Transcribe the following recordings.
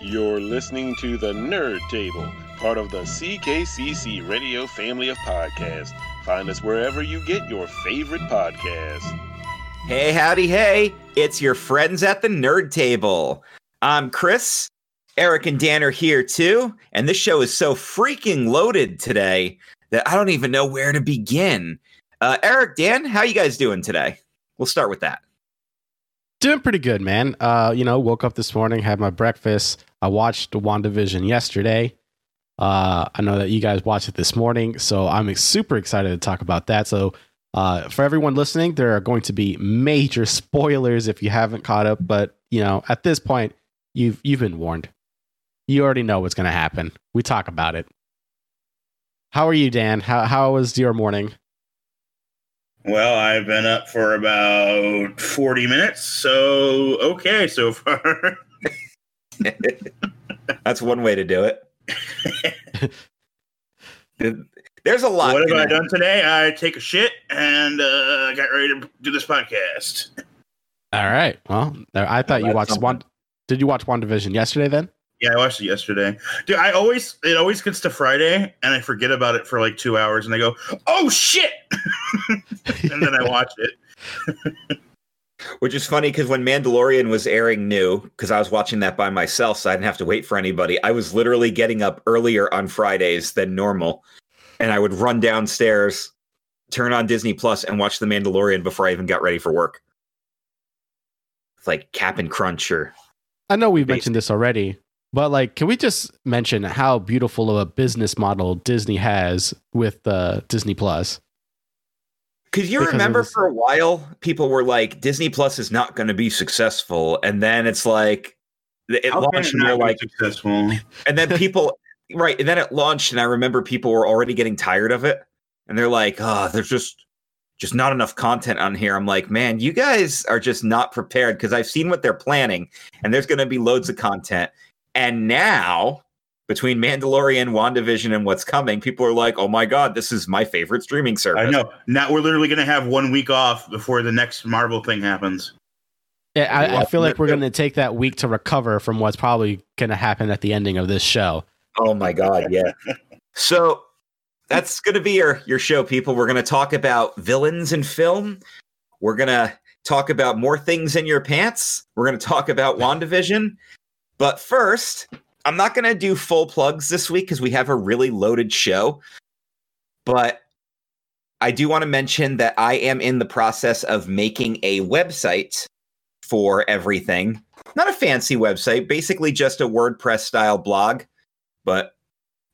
You're listening to the Nerd Table, part of the CKCC Radio family of podcasts. Find us wherever you get your favorite podcasts. Hey, howdy, hey! It's your friends at the Nerd Table. I'm Chris. Eric and Dan are here too, and this show is so freaking loaded today that I don't even know where to begin. Uh, Eric, Dan, how you guys doing today? We'll start with that. Doing pretty good, man. Uh, you know, woke up this morning, had my breakfast. I watched WandaVision yesterday. Uh, I know that you guys watched it this morning, so I'm super excited to talk about that. So, uh, for everyone listening, there are going to be major spoilers if you haven't caught up. But you know, at this point, you've you've been warned. You already know what's going to happen. We talk about it. How are you, Dan? How how was your morning? Well, I've been up for about 40 minutes, so okay so far. That's one way to do it. There's a lot. What have I done today? I take a shit and uh, got ready to do this podcast. All right. Well, I thought you watched something. one. Did you watch WandaVision yesterday then? Yeah, I watched it yesterday. Dude, I always it always gets to Friday and I forget about it for like two hours and I go, oh shit, and then I watch it. Which is funny because when Mandalorian was airing new, because I was watching that by myself, so I didn't have to wait for anybody. I was literally getting up earlier on Fridays than normal, and I would run downstairs, turn on Disney Plus, and watch The Mandalorian before I even got ready for work. It's like Cap'n Crunch or I know we've mentioned this already, but like, can we just mention how beautiful of a business model Disney has with uh, Disney Plus? Because you Because remember for a while, people were like, Disney Plus is not going to be successful. And then it's like, it How launched it and they're like, successful? and then people, right. And then it launched. And I remember people were already getting tired of it. And they're like, oh, there's just, just not enough content on here. I'm like, man, you guys are just not prepared because I've seen what they're planning and there's going to be loads of content. And now, between Mandalorian, WandaVision, and what's coming, people are like, oh my God, this is my favorite streaming service. I know. Now we're literally gonna have one week off before the next Marvel thing happens. Yeah, I, I feel like we're going to take that week to recover from what's probably going to happen at the ending of this show. Oh my god, yeah. so that's going to be your your show people. We're going to talk about villains in film. We're going to talk about more things in your pants. We're going to talk about WandaVision. But first, I'm not going to do full plugs this week cuz we have a really loaded show. But I do want to mention that I am in the process of making a website for everything. Not a fancy website, basically just a WordPress style blog but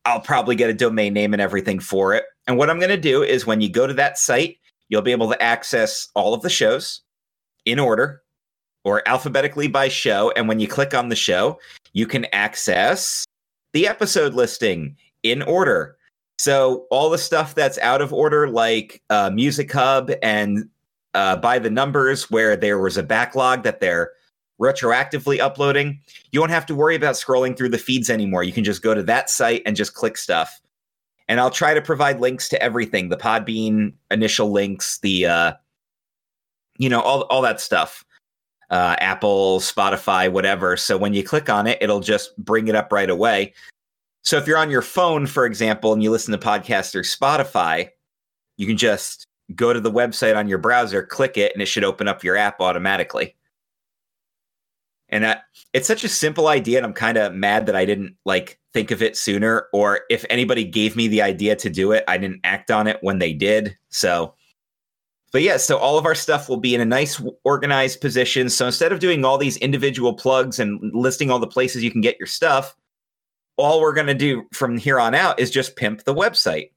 I'll probably get a domain name and everything for it. And what I'm going to do is when you go to that site, you'll be able to access all of the shows in order or alphabetically by show. And when you click on the show, you can access the episode listing in order. So all the stuff that's out of order, like uh, Music Hub and uh, by the numbers, where there was a backlog that they're retroactively uploading, you won't have to worry about scrolling through the feeds anymore. You can just go to that site and just click stuff. And I'll try to provide links to everything, the Podbean initial links, the uh you know, all all that stuff. Uh Apple, Spotify, whatever. So when you click on it, it'll just bring it up right away. So if you're on your phone, for example, and you listen to podcasts through Spotify, you can just go to the website on your browser, click it, and it should open up your app automatically. And it's such a simple idea, and I'm kind of mad that I didn't like think of it sooner. Or if anybody gave me the idea to do it, I didn't act on it when they did. So, but yeah, so all of our stuff will be in a nice, organized position. So instead of doing all these individual plugs and listing all the places you can get your stuff, all we're going to do from here on out is just pimp the website.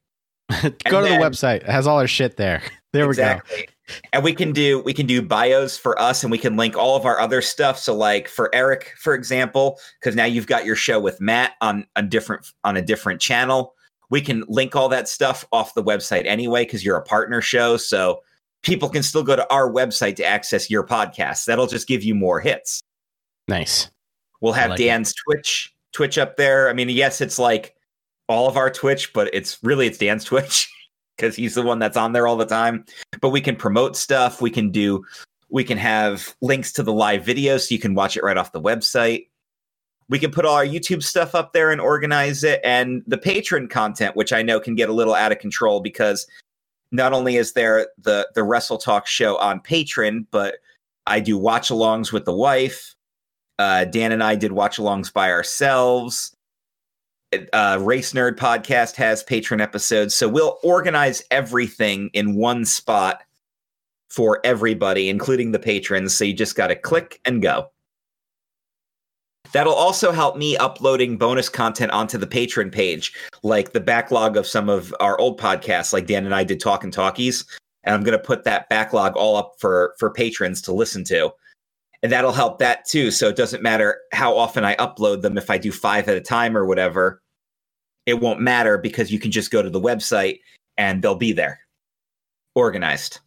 go to then- the website; it has all our shit there. There we go. And we can do we can do bios for us, and we can link all of our other stuff. So, like for Eric, for example, because now you've got your show with Matt on a different on a different channel. We can link all that stuff off the website anyway, because you're a partner show. So people can still go to our website to access your podcast. That'll just give you more hits. Nice. We'll have like it. Dan's Twitch Twitch up there. I mean, yes, it's like all of our Twitch, but it's really it's Dan's Twitch because he's the one that's on there all the time. But we can promote stuff. We can do we can have links to the live video so you can watch it right off the website. we can put all our YouTube stuff up there and organize it, and the patron content, which I know can get a little out of control because not only is there the the Wrestle Talk show on Patreon, but I do watch alongs with the wife. Uh, Dan and I did watch alongs by ourselves. Uh, Race Nerd podcast has patron episodes, so we'll organize everything in one spot for everybody, including the patrons. So you just got to click and go. That'll also help me uploading bonus content onto the patron page, like the backlog of some of our old podcasts, like Dan and I did Talk and Talkies. And I'm going to put that backlog all up for for patrons to listen to. And that'll help that too. So it doesn't matter how often I upload them. If I do five at a time or whatever, it won't matter because you can just go to the website and they'll be there organized.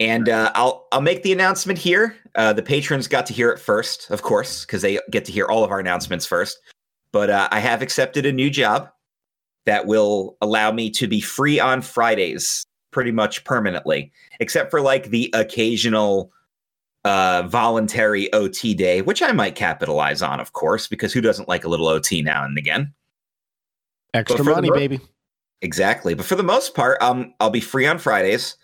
And uh, I'll I'll make the announcement here. Uh, the patrons got to hear it first, of course, because they get to hear all of our announcements first. But uh, I have accepted a new job that will allow me to be free on Fridays, pretty much permanently, except for like the occasional uh, voluntary OT day, which I might capitalize on, of course, because who doesn't like a little OT now and again? Extra money, mo- baby. Exactly. But for the most part, um, I'll be free on Fridays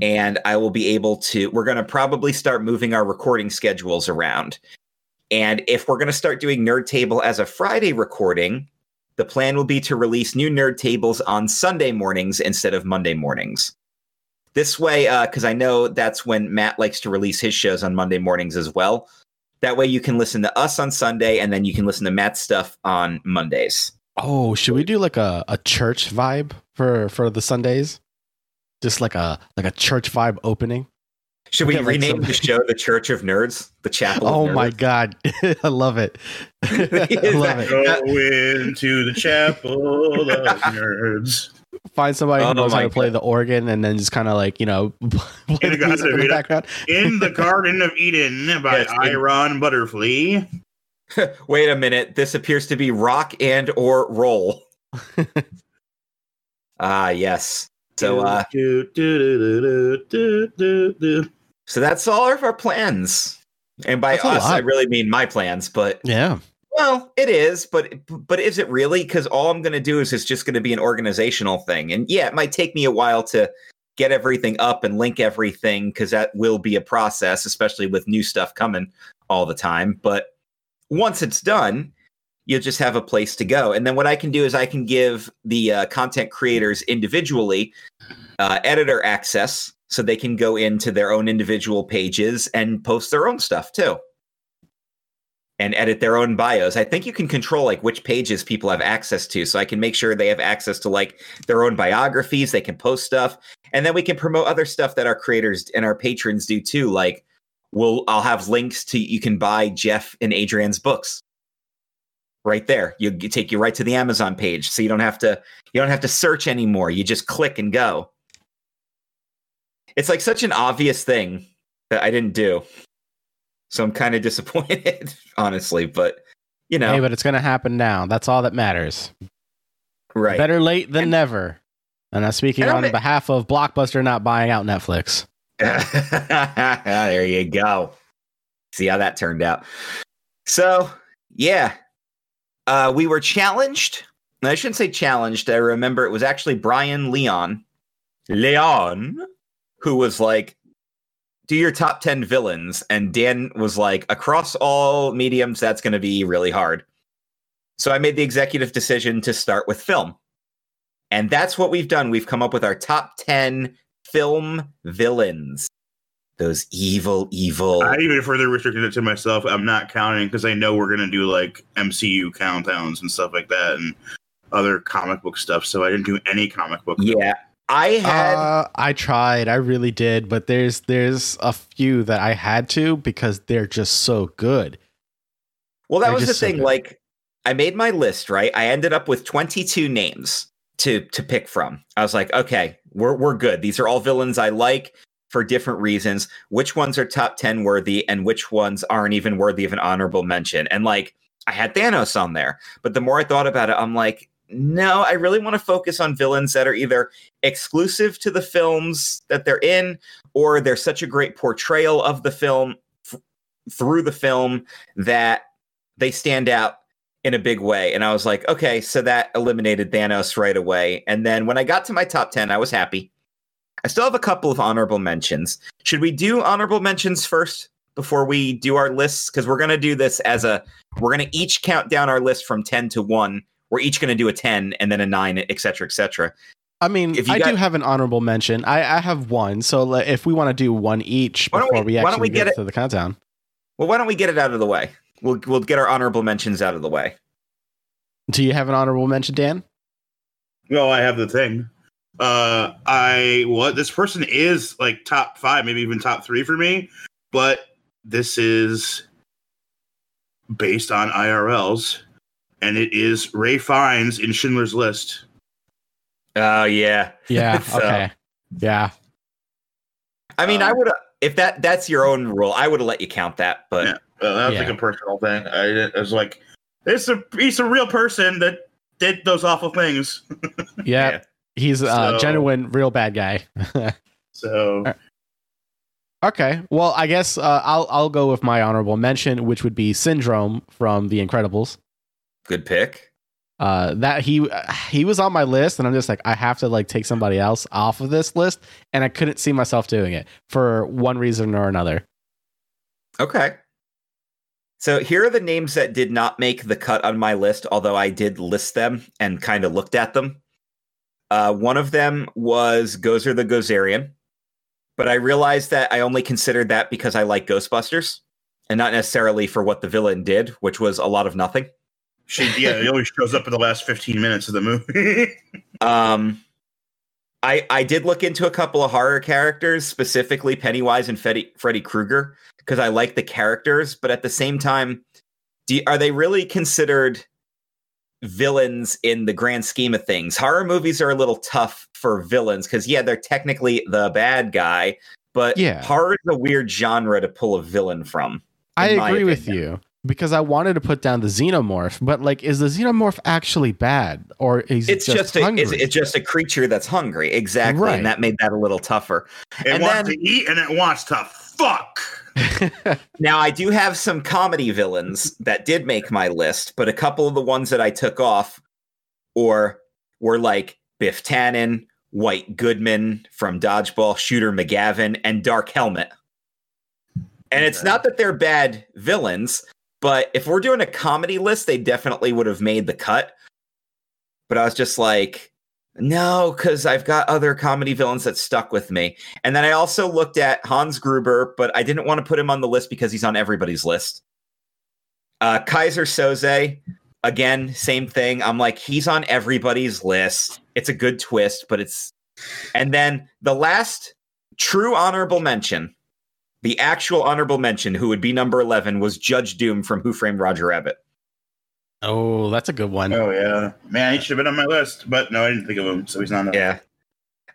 and I will be able to. We're going to probably start moving our recording schedules around. And if we're going to start doing Nerd Table as a Friday recording, the plan will be to release new Nerd Tables on Sunday mornings instead of Monday mornings. This way, uh, because I know that's when Matt likes to release his shows on Monday mornings as well. That way, you can listen to us on Sunday, and then you can listen to Matt's stuff on Mondays. Oh, should we do like a, a church vibe for for the Sundays? Just like a like a church vibe opening. Should we Yeah, rename some- the show the Church of Nerds? The Chapel. of Oh my god, I love it. I love it. Go into the chapel of nerds. Find somebody who Oh knows how to play God. the organ, and then just kind of like you know play the gotta music in the background. In the Garden of Eden by Yes, Iron Butterfly. Wait a minute. This appears to be rock and or roll. Ah, yes. So, uh, Do, do, do, so that's all of our plans. And by That's us, I really mean my plans. But Yeah, well, it is. But but is it really? Because all I'm going to do is it's just going to be an organizational thing. And yeah, it might take me a while to get everything up and link everything because that will be a process, especially with new stuff coming all the time. But once it's done, you'll just have a place to go. And then what I can do is I can give the uh, content creators individually uh, editor access so they can go into their own individual pages and post their own stuff too and edit their own bios. I think you can control like which pages people have access to. So I can make sure they have access to like their own biographies, they can post stuff, and then we can promote other stuff that our creators and our patrons do too. Like we'll I'll have links to you can buy Jeff and Adrian's books. Right there. You you take you right to the Amazon page. So you don't have to you don't have to search anymore. You just click and go. It's like such an obvious thing that I didn't do. So I'm kind of disappointed, honestly, but you know, hey, but it's gonna happen now. That's all that matters. right. Better late than never. And I'm speaking And I'm on behalf of Blockbuster not buying out Netflix. there you go. See how that turned out. So, yeah. Uh, we were challenged. I shouldn't say challenged. I remember it was actually Brian Leon. Leon, who was like, do your top 10 villains. And Dan was like, across all mediums, that's going to be really hard. So I made the executive decision to start with film. And that's what we've done. We've come up with our top 10 film villains. Those evil, evil. I even further restricted it to myself. I'm not counting because I know we're gonna do like MCU countdowns and stuff like that, and other comic book stuff. So I didn't do any comic book. yeah. I had. Uh, I tried, I really did, but there's there's a few that I had to because they're just so good. well, that they're was the just so thing. like, I made my list, right? I ended up with 22 names to to pick from. I was like, okay, we're we're good. These are all villains I like for different reasons. Which ones are top 10 worthy and which ones aren't even worthy of an honorable mention? And like, I had Thanos on there, but the more I thought about it, I'm like, no, I really want to focus on villains that are either exclusive to the films that they're in or they're such a great portrayal of the film f- through the film that they stand out in a big way. And I was like, okay, so that eliminated Thanos right away. And then when I got to my top 10, I was happy. I still have a couple of honorable mentions. Should we do honorable mentions first before we do our lists? Because we're going to do this as a, we're going to each count down our list from 10 to 1. We're each going to do a 10 and then a 9, et cetera, et cetera. I mean, If you I got- do have an honorable mention. I, I have one. So if we want to do one each Why don't before we- we, why don't actually we get, get it- to the countdown. Well, why don't we get it out of the way? We'll, we'll get our honorable mentions out of the way. Do you have an honorable mention, Dan? Well, I have the thing. Uh, I what this person is like top five, maybe even top three for me, but this is based on IRLs, and it is Ralph Fiennes in Schindler's List. Oh, yeah. Yeah. So- okay. Yeah. I mean, I Um, would, if that that's your own rule, I would have let you count that. But Yeah. That was Yeah. like a personal thing. I it was like, it's a he's a real person that did those awful things. Yeah. Yeah. He's a So- genuine, real bad guy. So Uh, okay. Well, I guess uh, I'll I'll go with my honorable mention, which would be Syndrome from The Incredibles. good pick. Uh, that he he was on my list, and I'm just like, I have to like take somebody else off of this list, and I couldn't see myself doing it for one reason or another. Okay. So here are the names that did not make the cut on my list, although I did list them and kind of looked at them. Uh, one of them was Gozer the Gozerian, but I realized that I only considered that because I like Ghostbusters and not necessarily for what the villain did, which was a lot of nothing. she yeah, he always shows up in the last 15 minutes of the movie. Um, I I did look into a couple of horror characters, specifically Pennywise and Freddy, Freddy Krueger, because I like the characters, but at the same time, do are they really considered villains in the grand scheme of things? Horror movies are a little tough for villains because yeah, they're technically the bad guy, but Yeah. horror is a weird genre to pull a villain from. I in my agree with you because I wanted to put down the xenomorph, but like, is the xenomorph actually bad, or is It's it just, just, a, hungry? it's, it's just a creature that's hungry, exactly, Right. and that made that a little tougher. it And wants then- to eat and it wants to fuck. Now, I do have some comedy villains that did make my list, but a couple of the ones that I took off or were like Biff Tannen, White Goodman from Dodgeball, Shooter McGavin, and Dark Helmet. And it's not that they're bad villains, but if we're doing a comedy list, they definitely would have made the cut. But I was just like, no, because I've got other comedy villains that stuck with me. And then I also looked at Hans Gruber, but I didn't want to put him on the list because he's on everybody's list. Uh, Keyser Soze, again, same thing. I'm like, he's on everybody's list. It's a good twist, but it's. And then the last true honorable mention, the actual honorable mention, who would be number 11, was Judge Doom from Who Framed Roger Rabbit. Oh, that's a good one. Oh yeah, man, he should have been on my list, but no, I didn't think of him, so he's not. On Yeah.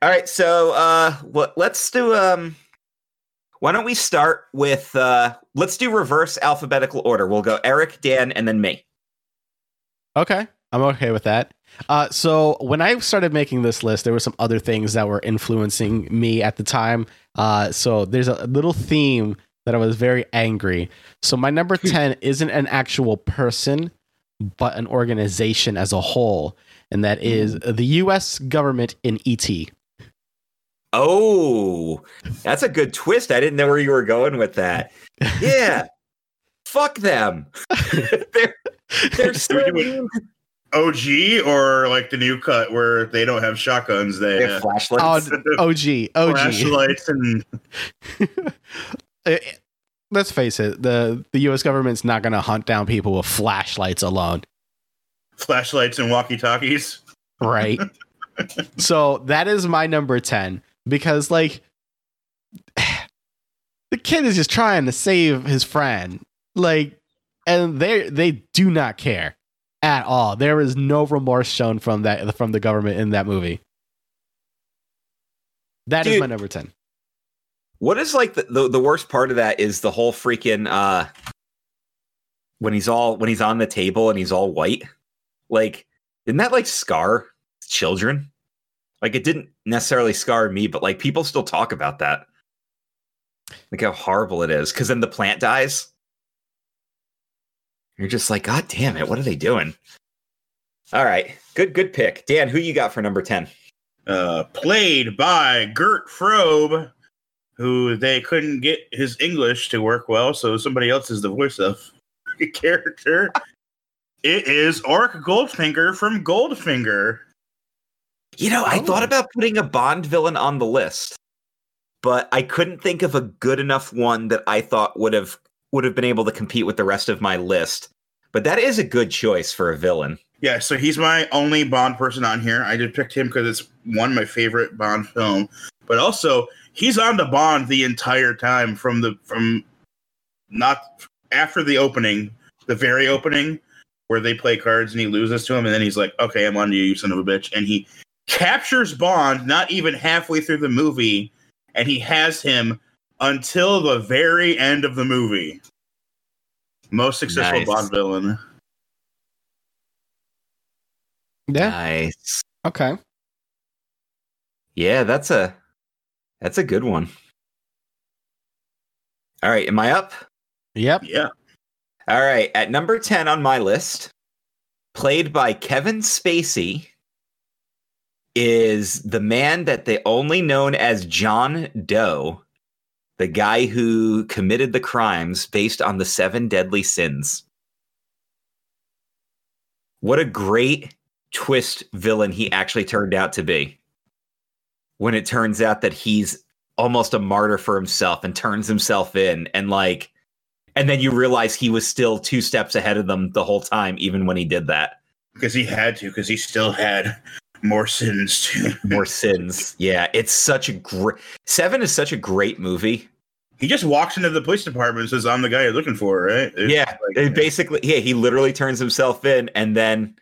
All right, so uh what let's do um why don't we start with uh let's do reverse alphabetical order. We'll go Eric, Dan, and then me. Okay, I'm okay with that. Uh, so when I started making this list, there were some other things that were influencing me at the time. Uh, so there's a little theme that I was very angry. So my number ten isn't an actual person, but an organization as a whole, and that is the U.S. government in ET. Oh, that's a good twist. I didn't know where you were going with that. Yeah. Fuck them. they're they're so mean. OG or like the new cut where they don't have shotguns, they They have have flashlights. Oh, OG, OG. flashlights and Eh, Let's face it the the U.S. government's not going to hunt down people with flashlights alone. flashlights and walkie talkies. right? so that is my number 10 because like the kid is just trying to save his friend. Like and they they do not care at all. There is no remorse shown from that from the government in that movie. That is Dude. my number 10. What is like the, the the worst part of that is the whole freaking uh when he's all when he's on the table and he's all white. Like, didn't that like scar children? Like it didn't necessarily scar me, but like people still talk about that. Like how horrible it is. Cause then the plant dies. You're just like, God damn it, what are they doing? All right, good, good pick, Dan. Who you got for number ten? Uh, played by Gert Frobe, who they couldn't get his English to work well, so somebody else is the voice of the character. it is Auric Goldfinger from Goldfinger. You know, I Oh. thought about putting a Bond villain on the list, but I couldn't think of a good enough one that I thought would have would have been able to compete with the rest of my list. But that is a good choice for a villain. Yeah, so he's my only Bond person on here. I just picked him because it's one of my favorite Bond film, but also he's on the Bond the entire time from the from not after the opening, the very opening where they play cards and he loses to him, and then he's like, "Okay, I'm on to you, you son of a bitch," and he captures Bond not even halfway through the movie, and he has him until the very end of the movie. Most successful Nice. Bond villain. Yeah. Nice. Okay. Yeah, that's a that's a good one. All right, am I up? Yep. Yeah. All right, at number 10 on my list, played by Kevin Spacey, is the man that they only known as John Doe, the guy who committed the crimes based on the seven deadly sins. What a great twist villain he actually turned out to be. When it turns out that he's almost a martyr for himself and turns himself in and like and then you realize he was still two steps ahead of them the whole time, even when he did that. because he had to because he still had more sins to More sins. Yeah, it's such a great. Seven is such a great movie. he just walks into the police department and says i'm the guy you're looking for right It's yeah, like, it basically, yeah, he literally turns himself in, and then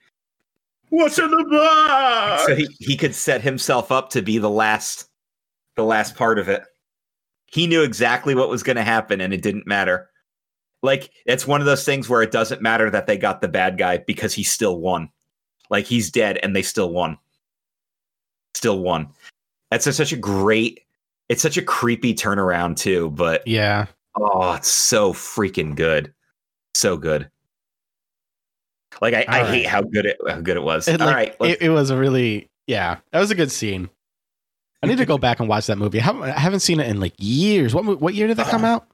what's in the box so he he could set himself up to be the last, the last part of it. He knew exactly what was going to happen, and it didn't matter. Like it's one of those things where it doesn't matter that they got the bad guy because he still won. Like he's dead, and they still won. Still won. That's a, such a great. It's such a creepy turnaround too, but Yeah. Oh, it's so freaking good. So good. Like I, I All hate how good it how good it was. It, All like, right, it, it was a really yeah. That was a good scene. I need to go back and watch that movie. I haven't, I haven't seen it in like years. What what year did that come out?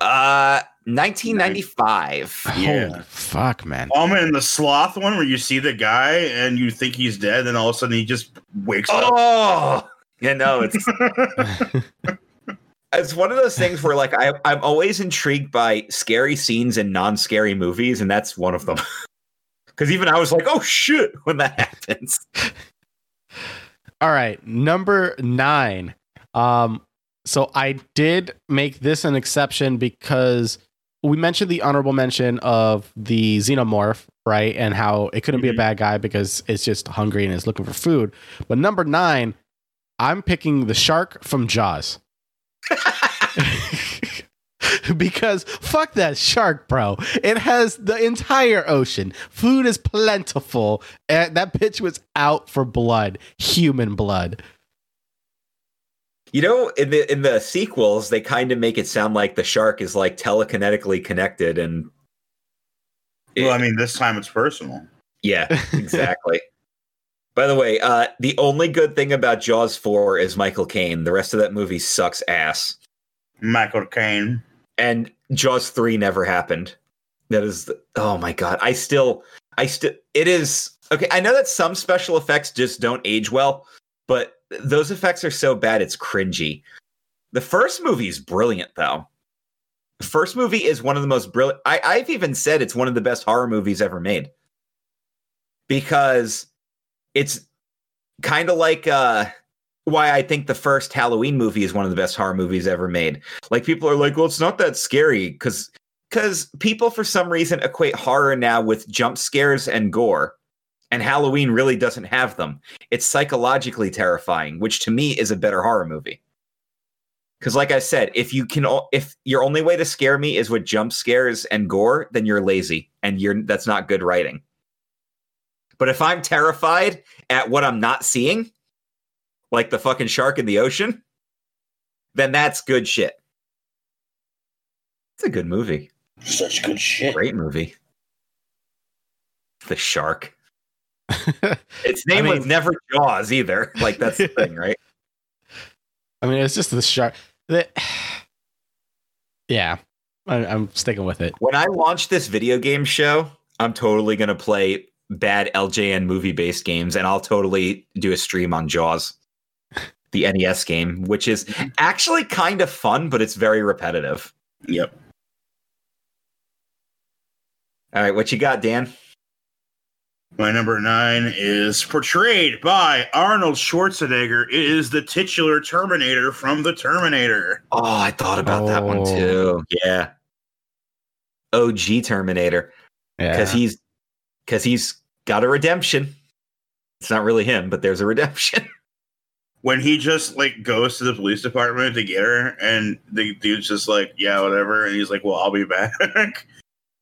uh 1995. Yeah. Holy fuck, man. um and the sloth one where you see the guy and you think he's dead and all of a sudden he just wakes up Oh, yeah, no, it's it's one of those things where like I I'm always intrigued by scary scenes in non-scary movies, and that's one of them. Because even I was like, oh shit, when that happens. All right, number nine. Um, so I did make this an exception because we mentioned the honorable mention of the xenomorph, right? And how it couldn't be a Mhm. bad guy because it's just hungry and is looking for food. But number nine, I'm picking the shark from Jaws. because fuck that shark, bro. It has the entire ocean. Food is plentiful. And that bitch was out for blood, human blood. You know, in the in the sequels, they kind of make it sound like the shark is like telekinetically connected, and well i mean this time it's personal yeah, exactly. By the way, uh, the only good thing about Jaws four is Michael Caine. The rest of that movie sucks ass, michael caine and Jaws three never happened. That is, the, oh my god! I still, I still, it is okay. I know that some special effects just don't age well, but those effects are so bad it's cringy. The first movie is brilliant, though. The first movie is one of the most brilliant. I, I've even said it's one of the best horror movies ever made because it's kind of like uh, why I think the first Halloween movie is one of the best horror movies ever made. Like people are like, well, it's not that scary because because people for some reason equate horror now with jump scares and gore, and Halloween really doesn't have them. It's psychologically terrifying, which to me is a better horror movie. Because, like I said, if you can, if your only way to scare me is with jump scares and gore, then you're lazy, and you're that's not good writing. But if I'm terrified at what I'm not seeing, like the fucking shark in the ocean, then that's good shit. It's a good movie. Such good shit. Great movie. The shark. Its name I was never Jaws either. Like that's the thing, right? I mean, it's just the shark. The, yeah, I, I'm sticking with it. When I launch this video game show, I'm totally gonna play bad LJN movie based games, and I'll totally do a stream on Jaws, the NES game, which is actually kind of fun, but it's very repetitive. Yep. All right, what you got, Dan? My number nine is portrayed by Arnold Schwarzenegger. It is the titular Terminator from the Terminator. Oh, I thought about that one oh. too. Yeah. OG Terminator. Yeah, Because he's because he's got a redemption. It's not really him, but there's a redemption. When he just like goes to the police department to get her, and the dude's just like, "Yeah, whatever," and he's like, "Well, I'll be back,"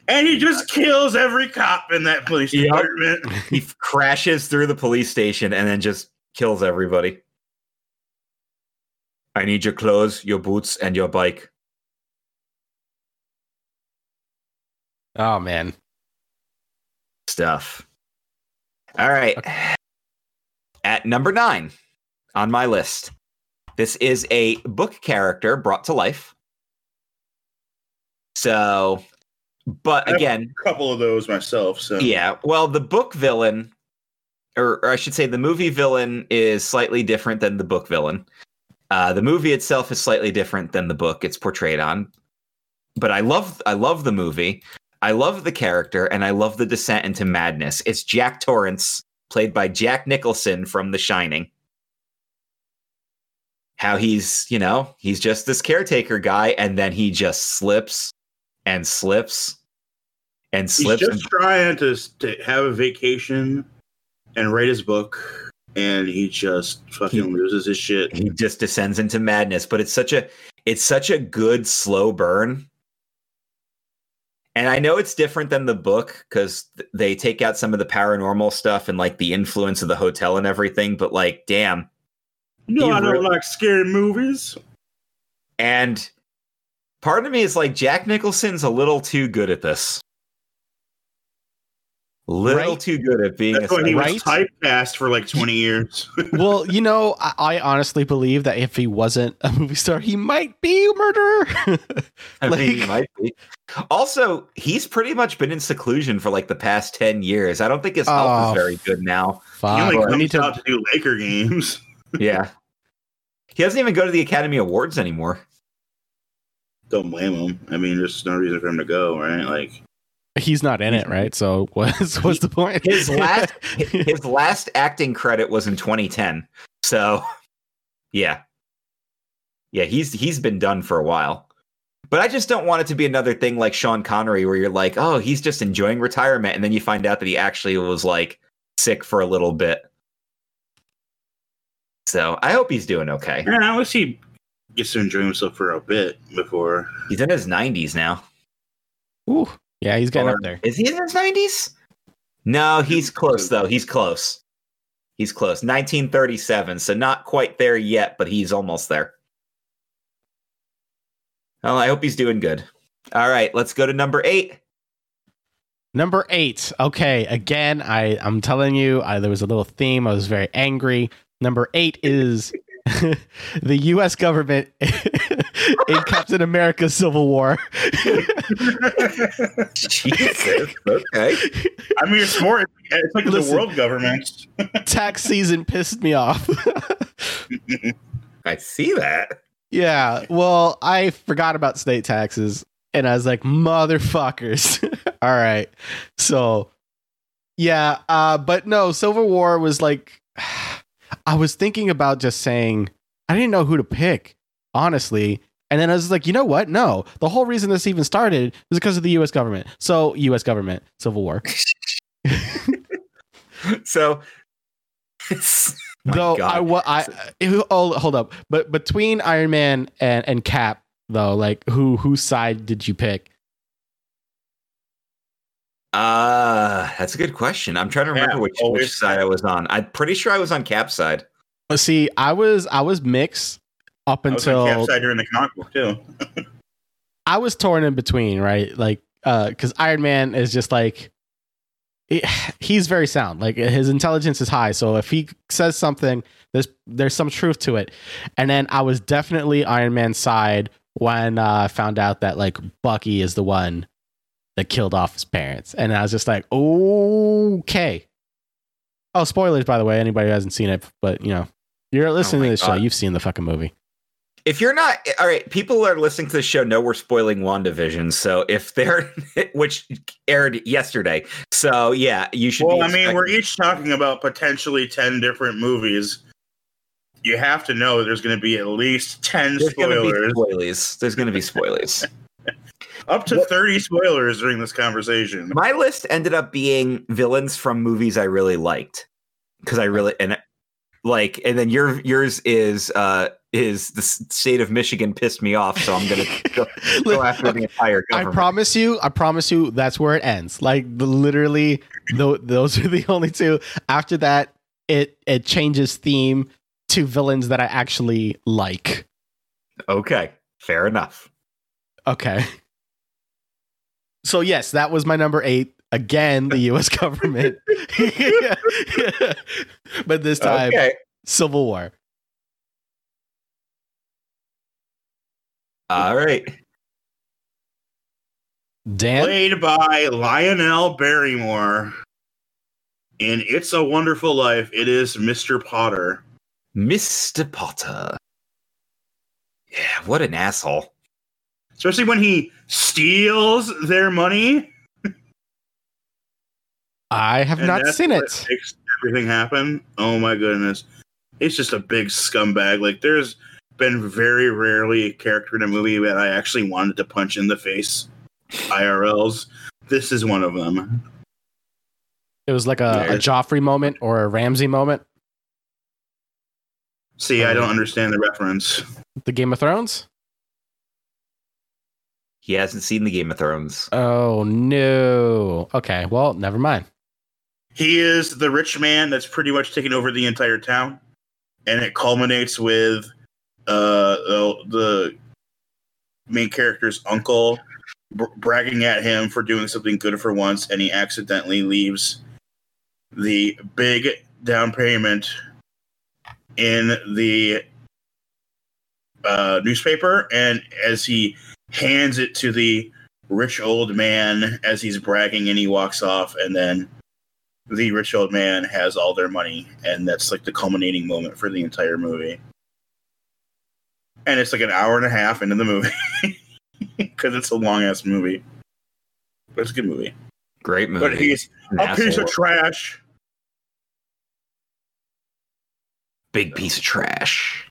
and he just kills every cop in that police Yep. department. he crashes through the police station and then just kills everybody. I need your clothes, your boots, and your bike. oh man, Stuff. All right. At number nine on my list, this is a book character brought to life. So, but again, A couple of those myself. So Yeah. Well, the book villain, or, or I should say, the movie villain is slightly different than the book villain. Uh, the movie itself is slightly different than the book it's portrayed on. But I love, I love the movie. I love the character, and I love the descent into madness. It's Jack Torrance, played by Jack Nicholson from The Shining. How he's, you know, he's just this caretaker guy, and then he just slips and slips and he's slips. just and- trying to to have a vacation and write his book, and he just fucking He- loses his shit. he just descends into madness but it's such a it's such a good slow burn and i know it's different than the book because they take out some of the paranormal stuff and like the influence of the hotel and everything but like damn No, He I don't really- like scary movies. and part of me is like jack nicholson's a little too good at this little Right? too good at being That's a why he Right? was typecast for like twenty years. well, you know, I, I honestly believe that if he wasn't a movie star, he might be a murderer. I mean, he might be. Also, he's pretty much been in seclusion for like the past 10 years. I don't think his health Oh, is very good now. he Fuck, only we comes to out to do Laker games. Yeah. He doesn't even go to the Academy Awards anymore. Don't blame him. I mean, there's no reason for him to go, right? Like, He's not in it, right? So what's what's the point? His last his last acting credit was in 2010. So, yeah. Yeah, he's he's been done for a while. But I just don't want it to be another thing like Sean Connery where you're like, "Oh, he's just enjoying retirement." And then you find out that he actually was like sick for a little bit. So, I hope he's doing okay. man, at least he gets to enjoy himself for a bit before. He's in his 90s now. Ooh, yeah, he's getting Or- up there. Is he in his 90s? No, he's close though. He's close. He's close. 1937, so not quite there yet, but he's almost there. Well, I hope he's doing good. All right, let's go to number eight. Number eight. Okay, again, I I'm telling you, I, there was a little theme. I was very angry. Number eight is the U.S. government in Captain America: Civil War. Jesus. Okay. I mean, it's more. It's like Listen. the world government. Tax season pissed me off. I see that. yeah, well, I forgot about state taxes, and I was like, motherfuckers. All right, so yeah, uh, but no, Civil War was like, I was thinking about just saying, I didn't know who to pick, honestly. And then I was like, you know what? No, the whole reason this even started is because of the U.S. government. So, U.S. government, Civil War. So, it's, though I, wa- I, oh, hold up. But between Iron Man and, and Cap, though, like who whose side did you pick? uh, that's a good question. I'm trying to remember Cap, which, which side I was on. I'm pretty sure I was on cap side. Let's see. I was I was mixed up I was on until Cap's side during the comic book too. I was torn in between, right? Like because Iron Man is just like he- he's very sound. Like his intelligence is high, so if he says something, there's there's some truth to it. And then I was definitely Iron Man's side when uh, I found out that like Bucky is the one that killed off his parents, and I was just like, okay. Oh, spoilers by the way. Anybody who hasn't seen it, but you know, you're listening my to this show, you've seen the fucking movie. If you're not all right, people are listening to the show know we're spoiling WandaVision. So if they're which aired yesterday. So yeah, you should Well, be I mean, we're each talking about potentially 10 different movies. You have to know there's going to be at least 10 there's gonna be spoilers, spoilers. There's gonna be spoilers. up to 30 spoilers during this conversation. My list ended up being villains from movies I really liked because I really and like and then your yours is uh is the state of Michigan pissed me off so I'm gonna go, go after the entire government. I promise you, I promise you, that's where it ends. Like the, literally, tho- those are the only two. After that, it it changes theme to villains that I actually like. okay, fair enough. Okay. So yes, that was my number eight. Again, the U.S. government, but this time, Okay, Civil War. all right. Dan, Played by Lionel Barrymore in It's a Wonderful Life, it is Mr. Potter. Mr. Potter. Yeah, what an asshole. Especially when he steals their money. I have and not seen it. Makes everything happen. Oh my goodness. It's just a big scumbag. Like there's been very rarely a character in a movie that I actually wanted to punch in the face. IRLs. This is one of them. It was like a, a Joffrey moment or a Ramsay moment. See, I Oh. don't understand the reference. The Game of Thrones. He hasn't seen the Game of Thrones. Oh no. Okay, well, never mind. He is the rich man that's pretty much taken over the entire town, and it culminates with uh, the, the main character's uncle br- bragging at him for doing something good for once, and he accidentally leaves the big down payment in the uh, newspaper, and as he hands it to the rich old man as he's bragging, and he walks off, and then the rich old man has all their money, and that's like the culminating moment for the entire movie. And it's like an hour and a half into the movie because it's a long ass movie, but it's a good movie. Great movie. But he's An a piece of trash. big piece of trash.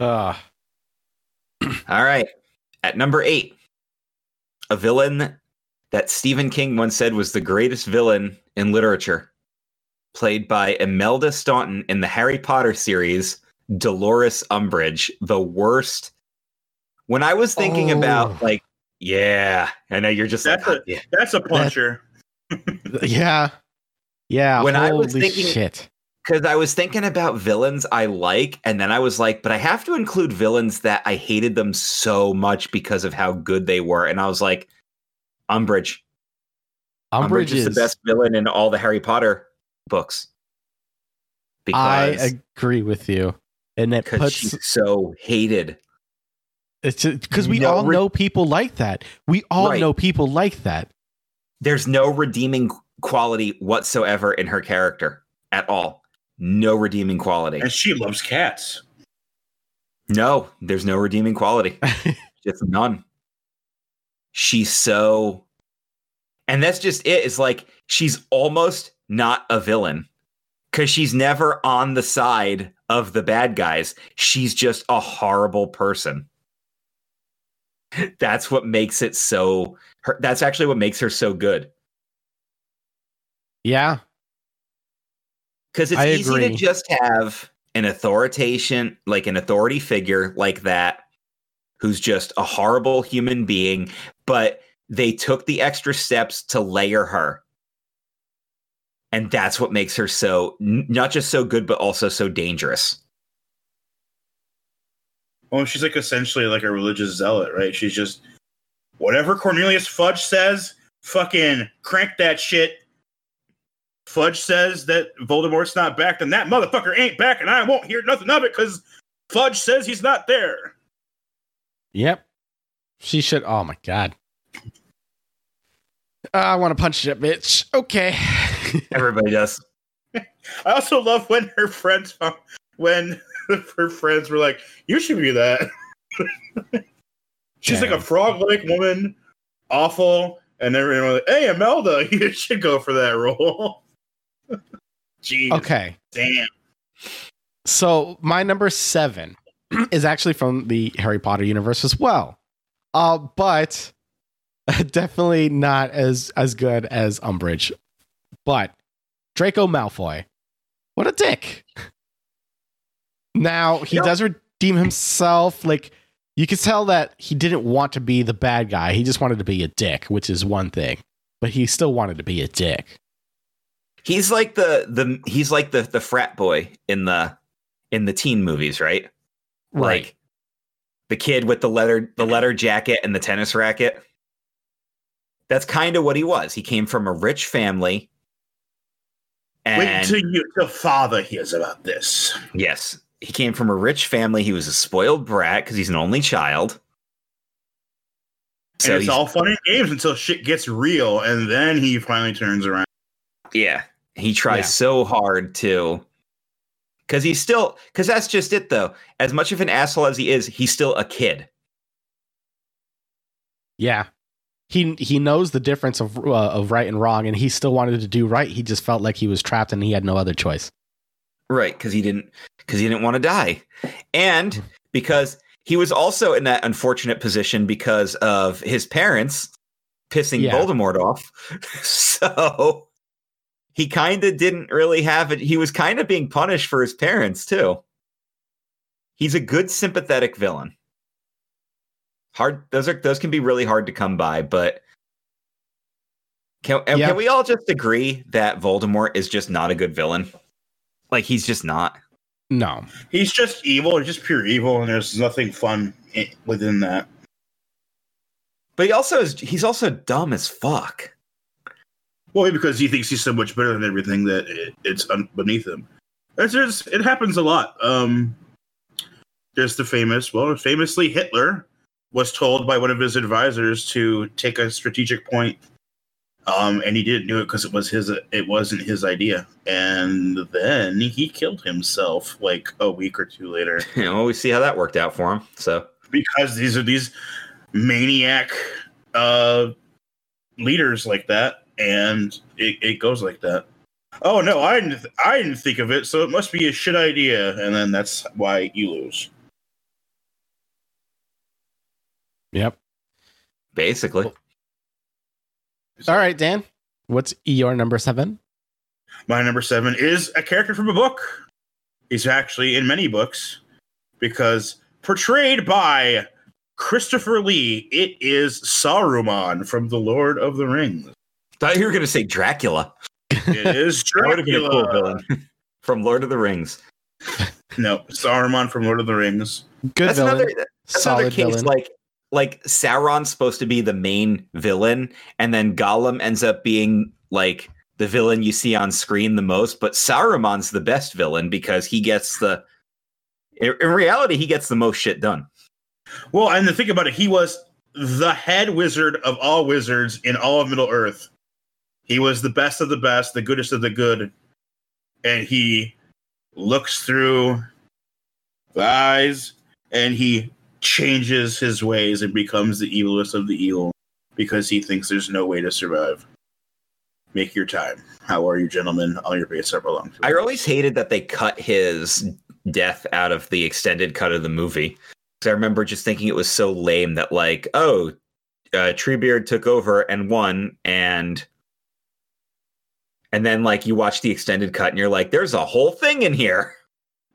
Uh, All right. At number eight, a villain that Stephen King once said was the greatest villain in literature, played by Imelda Staunton in the Harry Potter series, Dolores Umbridge, the worst. When I was thinking Oh. about, like, yeah, I know you're just That's like, a- ah, yeah. That's a puncher. yeah. Yeah. When I was thinking- shit. Because I was thinking about villains I like, and then I was like, but I have to include villains that I hated them so much because of how good they were, and I was like, Umbridge. Umbridge, is, the best villain in all the Harry Potter books Because I agree with you. And because puts she's so hated. it's because we no all re- know people like that. We all Right. know people like that. There's no redeeming quality whatsoever in her character at all. No redeeming quality. And she loves cats. No, there's no redeeming quality. just none. She's so and that's just it. It's like she's almost not a villain. Cause she's never on the side of the bad guys. She's just a horrible person. That's what makes it so her that's actually what makes her so good. yeah. Because it's I easy to just have an authorization, like an authority figure like that, who's just a horrible human being, but they took the extra steps to layer her. And that's what makes her so, n- not just so good, but also so dangerous. Well, she's like essentially like a religious zealot, right? She's just whatever Cornelius Fudge says, fucking crank that shit. Fudge says that Voldemort's not back, then that motherfucker ain't back, and I won't hear nothing of it because Fudge says he's not there. Yep. She should. Oh my god. I want to punch that bitch. Okay. Everybody does. I also love when her friends, when her friends were like, "You should be that." She's like a frog-like woman, awful, and everyone was like, "Hey, Imelda, you should go for that role." Okay. damn. So my number seven is actually from the Harry Potter universe as well. Uh, but definitely not as as good as Umbridge. But Draco Malfoy. What a dick. Now he Yeah. does redeem himself. Like you can tell that he didn't want to be the bad guy. He just wanted to be a dick, which is one thing. But he still wanted to be a dick. He's like the the he's like the the frat boy in the in the teen movies, right? Like the kid with the leather the leather jacket and the tennis racket. That's kind of what he was. He came from a rich family. And Wait until you till father hears about this. yes, he came from a rich family. He was a spoiled brat because he's an only child. and it's all fun and games until shit gets real, and then he finally turns around. Yeah. He tries Yeah. so hard to cuz he's still cuz that's just it though. As much of an asshole as he is, he's still a kid. Yeah. He he knows the difference of uh, of right and wrong and he still wanted to do right. He just felt like he was trapped and he had no other choice. Right, cuz he didn't cuz he didn't want to die. And because he was also in that unfortunate position because of his parents pissing Yeah. Voldemort off. so he kind of didn't really have it. He was kind of being punished for his parents too. He's a good sympathetic villain. Hard those are those can be really hard to come by, but can, Yeah. can we all just agree that Voldemort is just not a good villain? Like he's just not. No. He's just evil, just pure evil, and there's nothing fun within that. But he also is he's also dumb as fuck. Well, maybe because he thinks he's so much better than everything that it, it's un- beneath him. It's just, it happens a lot. Um, there's the famous, well, famously Hitler was told by one of his advisors to take a strategic point, um, and he didn't do it because it was his, it wasn't his idea, and then he killed himself like a week or two later You know, we see how that worked out for him. So because these are these maniac uh, leaders like that, and it, it goes like that. Oh no, I didn't. I didn't think of it, so it must be a shit idea, and then that's why you lose. Yep. basically. All right, Dan. What's your number 7? My number seven is a character from a book. He's actually in many books because portrayed by Christopher Lee, it is Saruman from The Lord of the Rings. Thought you were gonna say Dracula. It is That would have been a cool villain from Lord of the Rings. No, Saruman from Lord of the Rings. Good that's villain. another that's solid another case villain. like like Sauron's supposed to be the main villain, and then Gollum ends up being like the villain you see on screen the most, but Saruman's the best villain because he gets the in, in reality he gets the most shit done. Well, and the thing about it, he was the head wizard of all wizards in all of Middle Earth. He was the best of the best, the goodest of the good, and he looks through the eyes and he changes his ways and becomes the evilest of the evil because he thinks there's no way to survive. Make your time. How are you, gentlemen? All your base are belong I always hated that they cut his death out of the extended cut of the movie. I remember just thinking it was so lame that like, oh, uh, Treebeard took over and won, and and then like you watch the extended cut and you're like, there's a whole thing in here,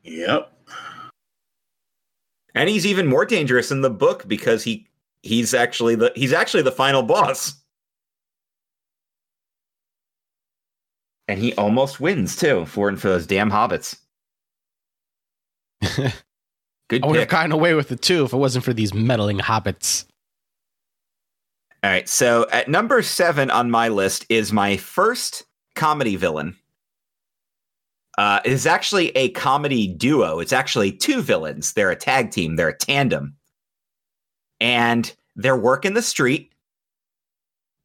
Yep. and he's even more dangerous in the book because he he's actually the he's actually the final boss, and he almost wins too for and for those damn hobbits. Good I would have pick. gotten away with it too if it wasn't for these meddling hobbits. All right. So at number seven on my list is my first comedy villain. Uh, is actually a comedy duo. It's actually two villains. They're a tag team. They're a tandem, and they're working the street.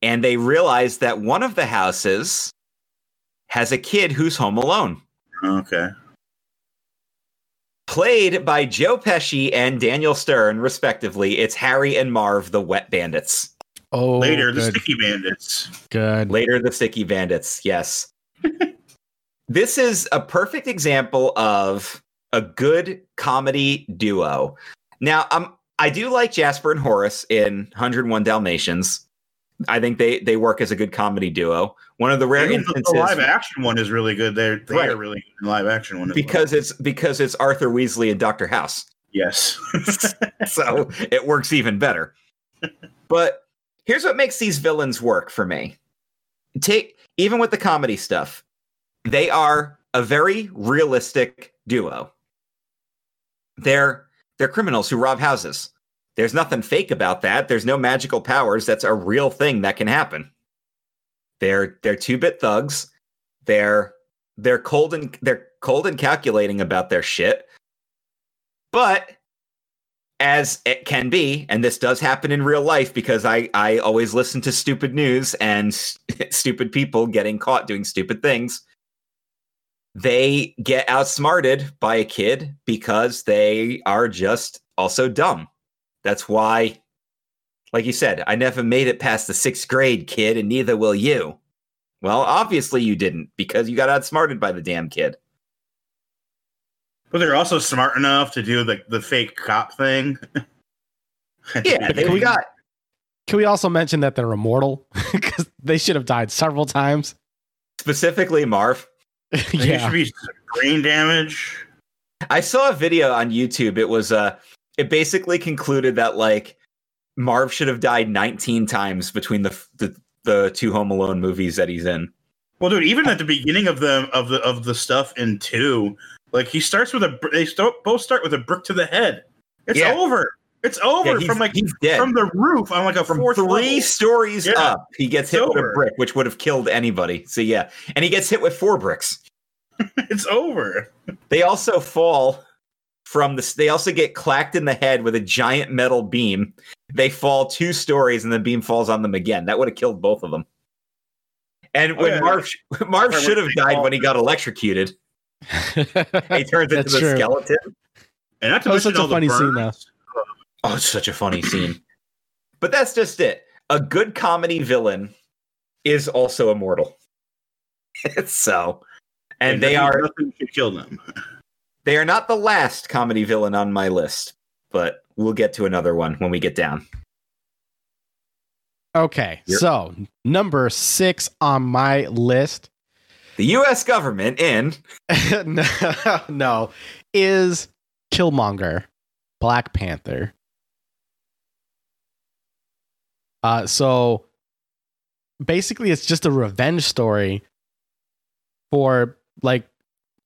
And they realize that one of the houses has a kid who's home alone. Okay. Played by Joe Pesci and Daniel Stern, respectively, it's Harry and Marv, the Wet Bandits. Oh, Later, the Sticky Bandits. good. Later, the Sticky Bandits. Yes. this is a perfect example of a good comedy duo. Now, um, I do like Jasper and Horace in 101 Dalmatians. I think they they work as a good comedy duo. One of the rare Even instances the live action one is really good. They're they Right. are really good in the live action one because well. it's because it's Arthur Weasley and Doctor House. yes, so it works even better. But here's what makes these villains work for me. Take even with the comedy stuff, they are a very realistic duo. They're they're criminals who rob houses. There's nothing fake about that. There's no magical powers. That's a real thing that can happen. They're they're two-bit thugs. They're they're cold and they're cold and calculating about their shit. But as it can be, and this does happen in real life because I, I always listen to stupid news and stupid people getting caught doing stupid things. They get outsmarted by a kid because they are just also dumb. That's why, like you said, I never made it past the sixth grade, kid, and neither will you. Well, obviously you didn't because you got outsmarted by the damn kid. But they're also smart enough to do the the fake cop thing. Yeah, they we- got Can we also mention that they're immortal because they should have died several times? specifically Marv. There yeah, should be brain damage. I saw a video on YouTube. It was uh it basically concluded that like Marv should have died 19 times between the the, the two Home Alone movies that he's in. Well, dude, even at the beginning of the of the of the stuff in two, like he starts with a they both start with a brick to the head. It's Yeah. over. It's over Yeah, from like from the roof on like a From fourth three level. stories Yeah. up, he gets It's hit with a brick, which would have killed anybody. So yeah, and he gets hit with four bricks. It's over. They also fall from the. They also get clacked in the head with a giant metal beam. They fall two stories, and the beam falls on them again. That would have killed both of them. And Oh, when yeah. Marv Marv should have died when he got electrocuted. He turns into That's the true. skeleton. And not to That mention such a funny scene, burns. Oh, it's such a funny scene. But that's just it. A good comedy villain is also immortal. so, and they are nothing should kill them. they are not the last comedy villain on my list, but we'll get to another one when we get down. okay, Yep. so number six on my list, The U.S. government in no, no, is Killmonger, Black Panther. Uh, so basically, it's just a revenge story for like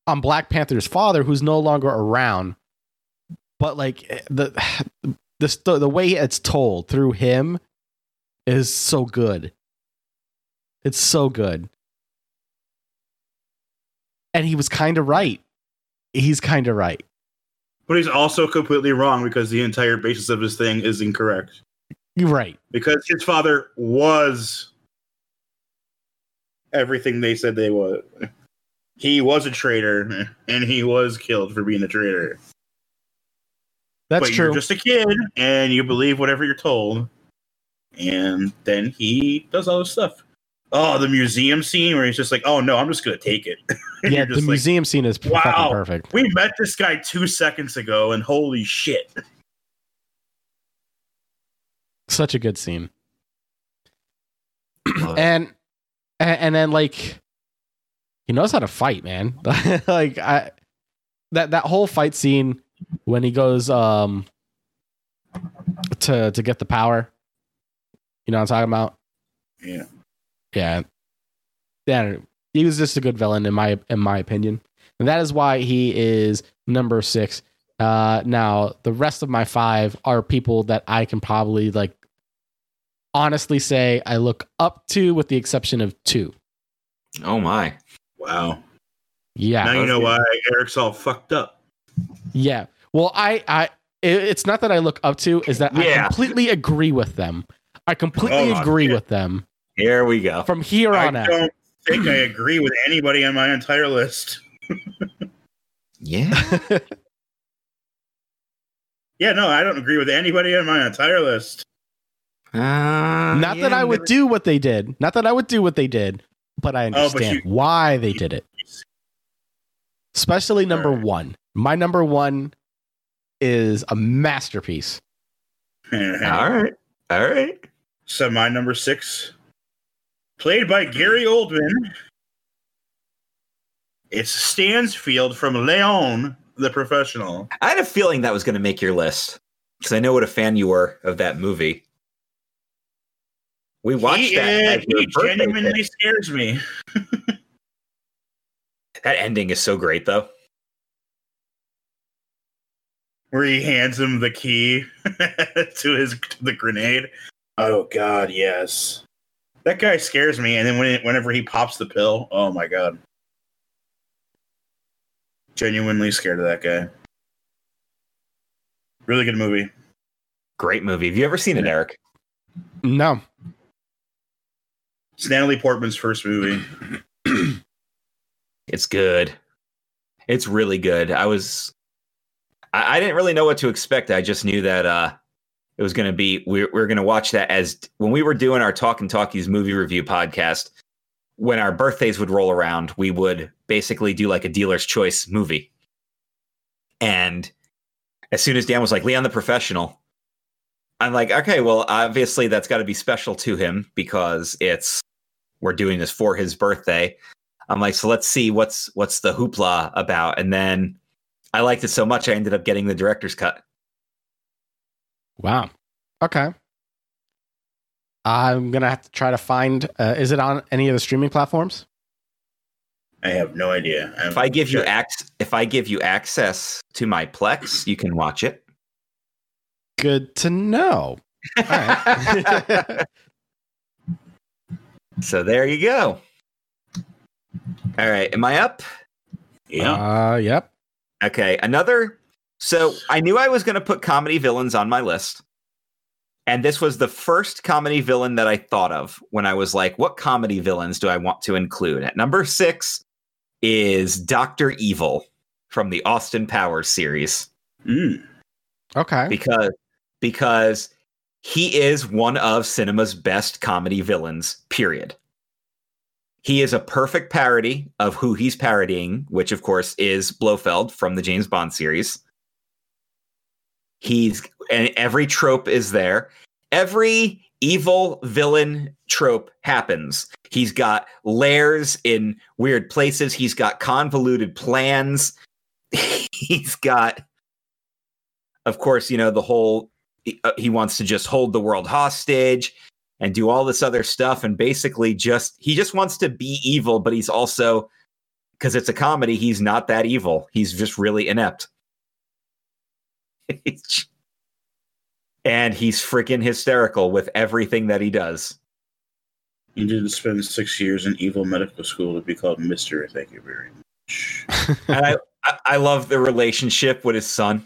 on Black Panther's father, who's no longer around. But like the the the way it's told through him is so good. It's so good. And he was kind of right. He's kind of right. But he's also completely wrong because the entire basis of his thing is incorrect. You're right. Because his father was everything they said they was. He was a traitor, and he was killed for being a traitor. That's but true. You're just a kid, and you believe whatever you're told. And then he does all this stuff. Oh, the museum scene where he's just like, "Oh no, I'm just gonna take it." Yeah, the like, museum scene is Wow. fucking perfect. We met this guy two seconds ago, and holy shit! Such a good scene. And and, and then like he knows how to fight, man. like I that that whole fight scene when he goes um to to get the power. You know what I'm talking about? Yeah. Yeah. Yeah. He was just a good villain in my in my opinion. And that is why he is number six. Uh now the rest of my five are people that I can probably like honestly say I look up to, with the exception of two. Oh my. Wow. Yeah. now you know why Eric's all fucked up. Yeah. Well, I, I, it's not that I look up to, is that I completely agree with them. I completely Oh, agree yeah. with them Here we go. from here I on out. I don't think I agree with anybody on my entire list. Yeah. Yeah, no, I don't agree with anybody on my entire list. Uh, not that I would do what they did. Not that I would do what they did, but I Oh, but understand you- why they did it. Especially number Alright. one. My number one is a masterpiece. All right. All right. So my number six, played by Gary Oldman. It's Stansfield from Leon, the professional. I had a feeling that was going to make your list because I know what a fan you were of that movie. We watched he, that. uh, he genuinely scares me. That ending is so great, though. Where he hands him the key to his to the grenade. Oh God, yes. That guy scares me, and then when it, whenever he pops the pill, oh my God, genuinely scared of that guy. Really good movie. Great movie. Have you ever seen it, Eric? No. It's Natalie Portman's first movie. It's good. It's really good. I was, I, I didn't really know what to expect. I just knew that uh, it was going to be. We, we were going to watch that as when we were doing our Talk and Talkies movie review podcast. When our birthdays would roll around, we would basically do like a dealer's choice movie. And as soon as Dan was like Leon the Professional, I'm like, okay, well, obviously that's got to be special to him because it's we're doing this for his birthday. I'm like, so let's see what's what's the hoopla about. And then I liked it so much, I ended up getting the director's cut. Wow. Okay. I'm gonna have to try to find. Uh, is it on any of the streaming platforms? I have no idea. If I give you ac- if I give you access to my Plex, you can watch it. Good to know. All right. So there you go. All right, am I up? yeah, Uh, yep. Okay, another. So I knew I was going to put comedy villains on my list. And this was the first comedy villain that I thought of when I was like, what comedy villains do I want to include? At number six is Dr. Evil from the Austin Powers series Mm. Okay. because because he is one of cinema's best comedy villains period he is a perfect parody of who he's parodying which of course is blofeld from the james bond series he's and every trope is there every evil villain trope happens he's got lairs in weird places he's got convoluted plans he's got of course, you know, the whole uh, he wants to just hold the world hostage and do all this other stuff and basically just he just wants to be evil, but he's also because it's a comedy, he's not that evil. He's just really inept. And he's freaking hysterical with everything that he does. You didn't spend six years in evil medical school to be called Mister. Thank you very much. and I, I I love the relationship with his son.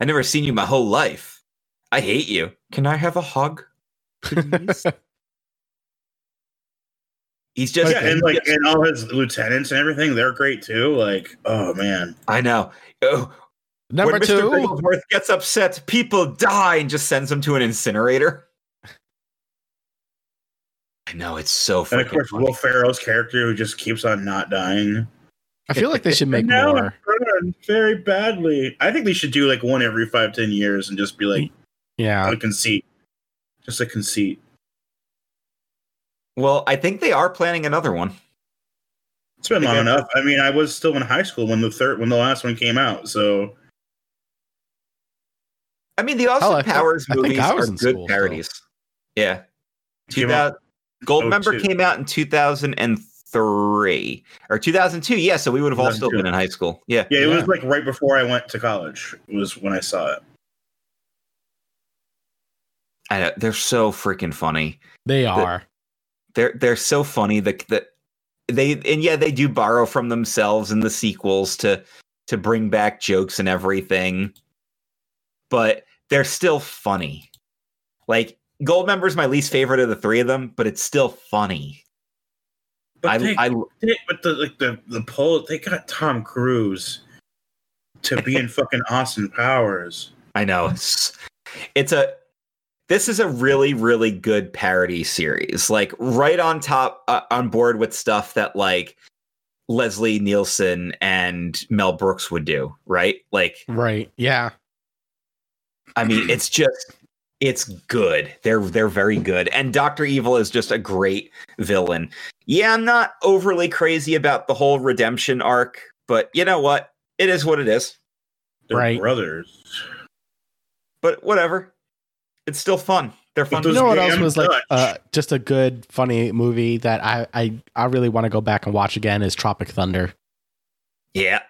I never seen you my whole life. I hate you. Can I have a hug? please?" He's just yeah, and like and all his lieutenants and everything, they're great too. Like, oh man, I know. Oh, Number when Mr. two. Bigglesworth gets upset, people die and just sends him to an incinerator. I know it's so and of freaking course funny. Will Ferrell's character who just keeps on not dying. I feel like they should make And now more. Very badly. I think they should do like one every five ten years and just be like Yeah. a conceit, just a conceit. Well, I think they are planning another one. It's been long enough. I mean, I was still in high school when the third, when the last one came out. So I mean, the Austin Hell, Powers I think movies I are good school parodies. Yeah. Came 2000, Goldmember 02. came out in 2003 or 2002. Yeah, so we would have all still been in high school. Yeah. yeah, it Yeah. was like right before I went to college. Was when I saw it. I know, they're so freaking funny. They are. They're they're so funny that that they and yeah they do borrow from themselves in the sequels to to bring back jokes and everything, but they're still funny. Like Goldmember is my least favorite of the three of them, but it's still funny. But I, they, I they- but the like the the poll they got Tom Cruise to be in fucking Austin Powers. I know it's it's a this is a really really good parody series. Like right on top uh, on board with stuff that like Leslie Nielsen and Mel Brooks would do, right? Like Right. Yeah. I mean, it's just it's good. They're they're very good. And Dr. Evil is just a great villain. Yeah, I'm not overly crazy about the whole redemption arc, but you know what? It is what it is. They're Right. brothers. But whatever. It's still fun. They're fun. You know what else damn was like uh, just a good, funny movie that I I, I really want to go back and watch again is Tropic Thunder. Yeah.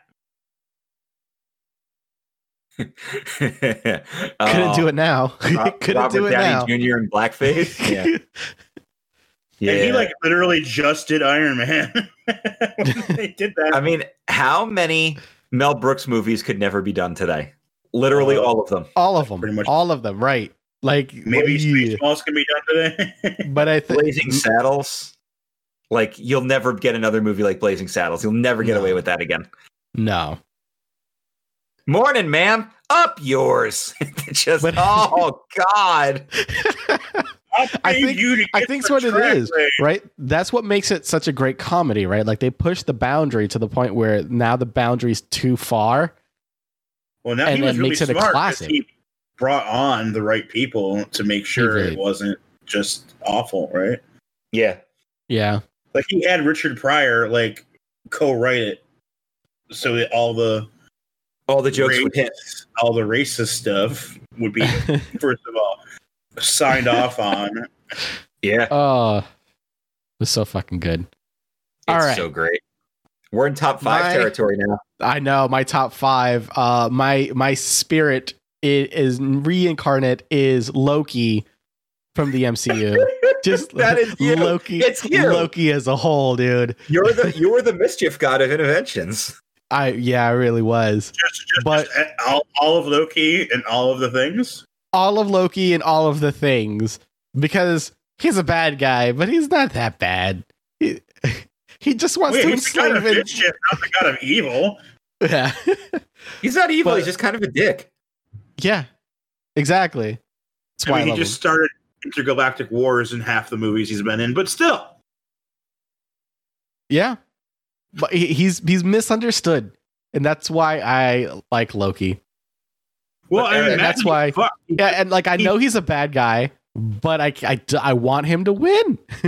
Couldn't do it now. Couldn't Robert do it Downey now. Jr. in blackface. Yeah. yeah. And he like literally just did Iron Man. they did that. I mean, how many Mel Brooks movies could never be done today? Literally Uh, all of them. all of them. Pretty much. All of them. Right. Like Maybe yeah. Spaceballs can be done today. But I think Blazing Saddles. Like you'll never get another movie like Blazing Saddles. You'll never get No. away with that again. no. Morning, ma'am. Up yours. Just But- oh god. I'll I pay think- you I get think's what it track is. right? That's what makes it such a great comedy, right? Like they push the boundary to the point where now the boundary's too far. Well, now and he was then really makes it a classic. He brought on the right people to make sure it wasn't just awful, right? Yeah. Yeah. Like he had Richard Pryor like co-write it, so that all the All the jokes would hit. all the racist stuff would be first of all signed off on. Yeah. oh, it was so fucking good. It's All right. so great. We're in top five My- territory now. I know my top five. Uh, my my spirit i- is reincarnate is Loki from the MCU. Just That is you. Loki. It's you. Loki as a whole, dude. You're the you're the mischief god of interventions. I yeah, I really was. Just, just, But- just all, all of Loki and all of the things. all of Loki and all of the things because he's a bad guy, but he's not that bad. He, he just wants Wait, to he's the god enslave of it. mischief, not the god of evil. Yeah. He's not evil. But- he's just kind of a dick. yeah. Exactly. That's I why I, mean, he just him. started intergalactic wars in half the movies he's been in, but still, Yeah. But he, he's he's misunderstood. And that's why I like Loki. well, But, I mean, that's why- fuck, Yeah, and like I know he's a bad guy, but I I, I want him to win.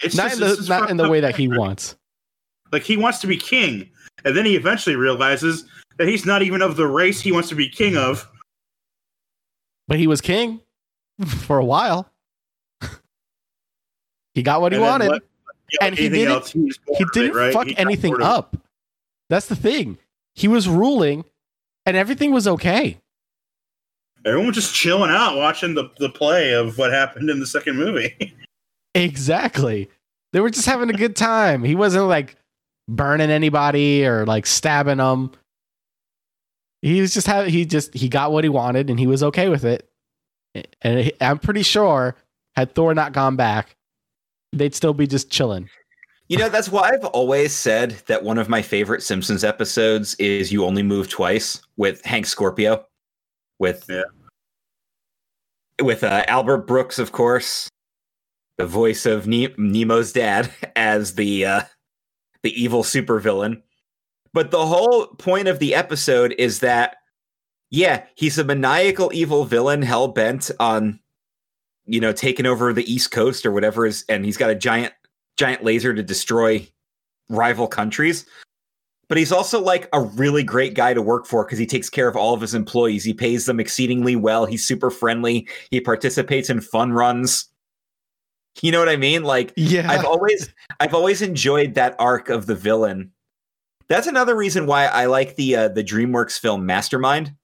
it's not just- in the not in the way that he wants. Like he wants to be king, and then he eventually realizes that he's not even of the race he wants to be king of. But he was king for a while. he got what he And then wanted. what- yeah, And he didn't- else, he, he it, didn't right? fuck He anything it. up. That's the thing. He was ruling, and everything was okay. Everyone was just chilling out, watching the, the play of what happened in the second movie. Exactly. They were just having a good time. He wasn't like burning anybody or like stabbing them. He was just having. He just he got what he wanted, and he was okay with it. And I'm pretty sure had Thor not gone back, they'd still be just chilling. You know, that's why I've always said that one of my favorite Simpsons episodes is "You Only Move Twice" with Hank Scorpio, with Yeah. with uh, Albert Brooks, of course, the voice of ne- Nemo's dad as the uh, the evil supervillain. But the whole point of the episode is that, yeah, he's a maniacal evil villain, hell bent on, you know, taking over the East Coast or whatever is, and he's got a giant giant laser to destroy rival countries. But he's also like a really great guy to work for because he takes care of all of his employees. He pays them exceedingly well. He's super friendly. He participates in fun runs. You know what I mean? Like Yeah. I've always I've always enjoyed that arc of the villain. That's another reason why I like the uh, the DreamWorks film Mastermind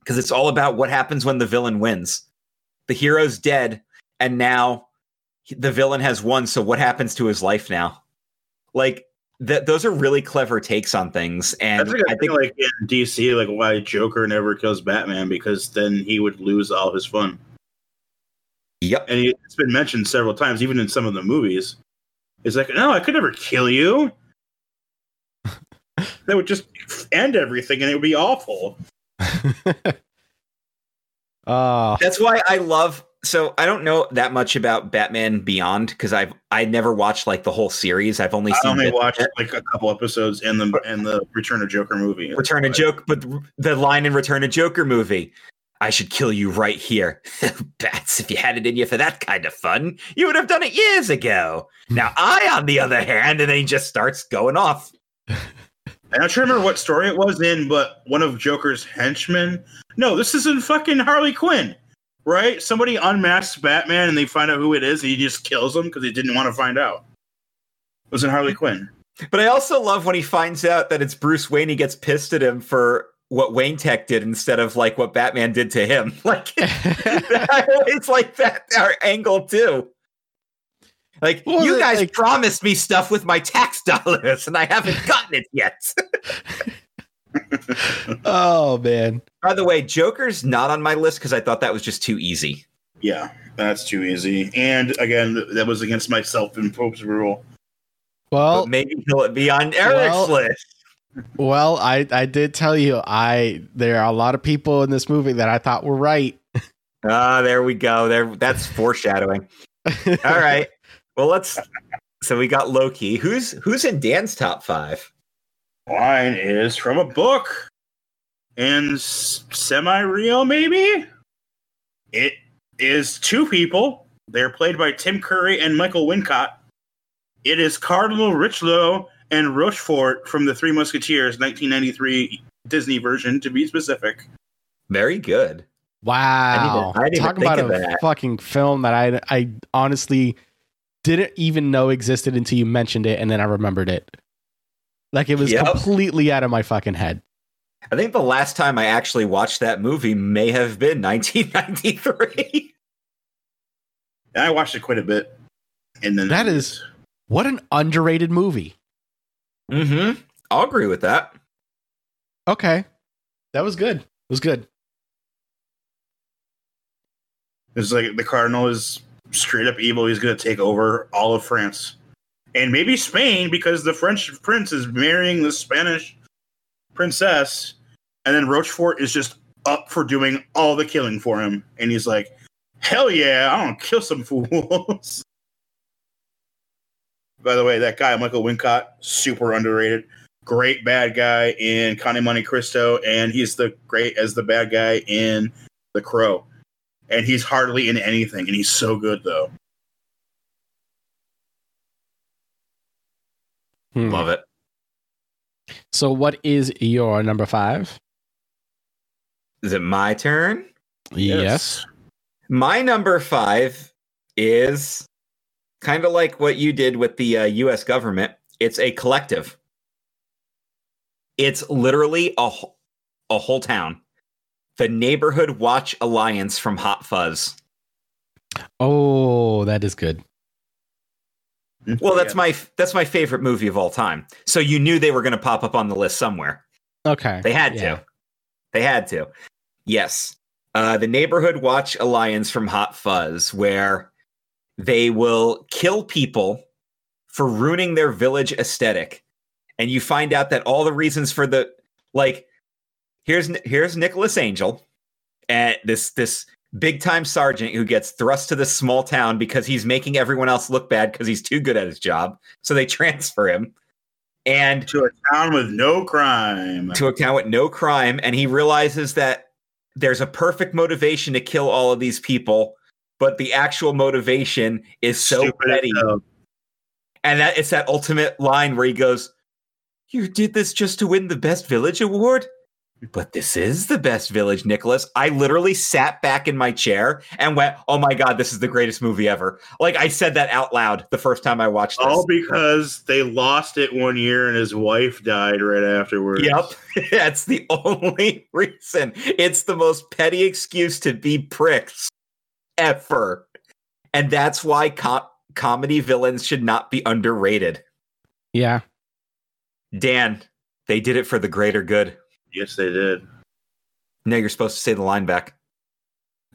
because it's all about what happens when the villain wins. The hero's dead, and now the villain has won. So what happens to his life now? Like th- those are really clever takes on things, and I I think think like in DC, like why Joker never kills Batman because then he would lose all his fun. yep, And he- it's been mentioned several times, even in some of the movies. It's like, no, I could never kill you. that would just end everything, and it would be awful. Oh, That's why I love. So I don't know that much about Batman Beyond because I've I never watched like the whole series. I've only I seen only bits watched it. like a couple episodes in the in the Return of Joker movie. Return of Joker, but the line in Return of Joker movie. I should kill you right here. Bats, if you had it in you for that kind of fun, you would have done it years ago. Now I, on the other hand, and then he just starts going off. And I'm trying to remember what story it was in, but one of Joker's henchmen. No, this isn't fucking Harley Quinn, right? Somebody unmasks Batman and they find out who it is, and he just kills him because he didn't want to find out. It was in Harley Quinn. But I also love when he finds out that it's Bruce Wayne, he gets pissed at him for what Wayne Tech did instead of like what Batman did to him. Like it's like that our angle too. Like Well, you guys like- promised me stuff with my tax dollars, and I haven't gotten it yet. oh man. By the way, Joker's not on my list because I thought that was just too easy. Yeah, that's too easy. And again, that was against my self-imposed rule. Well, but maybe he'll be on Eric's well- list. well, I I did tell you I there are a lot of people in this movie that I thought were right. Ah, there we go. There, that's foreshadowing. All right. Well, let's. So we got Loki. Who's who's in Dan's top five? Mine is from a book and semi-real, maybe. It is two people. They're played by Tim Curry and Michael Wincott. It is Cardinal Richelieu and Rochefort from the Three Musketeers, 1993 Disney version, to be specific. Very good. Wow. I didn't even Talk about a that. fucking film that I I honestly didn't even know existed until you mentioned it and then I remembered it. Like it was Yep. completely out of my fucking head. I think the last time I actually watched that movie may have been 1993. And I watched it quite a bit. And then That is what an underrated movie. mm-hmm. I'll agree with that. Okay. That was good. It was good. It's like the Cardinal is straight up evil. He's going to take over all of France and maybe Spain because the French prince is marrying the Spanish princess. And then Rochefort is just up for doing all the killing for him. And he's like, hell yeah, I don't kill some fools. By the way, that guy, Michael Wincott, super underrated. Great bad guy in Count of Monte Cristo, and he's the great as the bad guy in The Crow and he's hardly in anything, and he's so good though. Hmm. Love it. So what is your number 5? Is it my turn? Yes. My number five is kind of like what you did with the uh, U.S. government. It's a collective. It's literally a a whole town. The Neighborhood Watch Alliance from Hot Fuzz. Oh, that is good. Well, that's my that's my favorite movie of all time. So you knew they were going to pop up on the list somewhere. Okay. They had Yeah. to. They had to. Yes. Uh, the Neighborhood Watch Alliance from Hot Fuzz, where they will kill people for ruining their village aesthetic. And you find out that all the reasons for the like here's here's Nicholas Angel and this this big time sergeant who gets thrust to this small town because he's making everyone else look bad because he's too good at his job. So they transfer him. And To a town with no crime. to a town with no crime, and he realizes that there's a perfect motivation to kill all of these people, but the actual motivation is so Stupid petty. hell. And that it's that ultimate line where he goes, You did this just to win the best village award? But this is the best village, Nicholas. I literally sat back in my chair and went, Oh my god, this is the greatest movie ever. Like I said that out loud the first time I watched this. All because they lost it one year and his wife died right afterwards. Yep. That's the only reason. It's the most petty excuse to be pricks ever. And that's why co- comedy villains should not be underrated. Yeah. Dan, they did it for the greater good. Yes, they did. No, you're supposed to say the line back.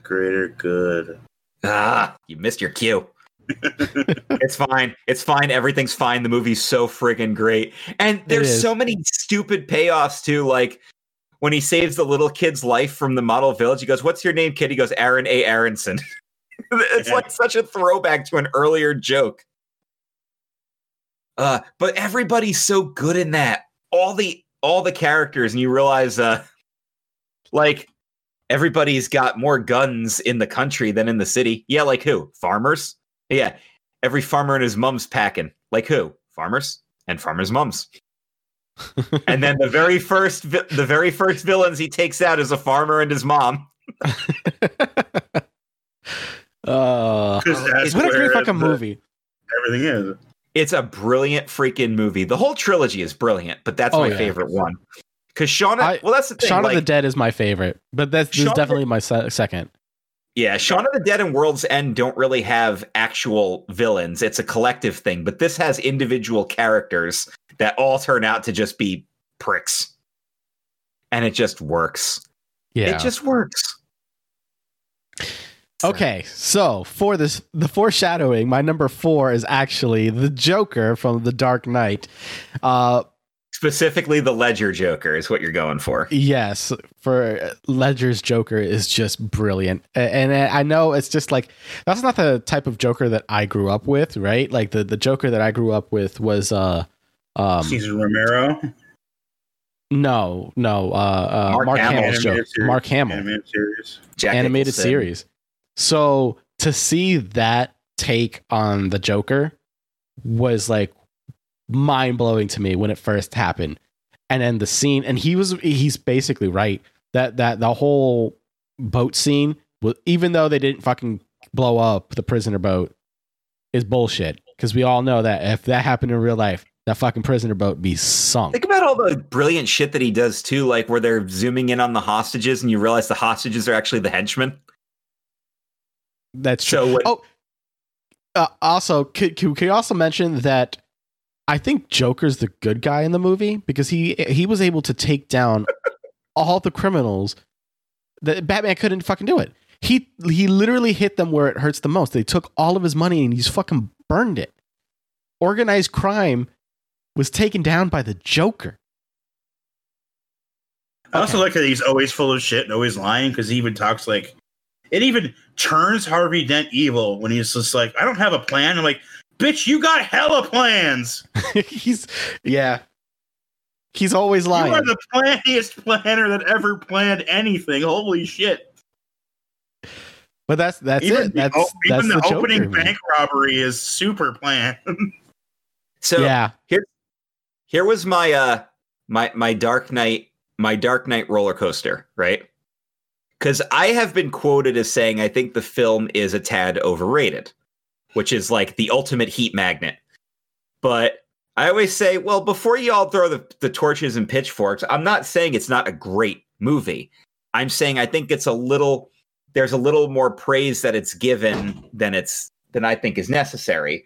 Greater good. Ah, you missed your cue. it's fine. It's fine. Everything's fine. The movie's so friggin' great. And there's so many stupid payoffs too. Like when he saves the little kid's life from the model village, he goes, What's your name, kid? He goes, Aaron A. Aronson. it's Yeah. like such a throwback to an earlier joke. Uh, but everybody's so good in that. All the all the characters, and you realize uh like everybody's got more guns in the country than in the city. Yeah, like who? Farmers? Yeah. Every farmer and his mom's packing. Like who? Farmers and farmers' mums. and then the very first vi- the very first villains he takes out is a farmer and his mom. uh, 'Cause that's what a great fucking the- movie. Everything is. It's a brilliant freaking movie. The whole trilogy is brilliant, but that's Oh, my yeah. favorite one. Because Shaun, of- well, that's the thing. Shaun like, of the Dead is my favorite, but that's this Shaun is definitely my se- second. Yeah, Shaun of the Dead and World's End don't really have actual villains. It's a collective thing, but this has individual characters that all turn out to just be pricks. And it just works. Yeah. It just works. Okay, so for this, the foreshadowing, my number four is actually the Joker from The Dark Knight. Uh, Specifically, the Ledger Joker is what you're going for. yes, for Ledger's Joker is just brilliant, and I know it's just like that's not the type of Joker that I grew up with, right? Like the the Joker that I grew up with was uh, um, Cesar Romero. no, no, uh, uh Mark Mark, Hamill. Hamill's Joker, Mark Hamill. Animated series. Jack animated Nicholson. series. So to see that take on the Joker was like mind blowing to me when it first happened. And then the scene, and he was he's basically right. That that the whole boat scene, even though they didn't fucking blow up the prisoner boat, is bullshit. Because we all know that if that happened in real life, that fucking prisoner boat be sunk. Think about all the brilliant shit that he does too, like where they're zooming in on the hostages and you realize the hostages are actually the henchmen. That's true. So when, Oh, uh, also, could, could, could you also mention that I think Joker's the good guy in the movie because he he was able to take down all the criminals that Batman couldn't fucking do it. He he literally hit them where it hurts the most. They took all of his money and he's fucking burned it. Organized crime was taken down by the Joker. I also like that he's always full of shit and always lying because he even talks like it even turns Harvey Dent evil when he's just like, I don't have a plan. I'm like, bitch, you got hella plans. he's yeah. He's always lying. You are the planniest planner that ever planned anything. Holy shit. but that's that's even it. the, That's o- that's even the, Joker, opening man. bank robbery is super planned. so yeah. here, here was my uh my my dark knight my dark knight roller coaster right because i have been quoted as saying i think the film is a tad overrated which is like the ultimate heat magnet. But i always say well before you all throw the, the torches and pitchforks i'm not saying it's not a great movie. I'm saying i think it's a little there's a little more praise that it's given than it's than i think is necessary.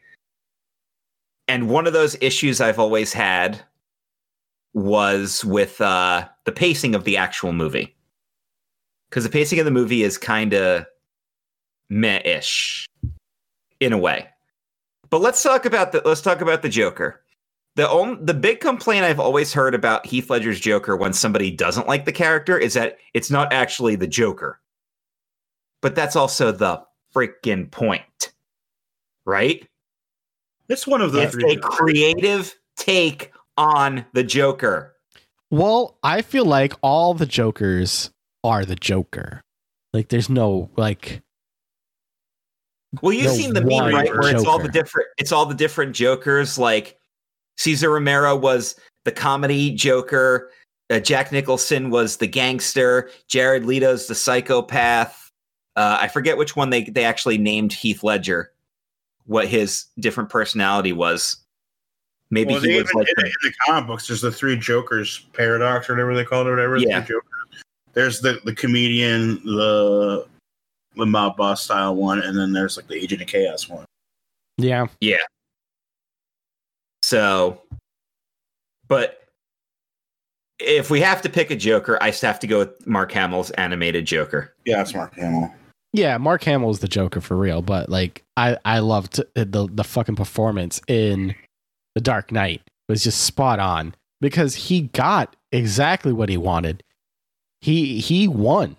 And one of those issues i've always had was with uh, the pacing of the actual movie. Because the pacing of the movie is kind of meh ish in a way. But let's talk about the let's talk about the Joker. The only, the big complaint I've always heard about Heath Ledger's Joker when somebody doesn't like the character is that it's not actually the Joker. But that's also the freaking point. Right? it's one of the It's three. a creative take on the Joker. Well, I feel like all the Jokers are the Joker. Like, there's no like. Well, you've No seen the meme, one right? Where it's all the different it's all the different Jokers. Like Cesar Romero was the comedy Joker, uh, Jack Nicholson was the gangster, Jared Leto's the psychopath. Uh, I forget which one they they actually named Heath Ledger. What his different personality was. Maybe well, he was even like did the- in the comic books. There's the three Jokers paradox or whatever they call it, or whatever. the Yeah. Jokers. There's the the comedian, the the mob boss style one, and then there's like the Agent of Chaos one. Yeah. Yeah. So, but if we have to pick a Joker, I just have to go with Mark Hamill's animated Joker. Yeah, it's Mark Hamill. Yeah, Mark Hamill is the Joker for real, but like I I loved the the fucking performance in The Dark Knight was just spot on because he got exactly what he wanted. He he won.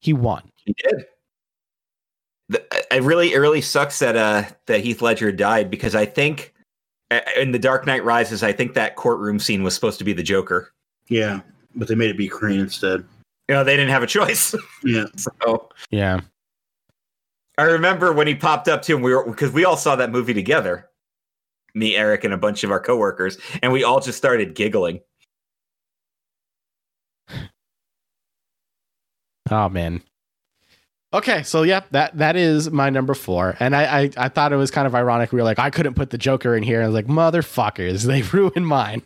He won. He did. The, it really, it really sucks that uh that Heath Ledger died because I think uh, in The Dark Knight Rises, I think that courtroom scene was supposed to be the Joker. Yeah, but they made it be Crane instead. You know, they didn't have a choice. Yeah, so Yeah. I remember when he popped up to him, we were because we all saw that movie together. Me, Eric, and a bunch of our coworkers, and we all just started giggling. Oh man. Okay, so yeah, that that is my number four, and I, I I thought it was kind of ironic. We were like, I couldn't put the Joker in here. I was like, motherfuckers, they ruined mine.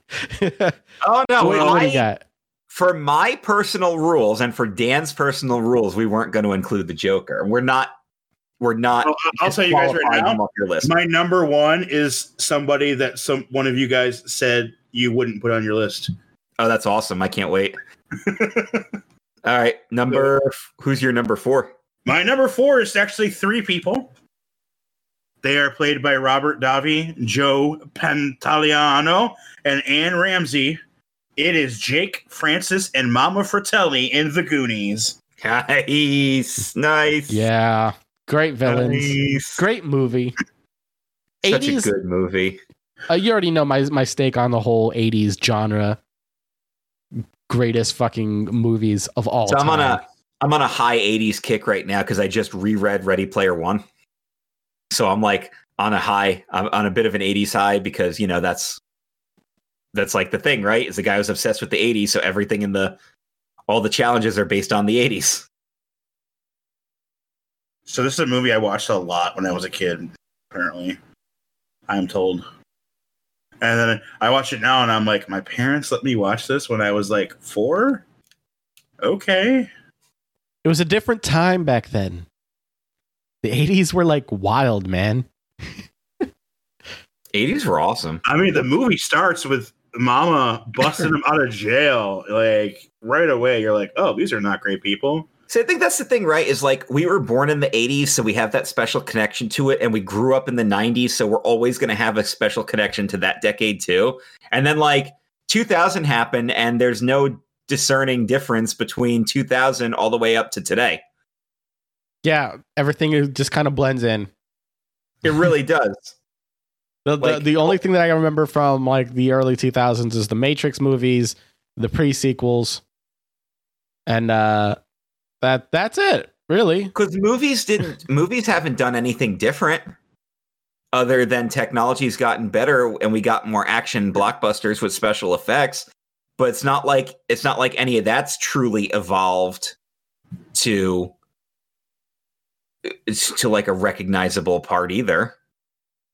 Oh no! what, what do you I- got? for my personal rules and for Dan's personal rules, we weren't going to include the Joker. We're not. We're not. I'll, I'll tell you guys right now. your list. My number one is somebody that some one of you guys said you wouldn't put on your list. Oh, that's awesome! I can't wait. All right, number. Who's your number four? My number four is actually three people. They are played by Robert Davi, Joe Pantoliano, and Anne Ramsey. It is Jake Francis and Mama Fratelli in The Goonies. Nice, nice. Yeah, great villains, nice. great movie. Such 80s a good movie. Uh, you already know my my stake on the whole '80s genre. Greatest fucking movies of all So I'm on a I'm on a high 80s kick right now because I just reread Ready Player One. So I'm like on a high, I'm on a bit of an 80s high because you know that's that's like the thing, right? Is the guy who's obsessed with the 80s, so everything in the all the challenges are based on the 80s. So this is a movie I watched a lot when I was a kid. Apparently, I'm told. And then I watch it now, and I'm like, my parents let me watch this when I was like four. Okay, It was a different time back then. The '80s were like wild, man. 80s were awesome. I mean, the movie starts with Mama busting him out of jail, like right away. You're like, oh, these are not great people. So I think that's the thing, right? Is like we were born in the 80s, so we have that special connection to it, and we grew up in the 90s, so we're always going to have a special connection to that decade too. And then like 2000 happened, and there's no discerning difference between 2000 all the way up to today. Yeah, everything just kind of blends in. It really does. The, the, Like- the only thing that I remember from like the early 2000s is the Matrix movies, the pre sequels, and uh, that that's it, really. Because movies didn't, movies haven't done anything different other than technology's gotten better and we got more action blockbusters with special effects. But it's not like it's not like any of that's truly evolved to to like a recognizable part either.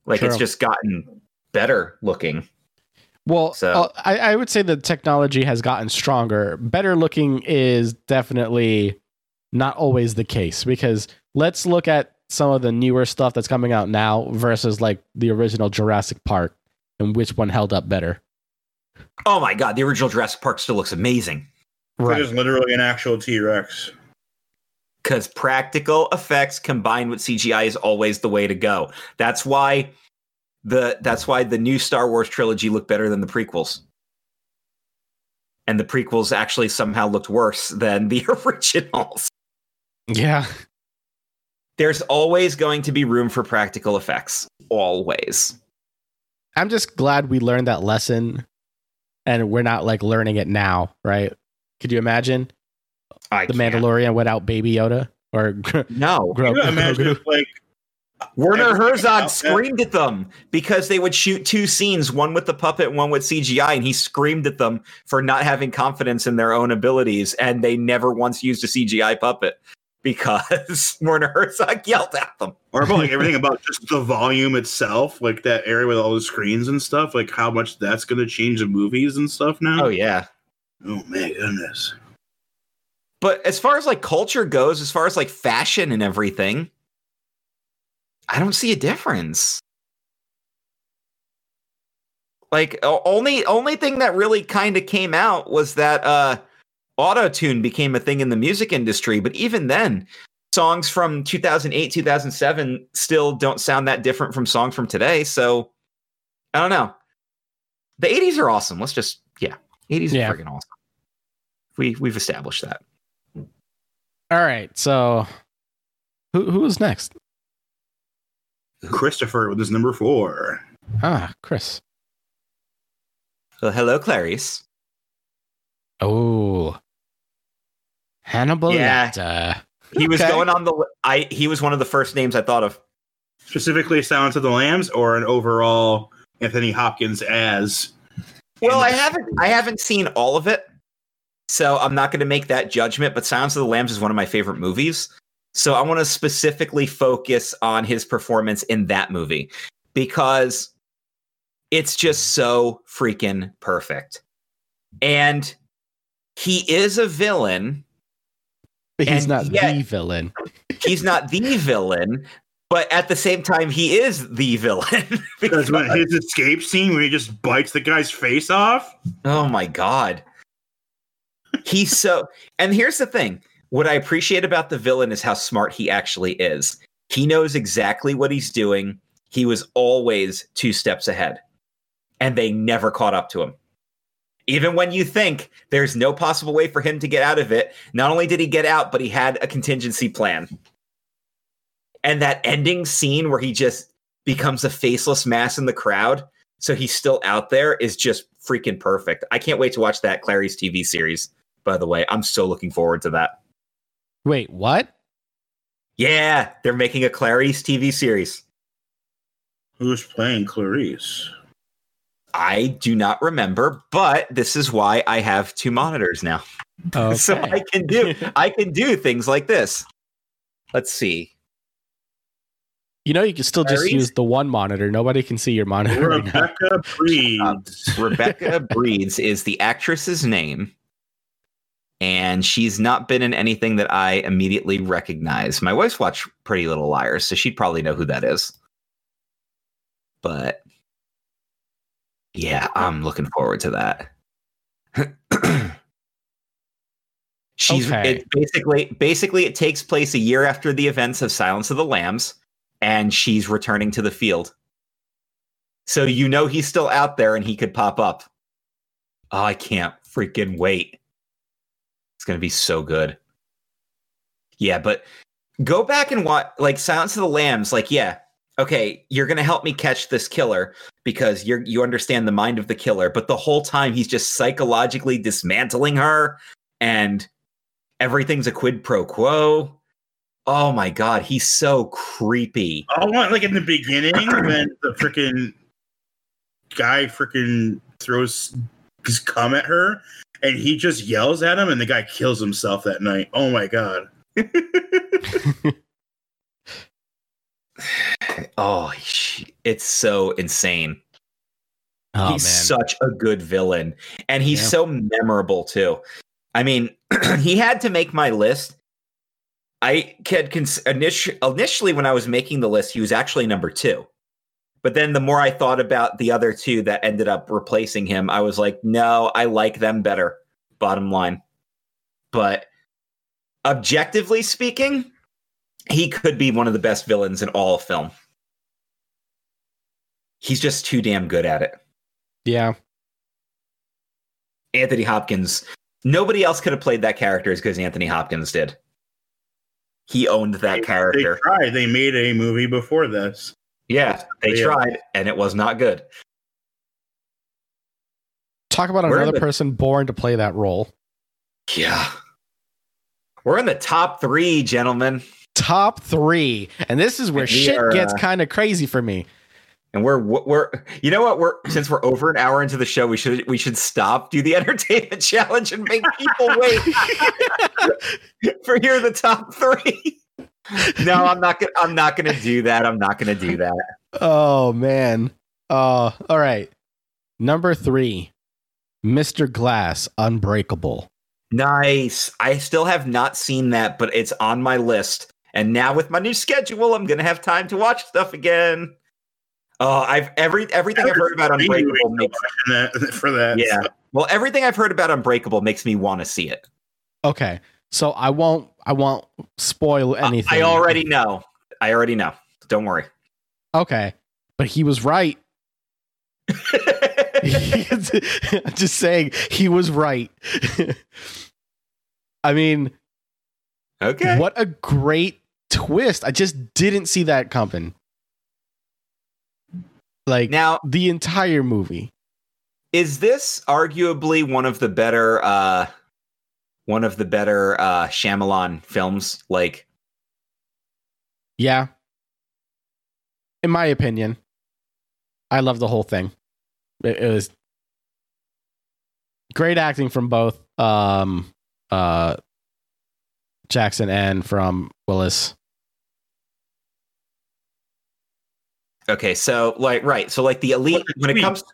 Like it's just gotten better looking. Well, So- uh, I, I would say the technology has gotten stronger. Better looking is definitely not always the case because let's look at some of the newer stuff that's coming out now versus like the original Jurassic Park and which one held up better. Oh my god, the original Jurassic Park still looks amazing. It is literally an actual T Rex. because practical effects combined with CGI is always the way to go. That's why the that's why the new Star Wars trilogy looked better than the prequels. And the prequels actually somehow looked worse than the originals. Yeah. There's always going to be room for practical effects. Always. I'm just glad we learned that lesson and we're not like learning it now, right? Could you imagine I the can't. Mandalorian without Baby Yoda or No. Gro- you imagine Grogu? if, like Werner Herzog screamed at them because they would shoot two scenes, one with the puppet, one with CGI, and he screamed at them for not having confidence in their own abilities, and they never once used a CGI puppet because Werner Herzog yelled at them. or about like everything about just the volume itself, like that area with all the screens and stuff, like how much that's going to change the movies and stuff now. Oh yeah, Oh my goodness! But as far as like culture goes, as far as like fashion and everything, I don't see a difference. Like only only thing that really kind of came out was that uh auto tune became a thing in the music industry, but even then, songs from 2008, 2007 still don't sound that different from songs from today. So I don't know. The 80s are awesome. Let's just yeah, 80s Yeah. are freaking awesome. We we've established that. All right. So who who is next? Christopher with his number four. Ah, Chris. Well, hello, Clarice. Oh. Hannibal Yeah. Lecter. Uh, he was going on the. I he was one of the first names I thought of. Specifically, Silence of the Lambs, or an overall Anthony Hopkins as. Well, I haven't I haven't seen all of it, so I'm not going to make that judgment. But Silence of the Lambs is one of my favorite movies, so I want to specifically focus on his performance in that movie because it's just so freaking perfect, and he is a villain. But he's And not yet- the villain. He's not the villain, but at the same time, he is the villain. Because when his escape scene, when he just bites the guy's face off, Oh my god. He's so and here's the thing. What I appreciate about the villain is how smart he actually is. He knows exactly what he's doing. He was always two steps ahead. And they never caught up to him. Even when you think there's no possible way for him to get out of it, not only did he get out, but he had a contingency plan. And that ending scene where he just becomes a faceless mass in the crowd, so he's still out there, is just freaking perfect. I can't wait to watch that Clarice TV series, by the way. I'm so looking forward to that. Wait, what? Yeah, they're making a Clarice TV series. who's playing Clarice? I do not remember, but this is why I have two monitors now. Okay. so I can do I can do things like this. Let's see. you know, you can still just Clarice? use the one monitor. Nobody can see your monitor. right now. Rebecca Breeds. Uh, Rebecca Breeds is the actress's name. And she's not been in anything that I immediately recognize. My wife's watched Pretty Little Liars, so she'd probably know who that is. But yeah, I'm looking forward to that. she's Okay. it basically basically it takes place a year after the events of Silence of the Lambs, and she's returning to the field. So you know he's still out there and he could pop up. Oh, I can't freaking wait. It's going to be so good. Yeah, but go back and watch like Silence of the Lambs like yeah, okay, you're going to help me catch this killer because you're you understand the mind of the killer, but the whole time he's just psychologically dismantling her and everything's a quid pro quo. Oh my god, he's so creepy. I want like in the beginning when the freaking guy freaking throws his cum at her and he just yells at him and the guy kills himself that night. Oh my god. Oh, it's so insane. Oh he's man. such a good villain, and he's Yeah. so memorable too. I mean, he had to make my list. I could cons- initi- initially when I was making the list, he was actually number two. But then the more I thought about the other two that ended up replacing him, I was like, no, I like them better. Bottom line. But objectively speaking, he could be one of the best villains in all of film. He's just too damn good at it. yeah. Anthony Hopkins. Nobody else could have played that character as good as Anthony Hopkins did. He owned that They character. tried. They made a movie before this. Yeah, they Yeah. tried, and it was not good. Talk about We're another the- person born to play that role. Yeah. We're in the top three, gentlemen, Top three, and this is where shit are, gets uh, kind of crazy for me. and we're we're you know what we're since we're over an hour into the show, we should we should stop, do the entertainment challenge, and make people wait for here the top three. No, I'm not gonna. I'm not gonna do that. I'm not gonna do that. Oh man. Uh all right. Number three, Mr. Glass, Unbreakable. Nice. I still have not seen that, but it's on my list. And now with my new schedule, I'm gonna have time to watch stuff again. Oh, I've every everything I've heard about Unbreakable makes that, for that. Yeah. so. Well, everything I've heard about Unbreakable makes me want to see it. Okay, so I won't I won't spoil anything. I already know. I already know. Don't worry. okay, but he was right. I'm just saying he was right. I mean, okay. what a great twist! I just didn't see that coming. Like Now, the entire movie. is this arguably one of the better uh one of the better uh Shyamalan films? Like Yeah. In my opinion, I love the whole thing. It, it was great acting from both um uh Jackson and from Willis. Okay, so like right, so like the elite when it comes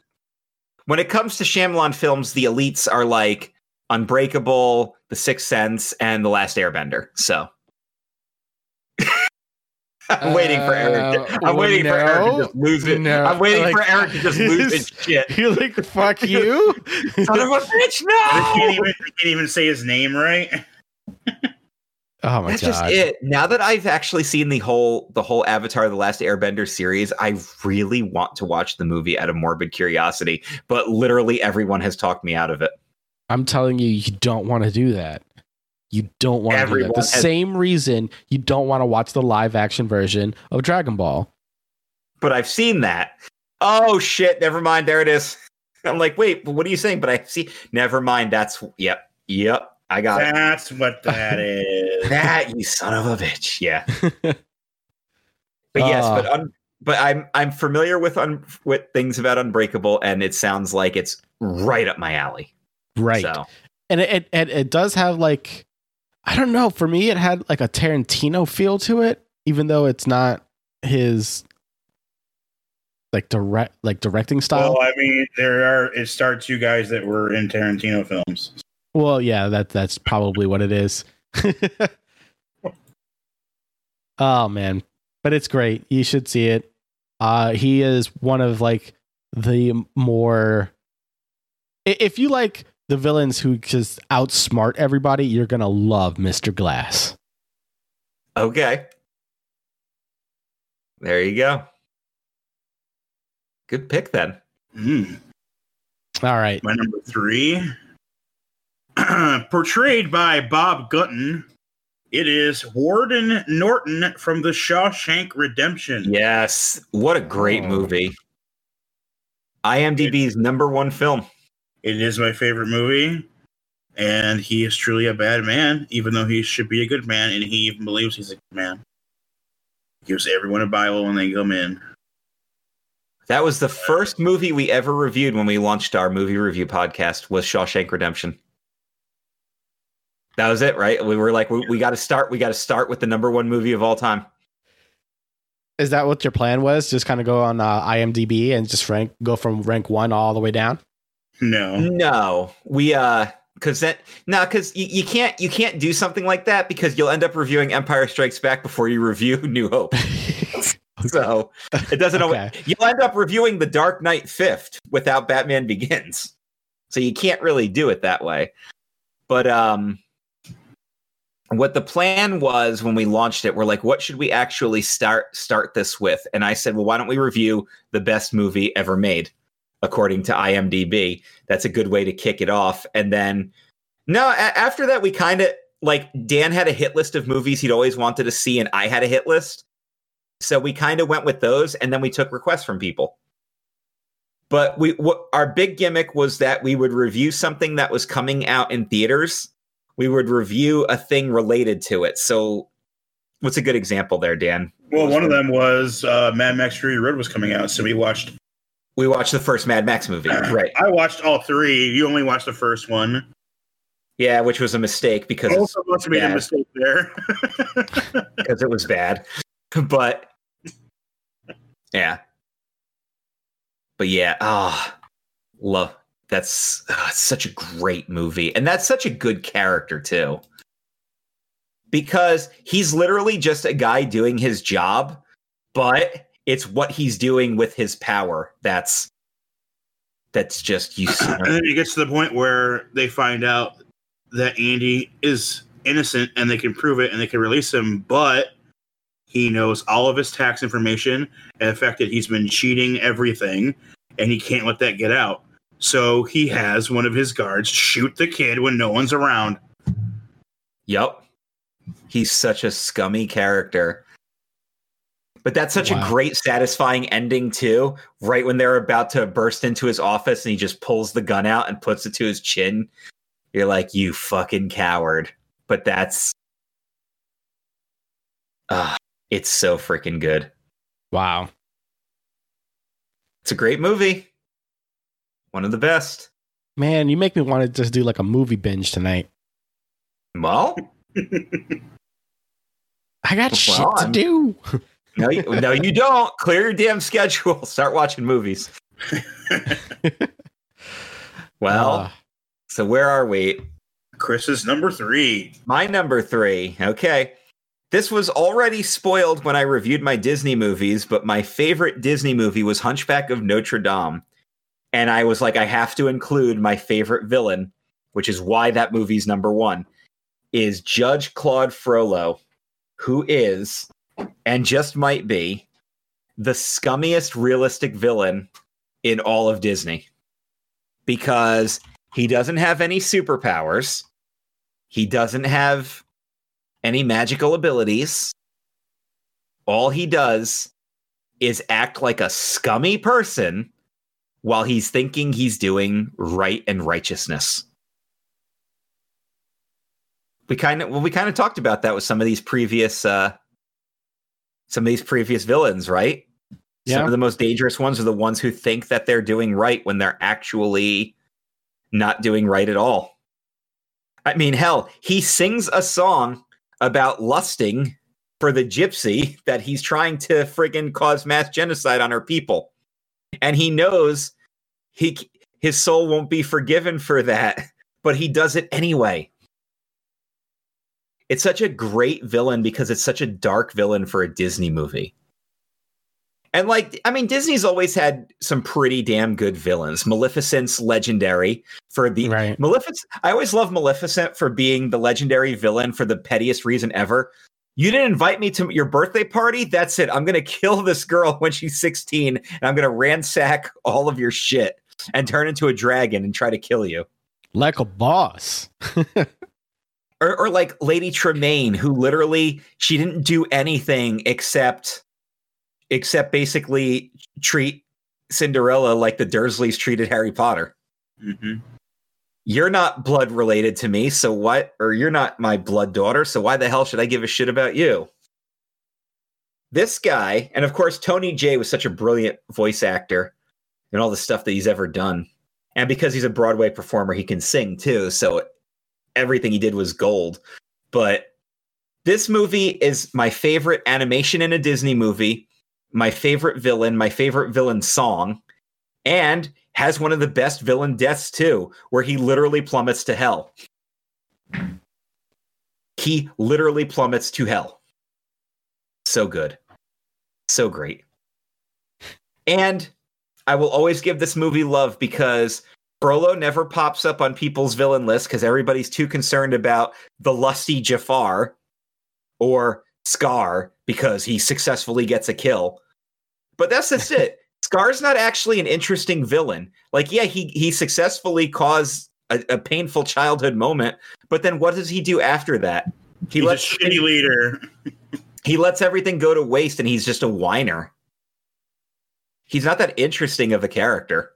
when it comes to Shyamalan films, the elites are like Unbreakable, The Sixth Sense, and The Last Airbender. So I'm waiting for Eric. To, Uh, I'm waiting for Eric to just lose it. no, I'm waiting like- for Eric to just lose his shit. You're like, fuck you. Son of a bitch, I can't no! even, I can't even say his name right. Oh my That's god. just it. Now that I've actually seen the whole the whole Avatar: The Last Airbender series, I really want to watch the movie out of morbid curiosity. But literally, everyone has talked me out of it. I'm telling you, you don't want to do that. You don't want to do Everyone that. The has- same reason you don't want to watch the live action version of Dragon Ball. But I've seen that. Oh shit! Never mind. There it is. I'm like, wait, what are you saying? But I see. Never mind. That's yep, yep. I got it. That's what that is. That you son of a bitch. Yeah. But yes, Ah. but un- but I'm I'm familiar with un- with things about Unbreakable, and it sounds like it's right up my alley. right. So And it, it it it does have like I don't know, for me it had like a Tarantino feel to it, even though it's not his like direct like directing style. Well, I mean, there are it starts two guys that were in Tarantino films. Well, yeah, that that's probably what it is. oh man, but it's great. You should see it. Uh he is one of like the more if you like the villains who just outsmart everybody, you're going to love Mr. Glass. okay, there you go. Good pick then. Mm. All right. My number three, portrayed by Bob Gunton, it is Warden Norton from The Shawshank Redemption. Yes, what a great Oh. movie. IMDb's number one film. It is my favorite movie, and he is truly a bad man, even though he should be a good man, and he even believes he's a good man. Gives everyone a Bible when they come in. That was the first movie we ever reviewed when we launched our movie review podcast was Shawshank Redemption. That was it, right? We were like, we, we got to start. We got to start with the number one movie of all time. Is that what your plan was? Just kind of go on uh, IMDb and just rank go from rank 1 all the way down? No, No, we uh, because that no, because you, you can't you can't do something like that because you'll end up reviewing Empire Strikes Back before you review New Hope. So it doesn't. always Okay. You'll end up reviewing The Dark Knight Fifth without Batman Begins. So you can't really do it that way. But um, what the plan was when we launched it, we're like, what should we actually start start this with? And I said, well, why don't we review the best movie ever made, according to IMDb? That's a good way to kick it off. And then, no, a- after that, we kind of like Dan had a hit list of movies he'd always wanted to see, and I had a hit list. So we kind of went with those, and then we took requests from people. But we, what, our big gimmick was that we would review something that was coming out in theaters. We would review a thing related to it. So, what's a good example there, Dan? well, one of them was uh, Mad Max Fury Road was coming out, so we watched. We watched the first Mad Max movie, right? I watched all three. You only watched the first one. Yeah, which was a mistake because it's, of us made a mistake there. because it was bad. But yeah, but yeah, ah, love That's uh, such a great movie. And that's such a good character, too. Because he's literally just a guy doing his job, but it's what he's doing with his power that's that's just you and then it gets to the point where they find out that Andy is innocent and they can prove it and they can release him, but he knows all of his tax information and the fact that he's been cheating everything and he can't let that get out. So he has one of his guards shoot the kid when no one's around. Yep. He's such a scummy character. But that's such wow. a great, satisfying ending, too. Right when they're about to burst into his office and he just pulls the gun out and puts it to his chin. You're like, you fucking coward. But that's. Uh, it's so freaking good. Wow. It's a great movie. One of the best. Man, you make me want to just do like a movie binge tonight. Well, I got well, shit to do. no, you, no, you don't. Clear your damn schedule. Start watching movies. well, uh, so where are we? Chris's number three. My number three. Okay. This was already spoiled when I reviewed my Disney movies, but my favorite Disney movie was Hunchback of Notre Dame. And I was like, I have to include my favorite villain, which is why that movie's number one, is Judge Claude Frollo, who is, and just might be, the scummiest realistic villain in all of Disney. Because he doesn't have any superpowers. He doesn't have any magical abilities. All he does is act like a scummy person while he's thinking he's doing right and righteousness. We kind of well, we kind of talked about that with some of these previous uh some of these previous villains, right? Yeah. Some of the most dangerous ones are the ones who think that they're doing right when they're actually not doing right at all. I mean, hell, he sings a song about lusting for the gypsy that he's trying to friggin' cause mass genocide on her people. And he knows he his soul won't be forgiven for that, but he does it anyway. It's such a great villain because it's such a dark villain for a Disney movie. And like, I mean, Disney's always had some pretty damn good villains. Maleficent's legendary for the right. Maleficent. I always love Maleficent for being the legendary villain for the pettiest reason ever. You didn't invite me to your birthday party. That's it. I'm gonna kill this girl when she's 16, and I'm gonna ransack all of your shit and turn into a dragon and try to kill you. Like a boss. or, or like Lady Tremaine, who literally she didn't do anything except except basically treat Cinderella like the Dursleys treated Harry Potter. Mm-hmm. You're not blood related to me, so what? Or you're not my blood daughter, so why the hell should I give a shit about you? This guy, and of course, Tony Jay was such a brilliant voice actor and all the stuff that he's ever done. And because he's a Broadway performer, he can sing too. So everything he did was gold. But this movie is my favorite animation in a Disney movie my favorite villain, my favorite villain song, and has one of the best villain deaths too, where he literally plummets to hell. He literally plummets to hell. So good. So great. And I will always give this movie love because Frollo never pops up on people's villain list because everybody's too concerned about the lusty Jafar or Scar because he successfully gets a kill. But that's just it. Scar's not actually an interesting villain. Like, yeah, he he successfully caused a, a painful childhood moment, but then what does he do after that? He he's lets a shitty leader. he lets everything go to waste, and he's just a whiner. He's not that interesting of a character.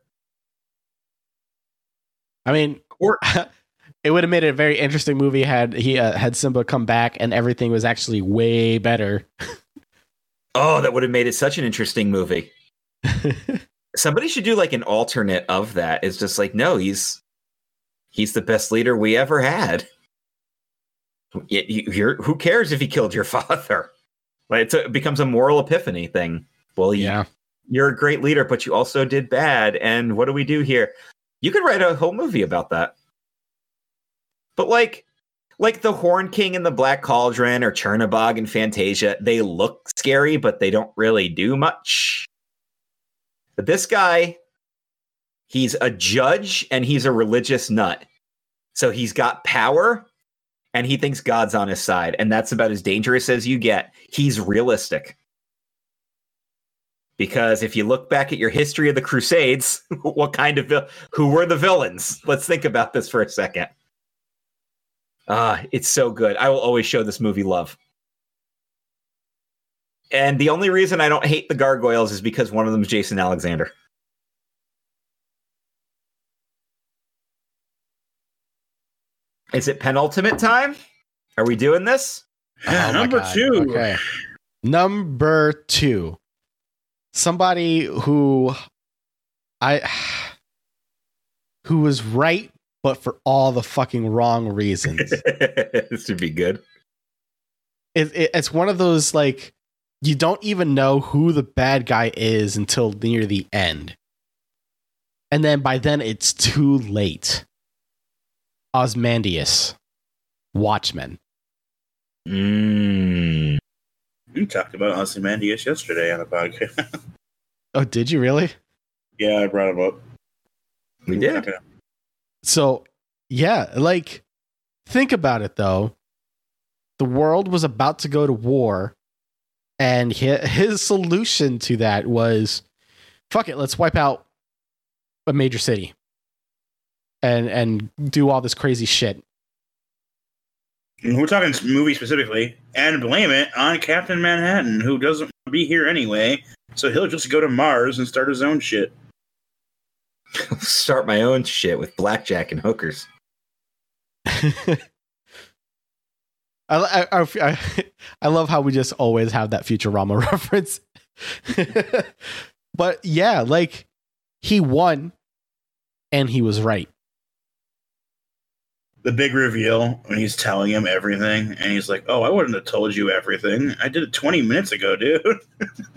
I mean, or it would have made it a very interesting movie had he uh, had Simba come back and everything was actually way better. oh, that would have made it such an interesting movie. Somebody should do like an alternate of that. It's just like, no, he's he's the best leader we ever had. You're, who cares if he killed your father? Like a, it becomes a moral epiphany thing. Well, yeah, you're a great leader, but you also did bad. And what do we do here? You could write a whole movie about that. But like like the Horn King and the Black Cauldron or Chernabog and Fantasia, they look scary, but they don't really do much. But this guy, he's a judge and he's a religious nut. So he's got power and he thinks God's on his side. And that's about as dangerous as you get. He's realistic. Because if you look back at your history of the Crusades, what kind of who were the villains? Let's think about this for a second. Ah, it's so good. I will always show this movie love. And the only reason I don't hate the gargoyles is because one of them is Jason Alexander. Is it penultimate time? Are we doing this? Oh number God. two. Okay. Number two. Somebody who I who was right, but for all the fucking wrong reasons. this would be good. it, it, it's one of those like you don't even know who the bad guy is until near the end. And then by then it's too late. Ozymandias. Watchmen. Mm. We talked about Ozymandias yesterday on a podcast. Oh, did you really? yeah, I brought him up. We did. So, yeah, like think about it though. The world was about to go to war and his solution to that was fuck it, let's wipe out a major city. And and do all this crazy shit. We're talking movie specifically, and blame it on Captain Manhattan, who doesn't want to be here anyway. So he'll just go to Mars and start his own shit. Start my own shit with blackjack and hookers. I, I, I, I love how we just always have that Futurama reference. but yeah, like he won and he was right. The big reveal when he's telling him everything, and he's like, "Oh, I wouldn't have told you everything. I did it 20 minutes ago, dude."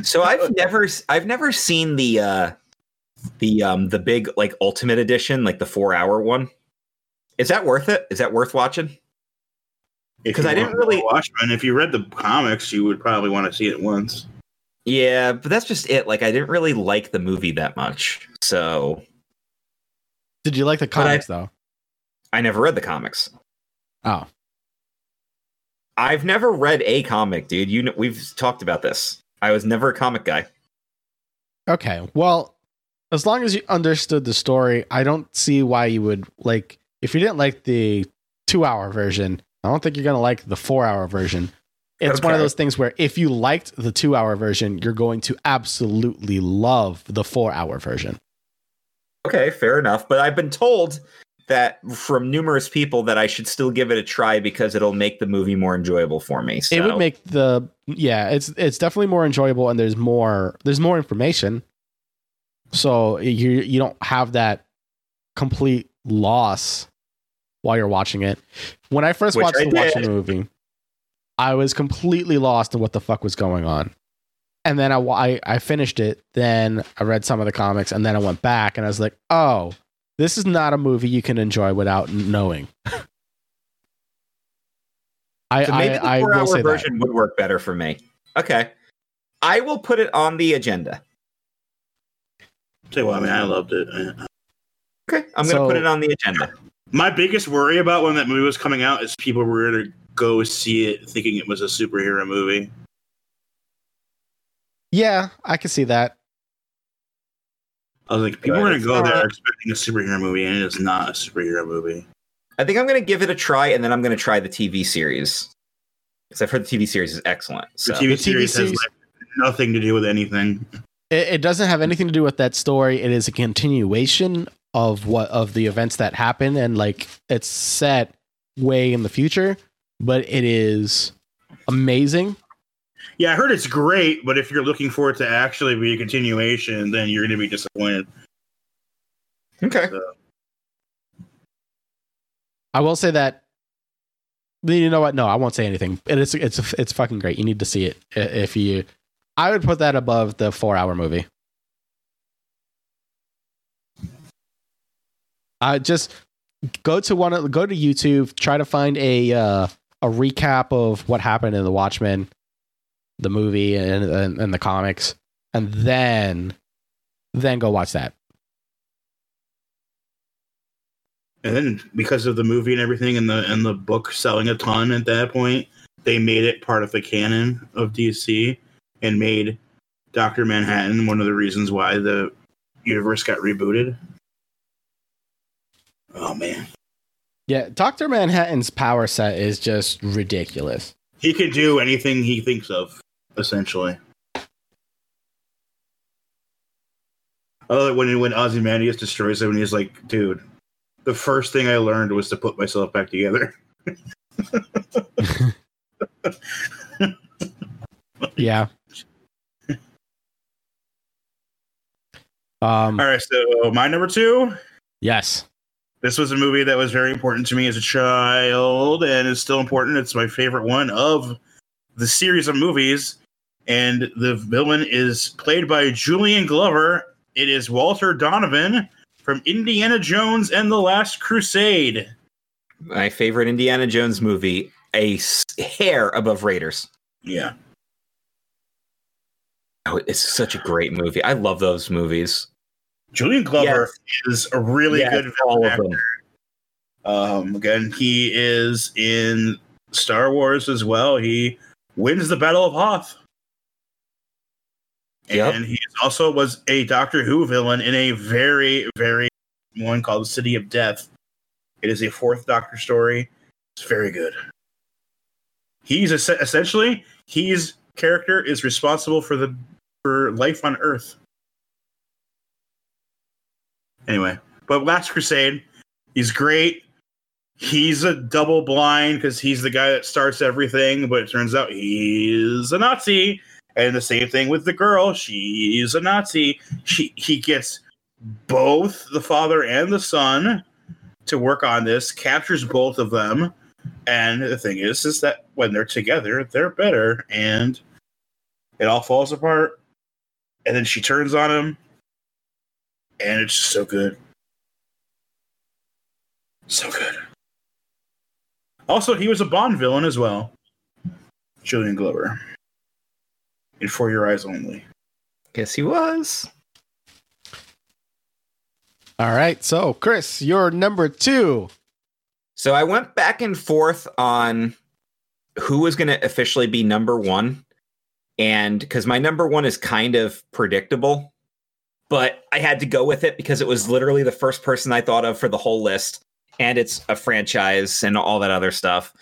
So I've never I've never seen the uh the um the big like ultimate edition, like the 4-hour one. Is that worth it? Is that worth watching? If 'Cause you I didn't want really- Watchmen. If you read the comics, you would probably want to see it once. Yeah, but that's just it. Like I didn't really like the movie that much. So Did you like the But I- comics though? I never read the comics. Oh, I've never read a comic, dude. You know, we've talked about this. I was never a comic guy. okay. Well, as long as you understood the story, I don't see why you would like. If you didn't like the two-hour version, I don't think you're gonna like the four-hour version. It's one of those things where if you liked the two-hour version, you're going to absolutely love the four-hour version. Okay, fair enough. But I've been told that from numerous people that I should still give it a try because it'll make the movie more enjoyable for me. So. it would make the yeah it's it's definitely more enjoyable and there's more there's more information so you you don't have that complete loss while you're watching it when i first Which watched I the watching movie i was completely lost in what the fuck was going on and then I, I i finished it then i read some of the comics and then i went back and i was like oh this is not a movie you can enjoy without knowing I, So maybe I, the I four-hour say that. version would work better for me. Okay. I will put it on the agenda. Tell you what, I mean, I loved it. Okay. I'm going to So- put it on the agenda. My biggest worry about when that movie was coming out is people were going to go see it thinking it was a superhero movie. Yeah, I can see that. I was like, people But are going to go there not- expecting a superhero movie, and it is not a superhero movie. I think I'm going to give it a try and then I'm going to try the TV series. Because I've heard the TV series is excellent. The TV, The TV series has series- like, nothing to do with anything. It, it doesn't have anything to do with that story. It is a continuation of what of the events that happen, and like it's set way in the future, but it is amazing. Yeah, I heard it's great, but if you're looking for it to actually be a continuation, then you're going to be disappointed. Okay. I will say that. You know what? No, I won't say anything. It is it's it's fucking great. You need to see it if you. I would put that above the four hour movie. Uh, just go to one. Go to YouTube. Try to find a uh, a recap of what happened in the Watchmen, the movie, and, and and the comics, and then then go watch that. And then because of the movie and everything and the and the book selling a ton at that point, they made it part of the canon of DC and made Doctor Manhattan one of the reasons why the universe got rebooted. Oh man. Yeah, Doctor Manhattan's power set is just ridiculous. He can do anything he thinks of, essentially. Oh, when when Ozymandias destroys him, and he's like, "Dude, the first thing I learned was to put myself back together." Yeah. Um. All right, so my number two. Yes. This was a movie that was very important to me as a child, and is still important. It's my favorite one of the series of movies, and the villain is played by Julian Glover. It is Walter Donovan from Indiana Jones and the Last Crusade. My favorite Indiana Jones movie, a hair above Raiders. Yeah, Oh, it's such a great movie. I love those movies. Julian Glover is a really Yeah, good villain actor. Um, again, he is in Star Wars as well. He wins the Battle of Hoth. Yep. And he also was a Doctor Who villain in a very, very one called The City of Death. It is a fourth Doctor story. It's very good. He's es- essentially his character is responsible for the for life on Earth. Anyway, but Last Crusade, he's great. He's a double blind because he's the guy that starts everything, but it turns out he's a Nazi. And the same thing with the girl. She's a Nazi. She he gets both the father and the son to work on this, captures both of them. And the thing is, is that when they're together, they're better, and it all falls apart. And then she turns on him, and it's just so good. So good. Also, he was a Bond villain as well. Julian Glover. In For Your Eyes Only. Guess he was. All right. So, Chris, you're number two. So I went back and forth on who was going to officially be number one. And because my number one is kind of predictable, but I had to go with it because it was literally the first person I thought of for the whole list. And it's a franchise and all that other stuff.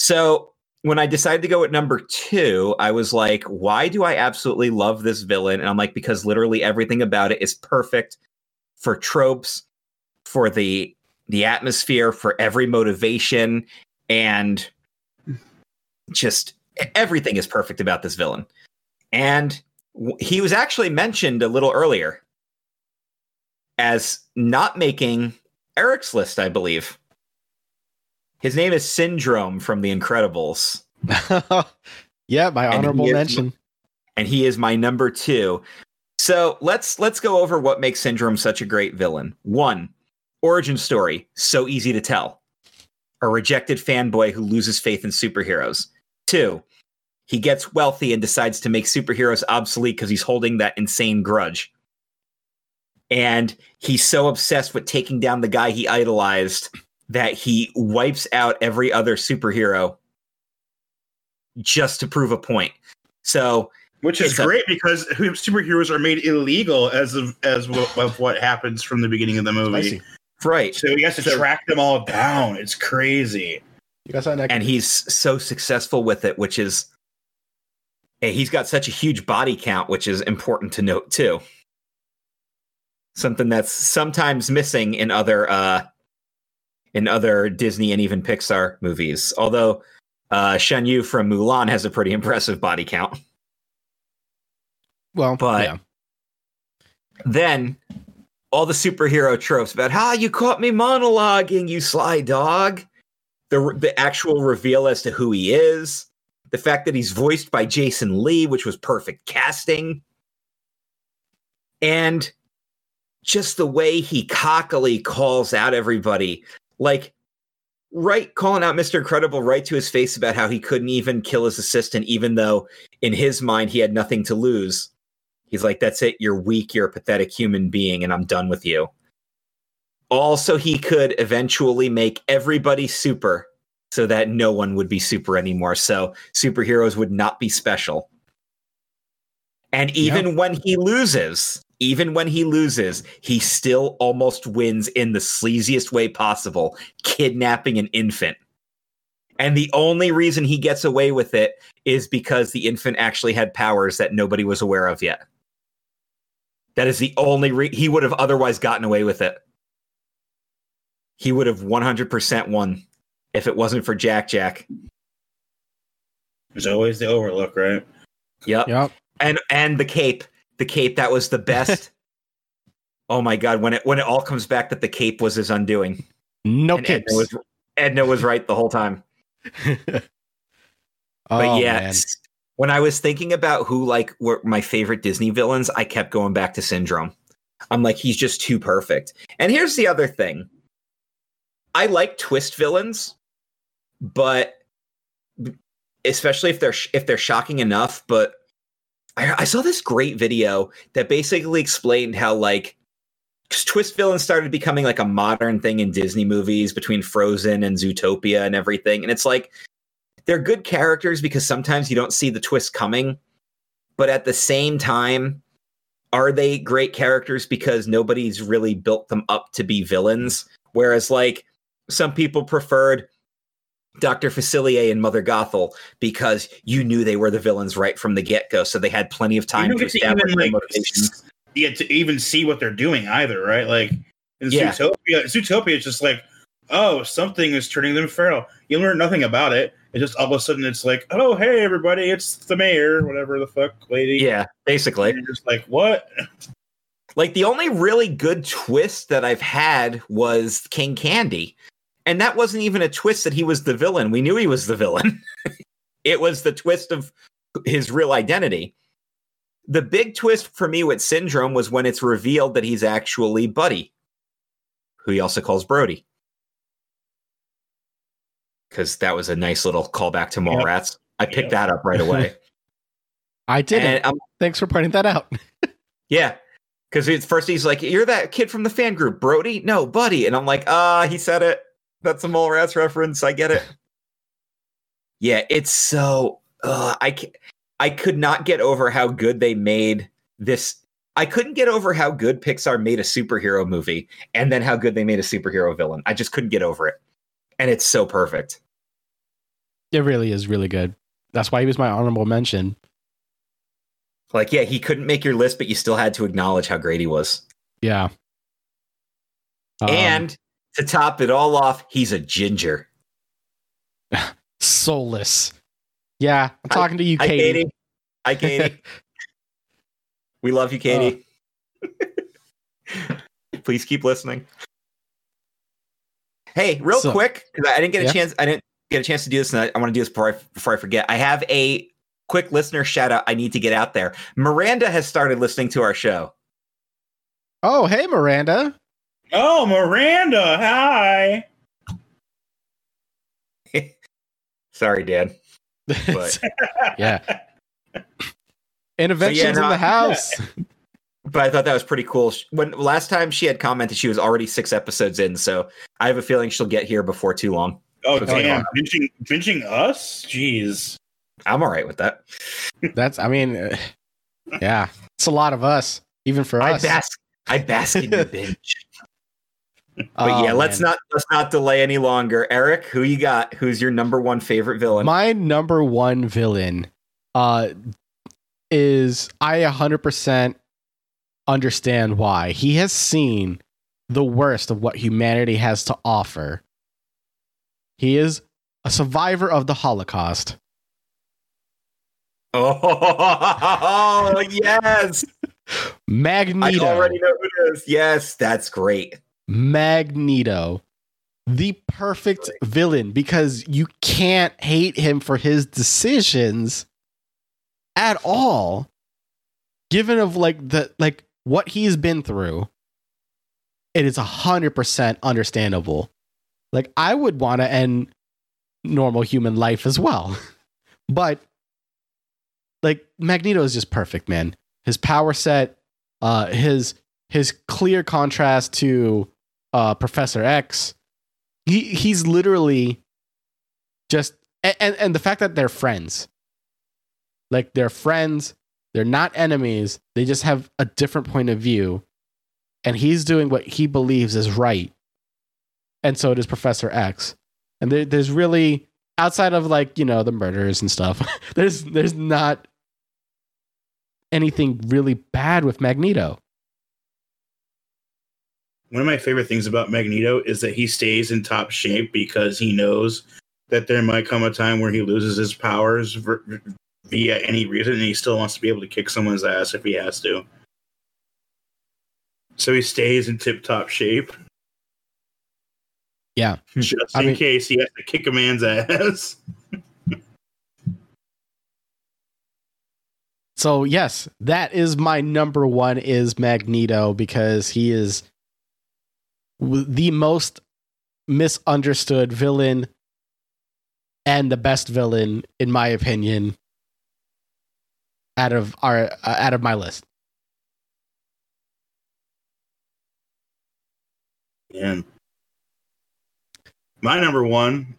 So when I decided to go at number two, I was like, why do I absolutely love this villain? And I'm like, because literally everything about it is perfect for tropes, for the the atmosphere, for every motivation, and hmm. just everything is perfect about this villain. And he was actually mentioned a little earlier as not making Eric's list, I believe. His name is Syndrome from The Incredibles. yeah, my And honorable is- mention. and he is my number two. So let's let's go over what makes Syndrome such a great villain. One, origin story, so easy to tell. A rejected fanboy who loses faith in superheroes. Two, he gets wealthy and decides to make superheroes obsolete because he's holding that insane grudge. And he's so obsessed with taking down the guy he idolized that he wipes out every other superhero just to prove a point. So Which is It's a- great because superheroes are made illegal as of as of, of what happens from the beginning of the movie. Right. So he has to So- track them all down. It's crazy. You guys saw that? and he's so successful with it, which is and he's got such a huge body count, which is important to note too. Something that's sometimes missing in other uh in other Disney and even Pixar movies. Although uh Shan Yu from Mulan has a pretty impressive body count. well, but- yeah. Then all the superhero tropes about how you caught me monologuing, you sly dog. The the actual reveal as to who he is, the fact that he's voiced by Jason Lee, which was perfect casting, and just the way he cockily calls out everybody, like right calling out Mr. Incredible right to his face about how he couldn't even kill his assistant, even though in his mind he had nothing to lose. He's like, That's it, you're weak, you're a pathetic human being, and I'm done with you. Also, he could eventually make everybody super so that no one would be super anymore. So superheroes would not be special. And even Yeah. when he loses, even when he loses, he still almost wins in the sleaziest way possible, kidnapping an infant. And the only reason he gets away with it is because the infant actually had powers that nobody was aware of yet. That is the only re- he would have otherwise gotten away with it. He would have 100% won if it wasn't for Jack Jack. There's always the overlook, right? Yep. Yep. and and the cape the cape that was the best oh my god when it when it all comes back that the cape was his undoing No and kids. edna was, edna was right the whole time but oh, yeah man. s- when i was thinking about who like were my favorite disney villains i kept going back to syndrome i'm like he's just too perfect and here's the other thing i like twist villains but especially if they're if they're shocking enough but I, I saw this great video that basically explained how like twist villains started becoming like a modern thing in disney movies between frozen and zootopia and everything and it's like they're good characters because sometimes you don't see the twist coming but at the same time are they great characters because nobody's really built them up to be villains? Whereas like some people preferred Dr. Facilier and Mother Gothel because you knew they were the villains right from the get-go so they had plenty of time to get establish even their like motivations. you get to even see what they're doing either, right? Like in Yeah. Zootopia, Zootopia is just like, oh, something is turning them feral. You learn nothing about it. It just all of a sudden it's like, oh, hey everybody, it's the mayor, whatever the fuck lady. Yeah, basically. And you're just like, what? Like the only really good twist that I've had was King Candy. And that wasn't even a twist that he was the villain. We knew he was the villain. it was the twist of his real identity. The big twist for me with Syndrome was when it's revealed that he's actually Buddy, who he also calls Brody. Because that was a nice little callback to Mallrats. I picked Yep. that up right away. I did and it. I'm Thanks for pointing that out. Yeah. Because first he's like, You're that kid from the fan group, Brody? No, buddy. And I'm like, Ah, he said it. That's a Mallrats reference. I get it. yeah, it's so. Uh, I, I could not get over how good they made this. I couldn't get over how good Pixar made a superhero movie and then how good they made a superhero villain. I just couldn't get over it. And it's so perfect. It really is really good. That's why he was my honorable mention. Like, yeah, he couldn't make your list, but you still had to acknowledge how great he was. Yeah. Um, and to top it all off, he's a ginger. soulless. Yeah, I'm talking to you, Hi, Katie. Katie. Hi, Katie. we love you, Katie. Oh. Please keep listening. Hey, real So- quick, because I didn't get a Yeah. chance. I didn't get a chance to do this, and I, I want to do this before I, before I forget. I have a quick listener shout out. I need to get out there. Miranda has started listening to our show. Oh, hey, Miranda. Oh, Miranda, hi. Sorry, Dad. But- yeah. Interventions no, in the house. but I thought that was pretty cool. When last time she had commented, she was already six episodes in, so I have a feeling she'll get here before too long. Oh, yeah. damn. Binging, binging us? Jeez. I'm all right with that. That's, I mean, uh, yeah, it's a lot of us, even for I us. bask, I bask in the binge. But Oh, yeah, let's man. not let's not delay any longer. Eric, who you got? Who's your number one favorite villain? My number one villain uh, is I 100% understand why. He has seen the worst of what humanity has to offer. He is a survivor of the Holocaust. oh yes, Magneto. I already know who it is. Yes, that's great. Magneto. The perfect villain because you can't hate him for his decisions at all. Given of like the like what he's been through it is a 100% understandable. Like, I would want to end normal human life as well. but, like, Magneto is just perfect, man. His power set, uh, his his clear contrast to uh, Professor X. He he's literally just and and the fact that they're friends. Like they're friends, they're not enemies. They just have a different point of view. And he's doing what he believes is right. And so does Professor X. And there, there's really outside of like, you know, the murders and stuff, there's there's not anything really bad with Magneto. One of my favorite things about Magneto is that he stays in top shape because he knows that there might come a time where he loses his powers via any reason and he still wants to be able to kick someone's ass if he has to. So he stays in tip top shape. Yeah. Just I in mean, case he has to kick a man's ass. so yes, that is my number one is Magneto because he is the most misunderstood villain and the best villain in my opinion out of our uh, out of my list. Yeah. My number one,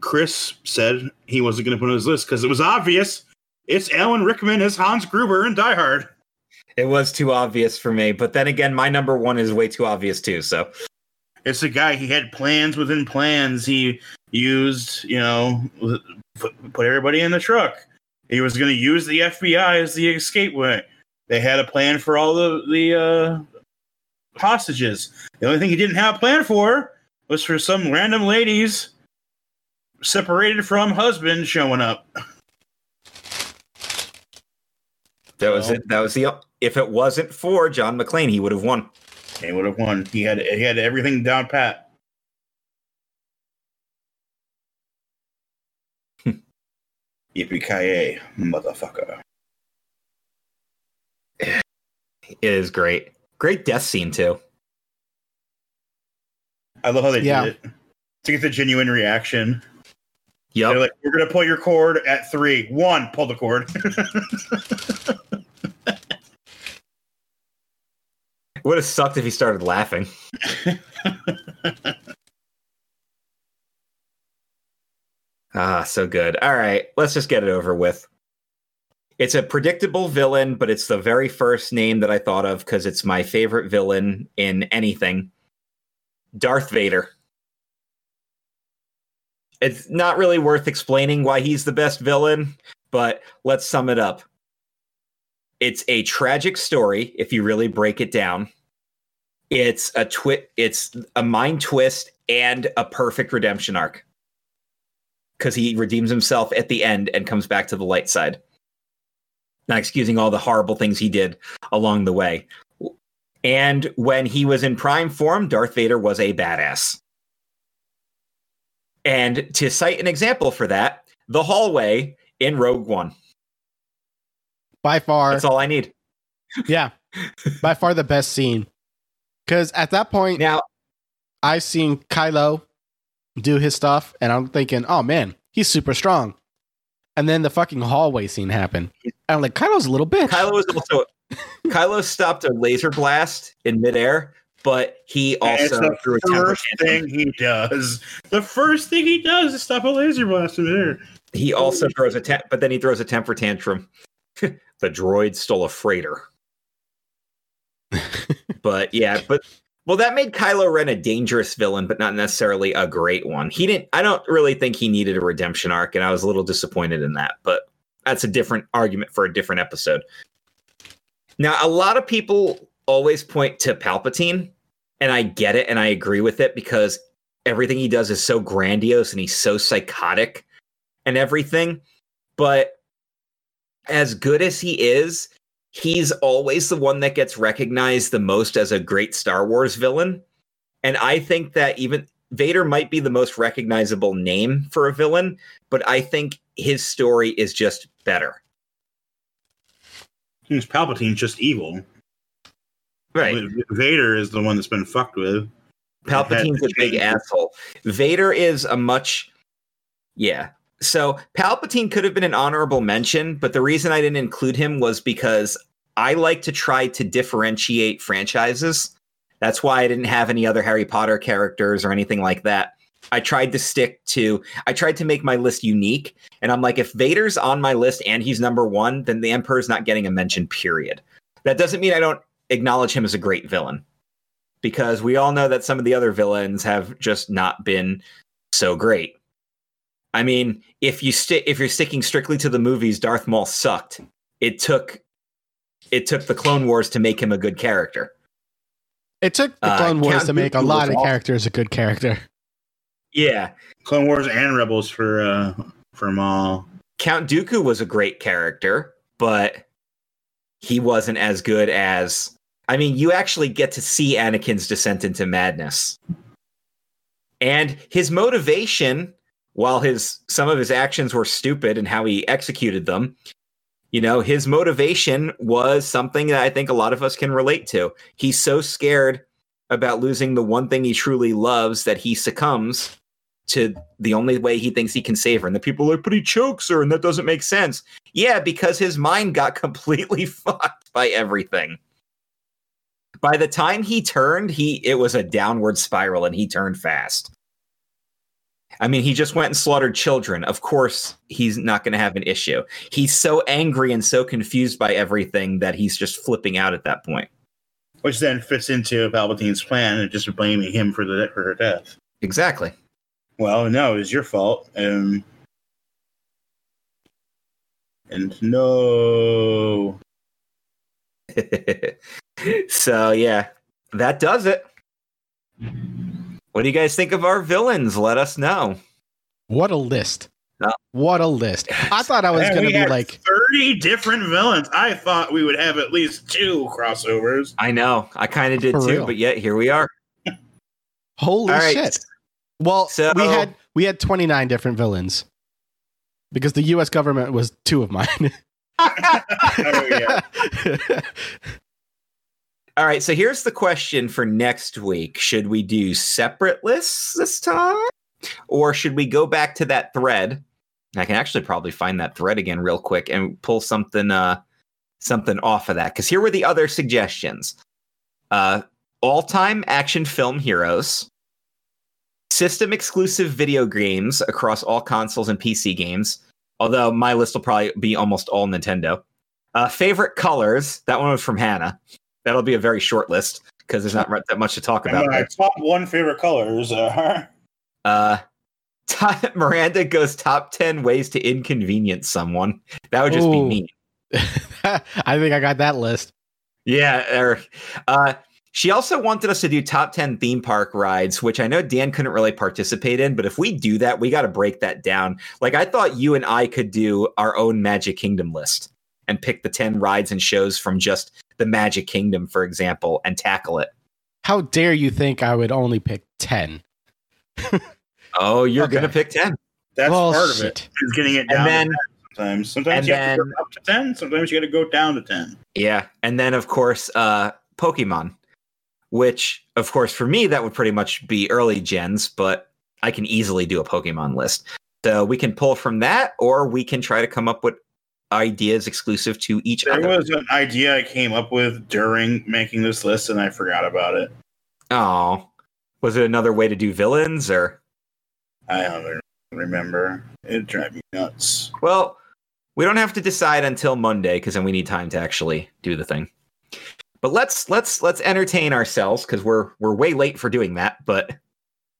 Chris said he wasn't going to put on his list because it was obvious. It's Alan Rickman as Hans Gruber in Die Hard. It was too obvious for me, but then again, my number one is way too obvious too. So it's a guy. He had plans within plans. He used, you know, put everybody in the truck. He was going to use the FBI as the escape way. They had a plan for all the the uh, hostages. The only thing he didn't have a plan for was for some random ladies separated from husband showing up. That was it. That was the if it wasn't for John McClane, he would have won. He would have won. He had he had everything down pat. Hmm. Yippee ki motherfucker! It is great. Great death scene too. I love how they yeah. did it to get the genuine reaction. Yep. They're like, we're gonna pull your cord at three. One, pull the cord. Would have sucked if he started laughing. ah, so good. All right, let's just get it over with. It's a predictable villain, but it's the very first name that I thought of because it's my favorite villain in anything Darth Vader. It's not really worth explaining why he's the best villain, but let's sum it up. It's a tragic story if you really break it down. It's a twi- it's a mind twist and a perfect redemption arc. Cuz he redeems himself at the end and comes back to the light side. Not excusing all the horrible things he did along the way. And when he was in prime form, Darth Vader was a badass. And to cite an example for that, the hallway in Rogue One. By far. That's all I need. Yeah. by far the best scene. Because at that point, now I've seen Kylo do his stuff, and I'm thinking, oh man, he's super strong. And then the fucking hallway scene happened. And I'm like, Kylo's a little bitch. Kylo was also Kylo stopped a laser blast in midair, but he also the threw a first thing he does. The first thing he does is stop a laser blast in midair. He also throws a ta- but then he throws a temper tantrum. the droid stole a freighter. But yeah, but well, that made Kylo Ren a dangerous villain, but not necessarily a great one. He didn't. I don't really think he needed a redemption arc, and I was a little disappointed in that. But that's a different argument for a different episode. Now, a lot of people always point to Palpatine, and I get it, and I agree with it because everything he does is so grandiose and he's so psychotic and everything. But as good as he is, he's always the one that gets recognized the most as a great Star Wars villain. And I think that even Vader might be the most recognizable name for a villain, but I think his story is just better. He's Palpatine's just evil. Right. Vader is the one that's been fucked with. Palpatine's a big asshole. Vader is a much, yeah. So Palpatine could have been an honorable mention, but the reason I didn't include him was because I like to try to differentiate franchises. That's why I didn't have any other Harry Potter characters or anything like that. I tried to stick to, I tried to make my list unique. And I'm like, if Vader's on my list and he's number one, then the Emperor's not getting a mention, period. That doesn't mean I don't acknowledge him as a great villain because we all know that some of the other villains have just not been so great. I mean, if you stick if you're sticking strictly to the movies, Darth Maul sucked. It took it took the Clone Wars to make him a good character. It took the Uh, Clone Wars Count to make a lot of awesome. characters a good character. Yeah. Clone Wars and Rebels for uh for Maul. Count Dooku was a great character, but he wasn't as good as I mean, you actually get to see Anakin's descent into madness. And his motivation, while his some of his actions were stupid and how he executed them, you know, his motivation was something that I think a lot of us can relate to. He's so scared about losing the one thing he truly loves that he succumbs to the only way he thinks he can save her. And the people are like, but he chokes her, and that doesn't make sense. Yeah, because his mind got completely fucked by everything. By the time he turned, he it was a downward spiral, and he turned fast. I mean, he just went and slaughtered children. Of course, he's not going to have an issue. He's so angry and so confused by everything that he's just flipping out at that point. Which then fits into Palpatine's plan of just blaming him for the for her death. Exactly. Well, no, it was your fault. Um, and no, so yeah, that does it. What do you guys think of our villains? Let us know. What a list. No. What a list. I thought I was Man, going to be like, thirty different villains. I thought we would have at least two crossovers. I know, I kind of did For too, real. but yet here we are. holy All right. shit. Well, So- we had we had 29 different villains. Because the US government was two of mine. All right, so here's the question for next week. Should we do separate lists this time? Or should we go back to that thread? I can actually probably find that thread again real quick and pull something uh something off of that. Because here were the other suggestions. Uh all-time action film heroes, system exclusive video games across all consoles and PC games. Although my list will probably be almost all Nintendo. Uh, favorite colors. That one was from Hannah. That'll be a very short list because there's not that much to talk And about. my there. top one favorite colors are Uh, t- Miranda goes top ten ways to inconvenience someone. That would just be Ooh. mean. I think I got that list. Yeah, Eric. Uh, she also wanted us to do top 10 theme park rides, which I know Dan couldn't really participate in, but if we do that, we got to break that down. Like, I thought you and I could do our own Magic Kingdom list and pick the 10 rides and shows from just the Magic Kingdom, for example, and tackle it. How dare you think I would only pick 10? Oh, you're Okay. going to pick 10. that's Well, part of it. shit. Getting it And down. then, sometimes, sometimes and you have to go up to ten. Sometimes you got to go down to ten. yeah. And then, of course, uh, Pokemon, which, of course, for me, that would pretty much be early gens, but I can easily do a Pokemon list. So we can pull from that, or we can try to come up with ideas exclusive to each There other. was an idea I came up with during making this list, and I forgot about it. Oh, was it another way to do villains, or I don't remember. It drive me nuts. well, we don't have to decide until Monday because then we need time to actually do the thing. But let's let's let's entertain ourselves because we're we're way late for doing that. But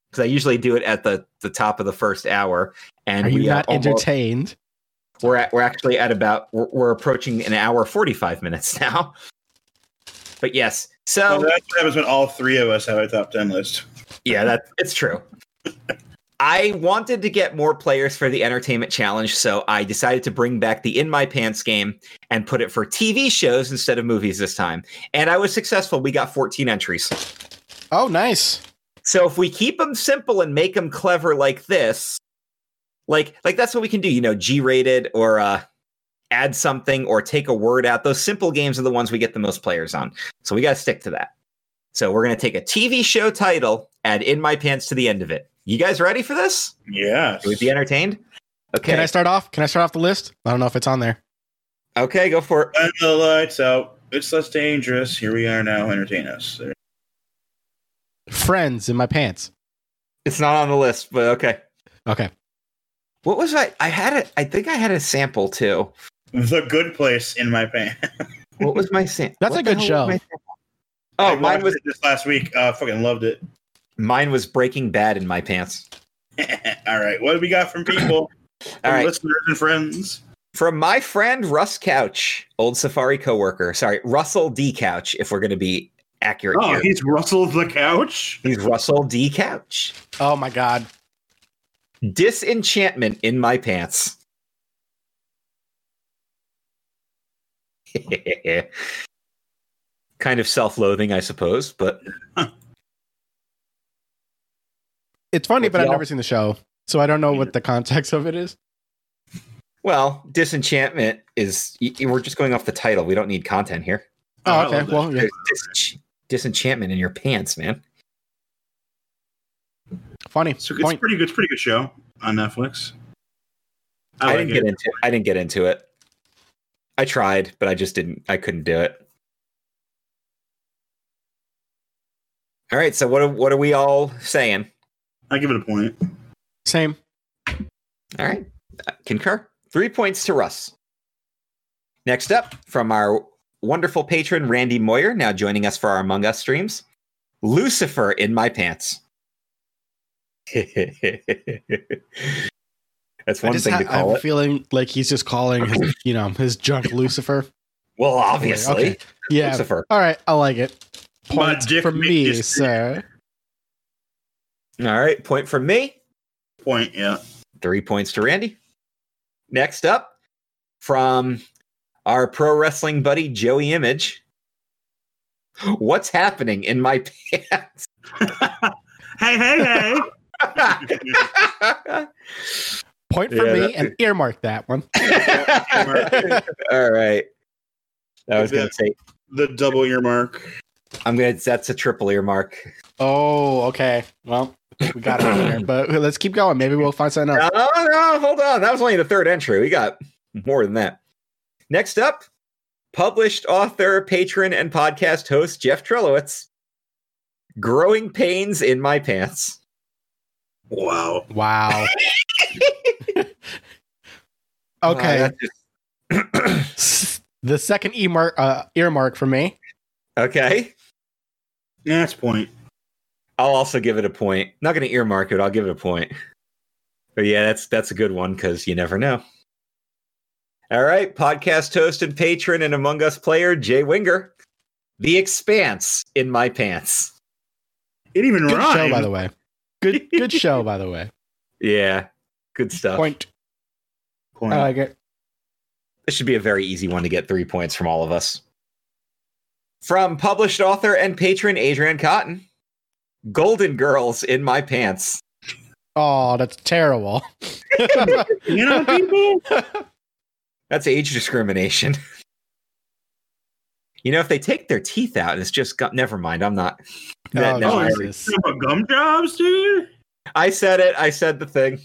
because I usually do it at the the top of the first hour, and Are you we uh, not almost- entertained? We're at, we're actually at about we're, we're approaching an hour forty five minutes now. But yes, so Well, that's what happens when all three of us have a top ten list. yeah, that it's true. I wanted to get more players for the entertainment challenge, so I decided to bring back the In My Pants game and put it for TV shows instead of movies this time. And I was successful. We got 14 entries. Oh, nice. So if we keep them simple and make them clever like this, like like that's what we can do, you know, G-rated or uh add something or take a word out. Those simple games are the ones we get the most players on. So we got to stick to that. So we're going to take a TV show title, add in my pants to the end of it. You guys ready for this? Yeah. Should we be entertained? Okay. Can I start off? Can I start off the list? I don't know if it's on there. okay, go for it. And the lights out. It's less dangerous. Here we are now. Entertain us. Friends in my pants. It's not on the list, but okay. Okay. What was I? I had it. I think I had a sample too. The good place in my pants. What was my sample? That's a good show. Oh, I mine was it this last week. Uh, fucking loved it. mine was Breaking Bad in my pants. All right. What do we got from people? All from right. listeners and friends. From my friend Russ Couch, old Safari coworker. Sorry, Russell D Couch. If we're going to be accurate Oh, here, he's Russell the couch. he's Russell D Couch. Oh my god. Disenchantment in my pants. kind of self-loathing, I suppose, but It's funny, With but I've never seen the show, so I don't know what the context of it is. well, disenchantment is. y- y- We're just going off the title. We don't need content here. Oh, okay. Well, yeah. Dis- disenchantment in your pants, man. Funny. So it's Point. pretty good. It's a pretty good show on Netflix. I, like didn't it. get into. I didn't get into it. I tried, but I just didn't. I couldn't do it. All right. So what? Are, what are we all saying? I give it a point. Same. All right. Uh, Concur. Three points to Russ. Next up, from our wonderful patron Randy Moyer, now joining us for our Among Us streams. Lucifer in my pants. That's one thing ha- to call I'm it. feeling like he's just calling his, you know, his junk Lucifer. Well, obviously, Okay. Yeah. Lucifer. All right. I like it. My Point for me, sir. All right, point for me. Point. Yeah. Three points to Randy. Next up, from our pro wrestling buddy Joey Image. What's happening in my pants? hey, hey, hey. Point for Yeah, me that- and earmark that one. All right. I was gonna Yeah. say the double earmark. I'm gonna that's a triple earmark. Oh, okay. Well, we got it on there, but let's keep going. Maybe we'll find something else. No, no, hold on. That was only the third entry. We got more than that. Next up, published author, patron, and podcast host Jeff Trelowitz. Growing pains in my pants. Wow. Wow. Wow, okay. that's just- the second earmark, uh, earmark for me. okay. Yeah, that's point. I'll also give it a point. Not going to earmark it. I'll give it a point. But yeah, that's that's a good one because you never know. All right, podcast host and patron and Among Us player Jay Winger, The Expanse in my pants. It even Good rhymed. show, by the way. Good, good show, by the way. Yeah, good stuff. Point. Point. I like it. This should be a very easy one to get three points from all of us. From published author and patron Adrian Cotton, Golden Girls in my pants. Oh, that's terrible. you know, people. That's age discrimination. You know, if they take their teeth out, and it's just got. Never mind. I'm not. Oh, no, I, Jesus. Talking gum jobs, dude. I said it. I said the thing.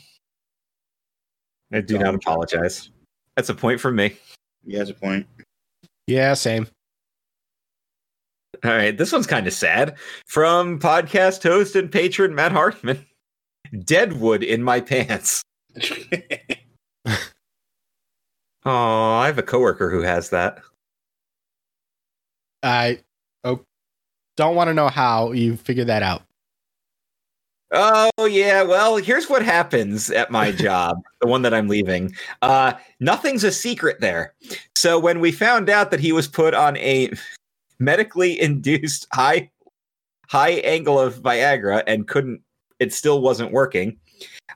I do not Gum apologize. That's a point from me. Yeah, that's a point. Yeah, same. All right, this one's kind of sad. From podcast host and patron Matt Hartman, Deadwood in my pants. Oh, I have a coworker who has that. I oh, don't want to know how you figured that out. Oh yeah, well, here's what happens at my job, the one that I'm leaving. Uh nothing's a secret there. So when we found out that he was put on a medically induced high high angle of Viagra and couldn't it still wasn't working.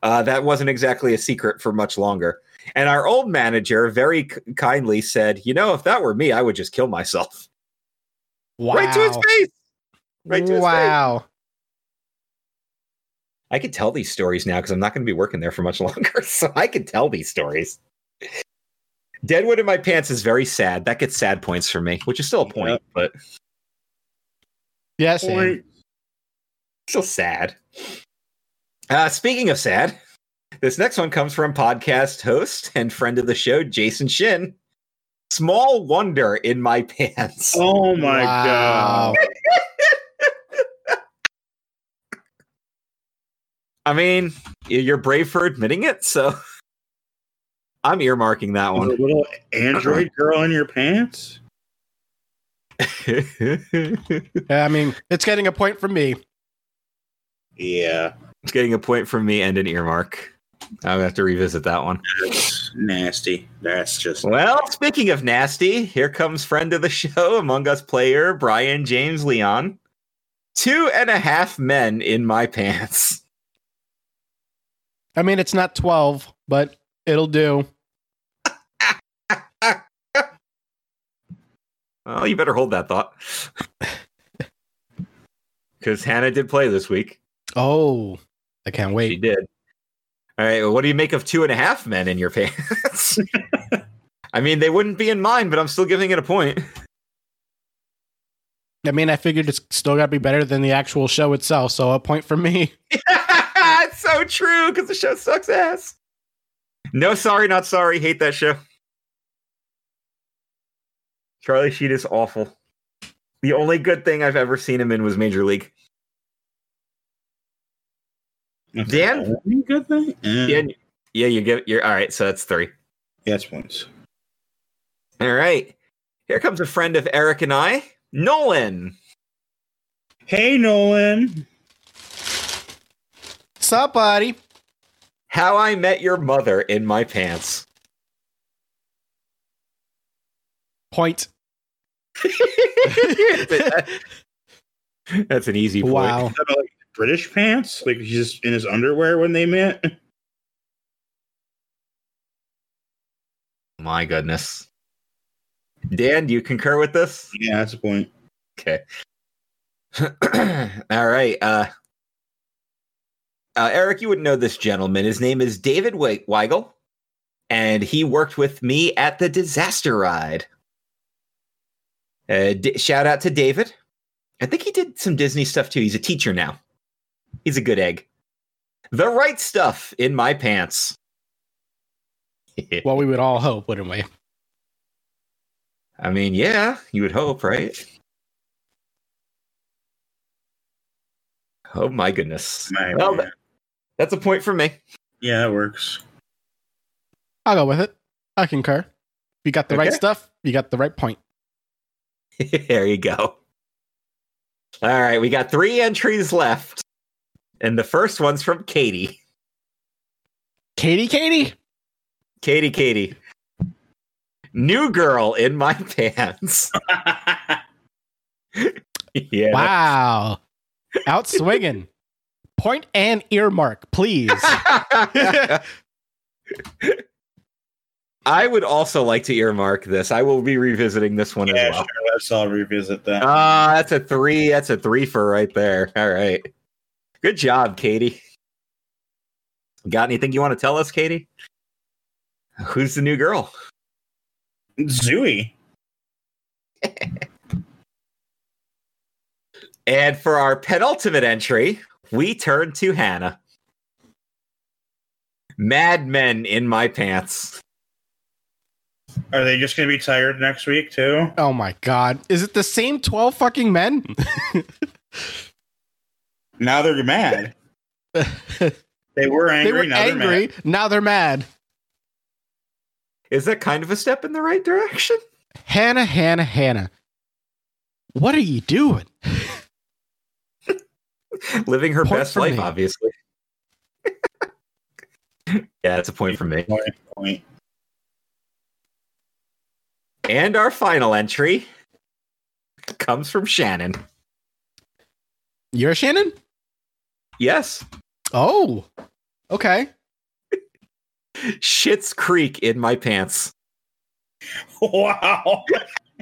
Uh that wasn't exactly a secret for much longer. And our old manager very kindly said, "You know, if that were me, I would just kill myself." Wow. Right to his face. Right to his face. wow. I could tell these stories now because I'm not going to be working there for much longer. So I could tell these stories. Deadwood in my pants is very sad. That gets sad points for me, which is still a point, Yep. but Yes, Point. still sad. Uh, speaking of sad, this next one comes from podcast host and friend of the show, Jason Shin. Small wonder in my pants. Oh my Wow. god. I mean, you're brave for admitting it, so I'm earmarking that one. A one. little android girl in your pants? I mean, it's getting a point from me. Yeah. it's getting a point from me and an earmark. I'm gonna have to revisit that one. That's nasty. That's just Well, speaking of nasty, here comes friend of the show, Among Us player Brian James Leon. Two and a half men in my pants. I mean, it's not 12, but it'll do. Well, you better hold that thought. Because Hannah did play this week. Oh, I can't wait. She did. All right. Well, what do you make of two and a half men in your pants? I mean, they wouldn't be in mine, but I'm still giving it a point. I mean, I figured it's still got to be better than the actual show itself, so a point for me. it's so true because the show sucks ass. No, sorry, not sorry. Hate that show. Charlie Sheen is awful. The only good thing I've ever seen him in was Major League. Dan? Any good thing? Yeah, yeah, you get you're all right. So that's three. Yeah, it's points. All right. Here comes a friend of Eric and I, Nolan. Hey Nolan. Sup, buddy? How I Met Your Mother in my pants. Point. That's an easy point. Wow. Is that about, like British pants? Like he's just in his underwear when they met? My goodness. Dan, do you concur with this? Yeah, that's a point. Okay. All right. Uh, uh, Eric, you would know this gentleman. His name is David We- Weigel, and he worked with me at the Disaster Ride. Uh, d- shout out to David. I think he did some Disney stuff too. He's a teacher now. He's a good egg. The right stuff in my pants. Well, we would all hope, wouldn't we? I mean, yeah, you would hope, right? Oh my goodness. My Well, man. That's a point for me. yeah, that works. I'll go with it. I concur. You got the right stuff, you got the right point. there you go. All right, we got three entries left. And the first one's from Katie. Katie, Katie. Katie, Katie. New girl in my pants. yeah. Wow. Out swinging. Point and earmark, please. I would also like to earmark this. I will be revisiting this one yeah, as well. sure. Let's all revisit that. Ah, that's a three. That's a three for right there. All right. Good job, Katie. Got anything you want to tell us, Katie? Who's the new girl? Zooey. And for our penultimate entry, we turn to Hannah. Mad Men in my pants. Are they just going to be tired next week too? oh my god. Is it the same 12 fucking men? Now they're mad. They were angry. they were now they're mad. angry. Now they're mad. Is that kind of a step in the right direction? Hannah, Hannah, Hannah. What are you doing? Living her Point best life, me. obviously. yeah, that's a point for me. Point, point. And our final entry comes from Shannon. You're Shannon? Yes, Oh. Okay. Schitt's Creek in my pants. Wow.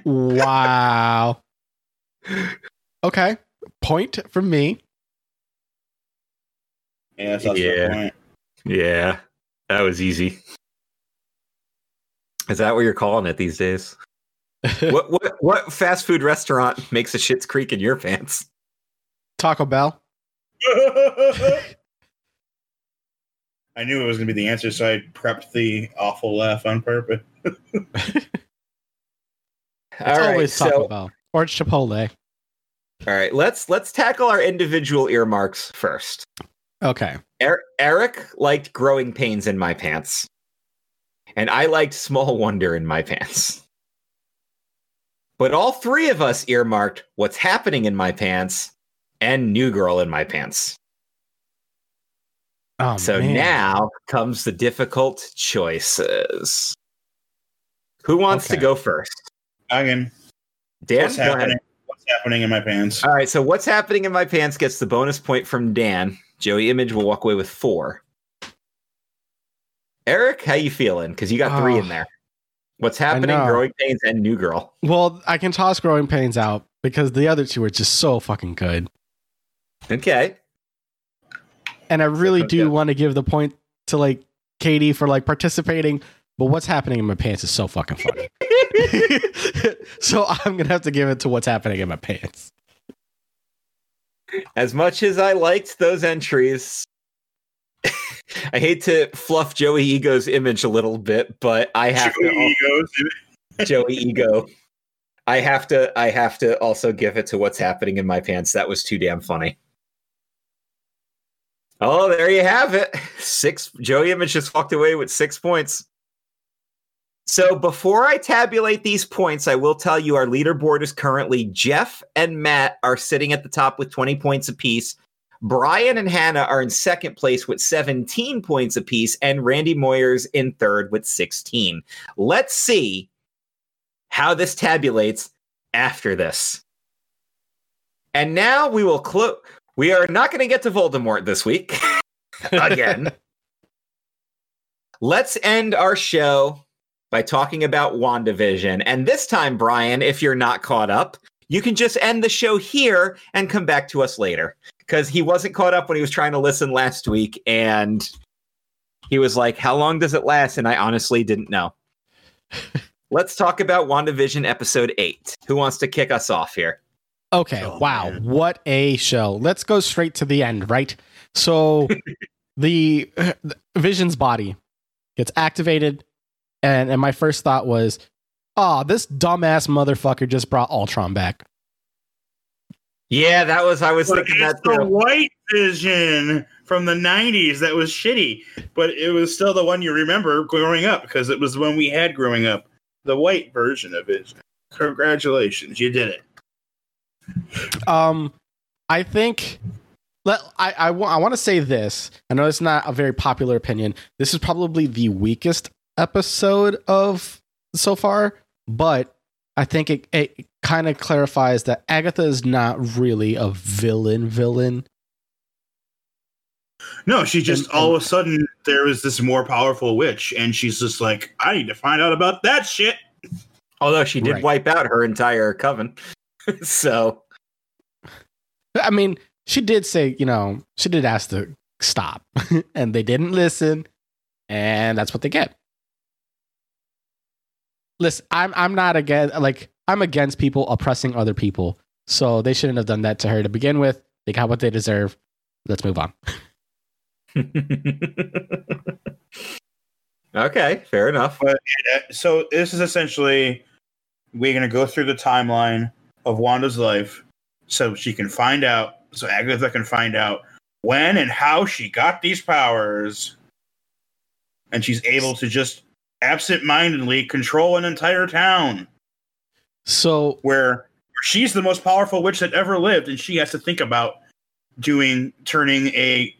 Wow. Okay. Point from me. Yeah, that's Yeah. point. Yeah, that was easy. Is that what you're calling it these days? what what what fast food restaurant makes a Schitt's Creek in your pants? Taco Bell. I knew it was going to be the answer, so I prepped the awful laugh on purpose. It's All right, always Taco so Bell or Chipotle. all right, let's let's tackle our individual earmarks first. Okay. Er- Eric liked growing pains in my pants, and I liked small wonder in my pants. But all three of us earmarked what's happening in my pants and new girl in my pants. Oh, so man. now comes the difficult choices. Who wants to go first? Again, Dan, what's happening? What's happening in my pants? All right, so what's happening in my pants gets the bonus point from Dan. Joey Image will walk away with four. Eric, how you feeling? Because you got three Oh, in there. What's happening? Growing pains and new girl. Well, I can toss growing pains out because the other two are just so fucking good. Okay. And I really do Yeah. want to give the point to like Katie for like participating, but what's happening in my pants is so fucking funny. so I'm gonna have to give it to what's happening in my pants. As much as I liked those entries, I hate to fluff Joey Ego's image a little bit, but I have to Joey Joey Ego. I have to I have to also give it to what's happening in my pants. That was too damn funny. Oh, there you have it. Six Joey Image just walked away with six points. So before I tabulate these points, I will tell you our leaderboard is currently Jeff and Matt are sitting at the top with 20 points apiece. Brian and Hannah are in second place with 17 points apiece, and Randy Moyers in third with 16. Let's see how this tabulates after this. And now we will close. We are not going to get to Voldemort this week again. Let's end our show by talking about WandaVision. And this time, Brian, if you're not caught up, you can just end the show here and come back to us later. Because he wasn't caught up when he was trying to listen last week. And he was like, How long does it last? And I honestly didn't know. Let's talk about WandaVision episode eight. Who wants to kick us off here? Okay, Oh, wow, man. what a show! Let's go straight to the end, right? So, the, the Vision's body gets activated, and and my first thought was, "Oh, this dumbass motherfucker just brought Ultron back." Yeah, that was, I was But thinking it's that the white vision from the 90s that was shitty, but it was still the one you remember growing up because it was the one we had growing up. The white version of it. Congratulations, you did it. Um, I think. Let, I I, wa- I want to say this. I know it's not a very popular opinion. This is probably the weakest episode of so far, but I think it, it kind of clarifies that Agatha is not really a villain. Villain. No, she just And- all and- of a sudden there was this more powerful witch, and she's just like, I need to find out about that shit. Although she did Right. wipe out her entire coven. so, I mean, she did say, you know, she did ask to stop, and they didn't listen, and that's what they get. Listen, I'm I'm not against like I'm against people oppressing other people, so they shouldn't have done that to her to begin with. They got what they deserve. Let's move on. okay, fair enough. Uh, So this is essentially we're gonna go through the timeline of Wanda's life, so she can find out, so Agatha can find out when and how she got these powers, and she's able to just absent-mindedly control an entire town So where she's the most powerful witch that ever lived, and she has to think about doing turning a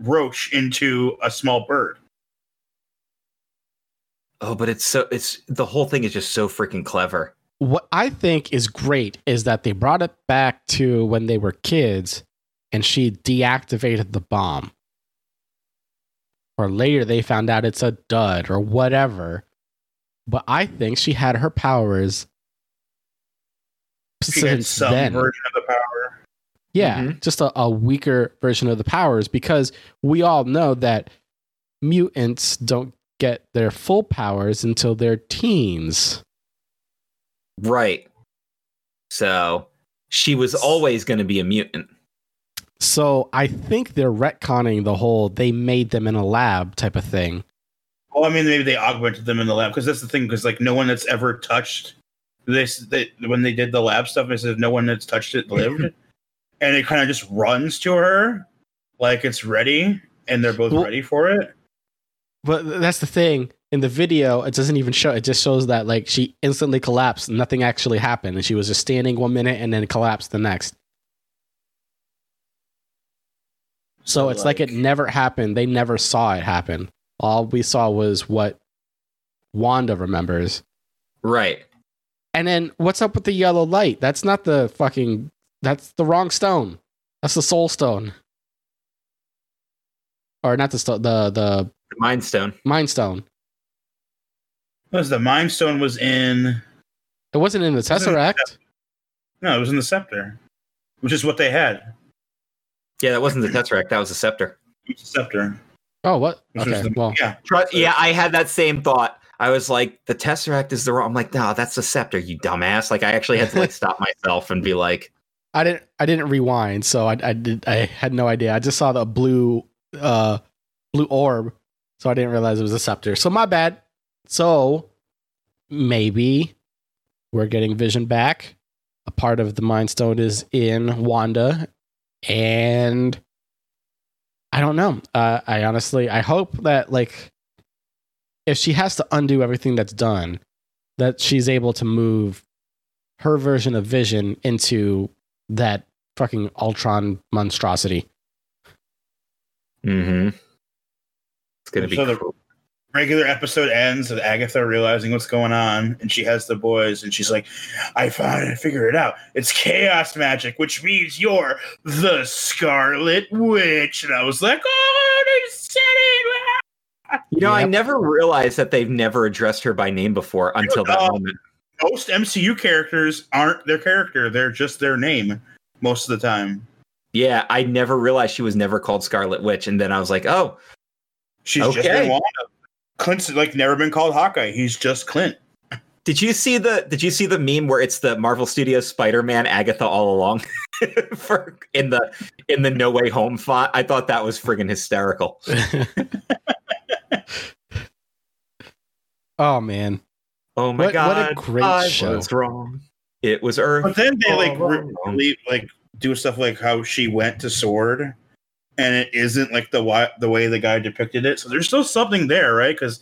roach into a small bird. Oh, but it's so it's the whole thing is just so freaking clever. What I think is great is that they brought it back to when they were kids, and she deactivated the bomb. Or later they found out it's a dud or whatever. But I think she had her powers She had since some then. version of the power. Yeah, Mhm. just a, a weaker version of the powers because we all know that mutants don't get their full powers until their teens. Right. So she was always going to be a mutant. So I think they're retconning the whole they made them in a lab type of thing. Well, I mean, maybe they augmented them in the lab because that's the thing. Because like no one that's ever touched this, they, when they did the lab stuff, they said no one that's touched it lived, and it kind of just runs to her like it's ready, and they're both Well- ready for it. But that's the thing. In the video, it doesn't even show. It just shows that like she instantly collapsed. Nothing actually happened, and she was just standing one minute and then collapsed the next. So So, it's like, it never happened. They never saw it happen. All we saw was what Wanda remembers. Right. And then what's up with the yellow light? That's not the fucking. That's the wrong stone. That's the soul stone. Or not the stone. The the The Mind Stone. mind stone. Was the Mind Stone was in? It wasn't in the Wasn't it- Tesseract. No, it was in the Scepter, which is what they had. Yeah, that wasn't the Tesseract. That was the Scepter. It was the Scepter. Oh, what? Okay, the- well, yeah. Tru- Yeah, I had that same thought. I was like, the Tesseract is the wrong. I'm like, no, that's the Scepter, you dumbass. Like, I actually had to like stop myself and be like, I didn't. I didn't rewind, so I, I did. I had no idea. I just saw the blue, uh, blue orb, so I didn't realize it was a scepter. So my bad. So maybe we're getting Vision back. A part of the Mind Stone is in Wanda, and I don't know. Uh, I honestly, I hope that like, if she has to undo everything that's done, that she's able to move her version of Vision into that fucking Ultron monstrosity. mm-hmm. It's gonna be So the- cool. Regular episode ends with Agatha realizing what's going on, and she has the boys, and she's like, "I found it, figure it out. It's chaos magic, which means you're the Scarlet Witch." And I was like, "Oh, they said it!" You know, I never realized that they've never addressed her by name before until that Oh. moment. Most MCU characters aren't their character; they're just their name most of the time. Yeah, I never realized she was never called Scarlet Witch, and then I was like, oh, She's just Okay. been Wanda. Clint's like never been called Hawkeye. He's just Clint. did you see the did you see the meme where it's the Marvel Studios Spider-Man Agatha all along for in the in the No Way Home font? I thought that was friggin' hysterical. oh man, Oh my What- what a great I show. was wrong. It was Earth. But then they like all re- along. like do stuff like how she went to S.W.O.R.D., and it isn't like the wa- the way the guy depicted it. So there's still something there, right? Because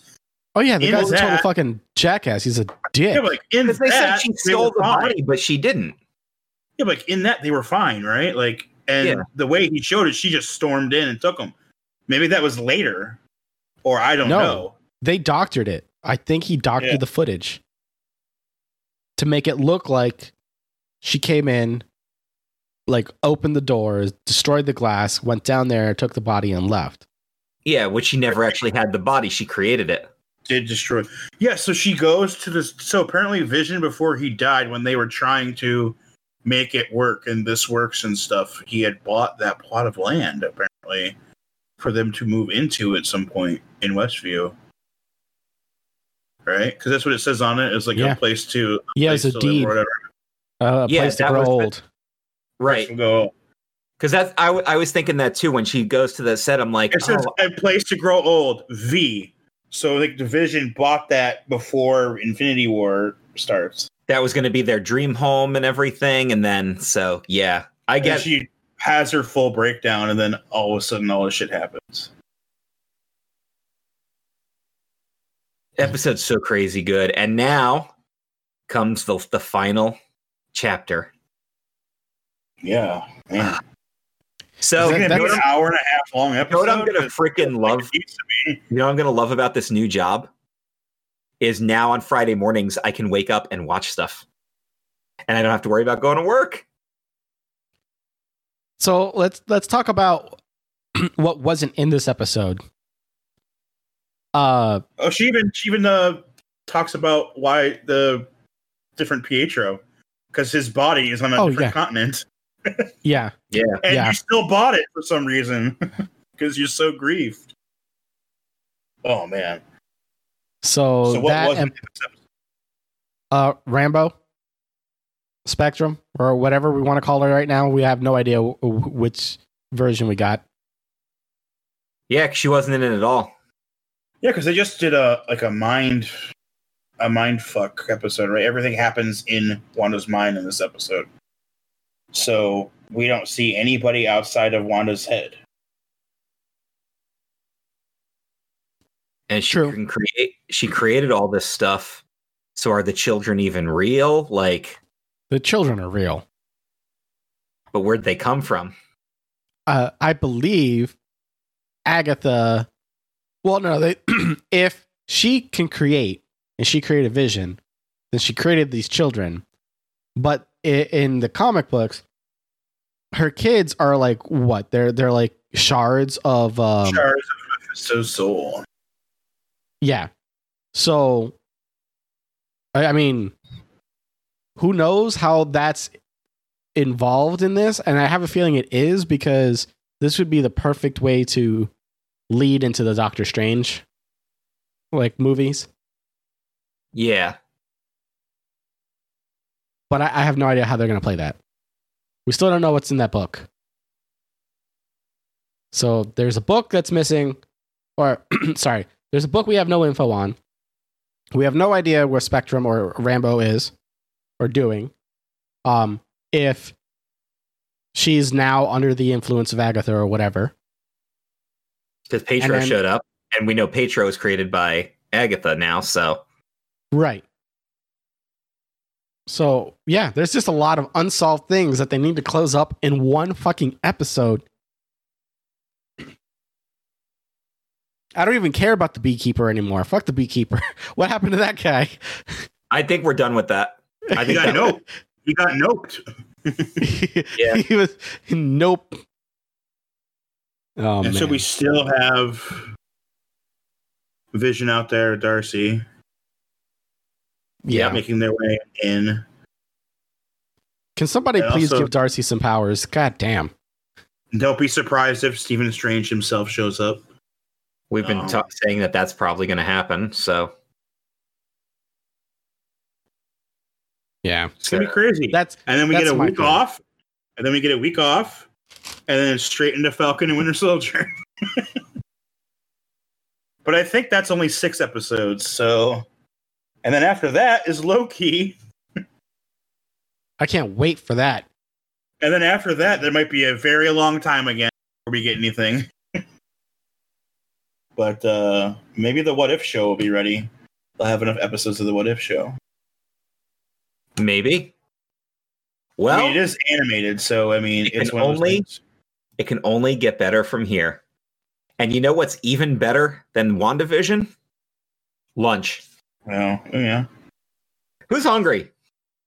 oh yeah, the In guy's a total fucking jackass. He's a dick. yeah, but, like in Because they said she stole the fine. body, but she didn't. Yeah, but like in that they were fine, right? Like, and Yeah. the way he showed it, she just stormed in and took him. Maybe that was later, or I don't No. know. they doctored it. I think he doctored Yeah. the footage to make it look like she came in, like opened the doors, destroyed the glass, went down there, took the body, and left. Yeah, which she never actually had the body. She created it. Did destroy? Yeah. So she goes to this. So apparently, Vision before he died, when they were trying to make it work and this works and stuff, he had bought that plot of land apparently for them to move into at some point in Westview. Right, because that's what it says on it. It's like Yeah. a place to He has place a to live or whatever. uh, a Yeah, place to grow was the- old. Right. Go. Because that's I, w- I was thinking that too when she goes to the set. I'm like, It says oh, a place to grow old. V. So like Division bought that before Infinity War starts. that was going to be their dream home and everything. And then, so yeah, I guess she has her full breakdown, and then all of a sudden, all this shit happens. episode's so crazy good. And now comes the the final chapter. Yeah, man. So Is that- you gonna be an hour and a half long episode. You know what I'm gonna freaking love? it needs to. You know what I'm gonna love about this new job is now on Friday mornings I can wake up and watch stuff, and I don't have to worry about going to work. So let's let's talk about what wasn't in this episode. Uh, Oh, she even she even uh, talks about why the different Pietro because his body is on a Oh, different yeah. continent, yeah, Yeah, and Yeah. you still bought it for some reason because you're so grieved. Oh man, So, So what that was and, it? uh Rambeau Spectrum or whatever we want to call it right now. We have no idea w- w- which version we got. Yeah, 'cause she wasn't in it at all. Yeah, because they just did a like a mind a mind fuck episode, right? Everything happens in Wanda's mind in this episode. So we don't see anybody outside of Wanda's head. And she True. can create she created all this stuff. So are the children even real? Like, The children are real. but where'd they come from? uh, I believe Agatha. Well, no, they, if she can create and she created a vision, then she created these children. But i- in the comic books, her kids are like what? They're they're like shards of um, Shards of Mephisto's soul. yeah. So, I, I mean, who knows how that's involved in this? And I have a feeling it is because this would be the perfect way to lead into the Doctor Strange like movies. Yeah. But I, I have no idea how they're going to play that. We still don't know what's in that book. So there's a book that's missing, or sorry, there's a book we have no info on. We have no idea where Spectrum or Rambeau is or doing. Um, if she's now under the influence of Agatha or whatever. Because Pietro then- showed up, and we know Pietro was created by Agatha now, so Right. So, yeah, there's just a lot of unsolved things that they need to close up in one fucking episode. I don't even care about the beekeeper anymore. Fuck the beekeeper. What happened to that guy? I think we're done with that. I think I know. noped. He got noped. Yeah. he was nope. Oh and man. so we still have Vision out there, Darcy, yeah. making their way in. Can somebody And please also- give Darcy some powers? God damn. Don't be surprised if Stephen Strange himself shows up. we've been Um, ta- saying that that's probably going to happen. So Yeah. It's gonna be crazy. That's and then we get a week feeling. off, and then we get a week off, and then straight into Falcon and Winter Soldier. but I think that's only six episodes. So, and then after that is Loki, I can't wait for that. and then after that there might be a very long time again before we get anything. but uh maybe the What If show will be ready. They'll have enough episodes of the What If show. maybe. Well, I mean, it is animated, so I mean, it it's can one only- things. it can only get better from here. And you know what's even better than WandaVision? Lunch. Well, yeah. Who's hungry?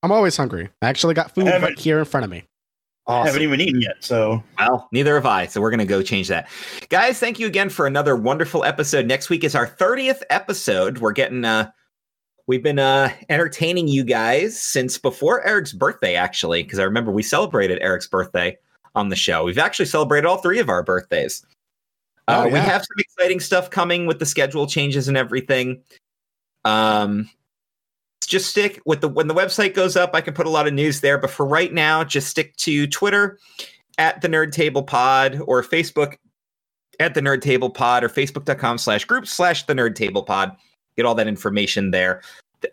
I'm always hungry. I actually got food right here in front of me. I haven't even eaten yet, so Well, neither have I. So we're going to go change that. Guys, thank you again for another wonderful episode. Next week is our 30th episode. We're getting uh we've been uh entertaining you guys since before Eric's birthday actually, because I remember we celebrated Eric's birthday on the show. We've actually celebrated all three of our birthdays. Uh, Oh, we have some exciting stuff coming with the schedule changes and everything. Um just stick with the when the website goes up, I can put a lot of news there. But for right now, just stick to Twitter at the Nerd Table Pod or Facebook at the Nerd Table Pod or Facebook.com slash group slash the Nerd Table Pod. Get all that information there.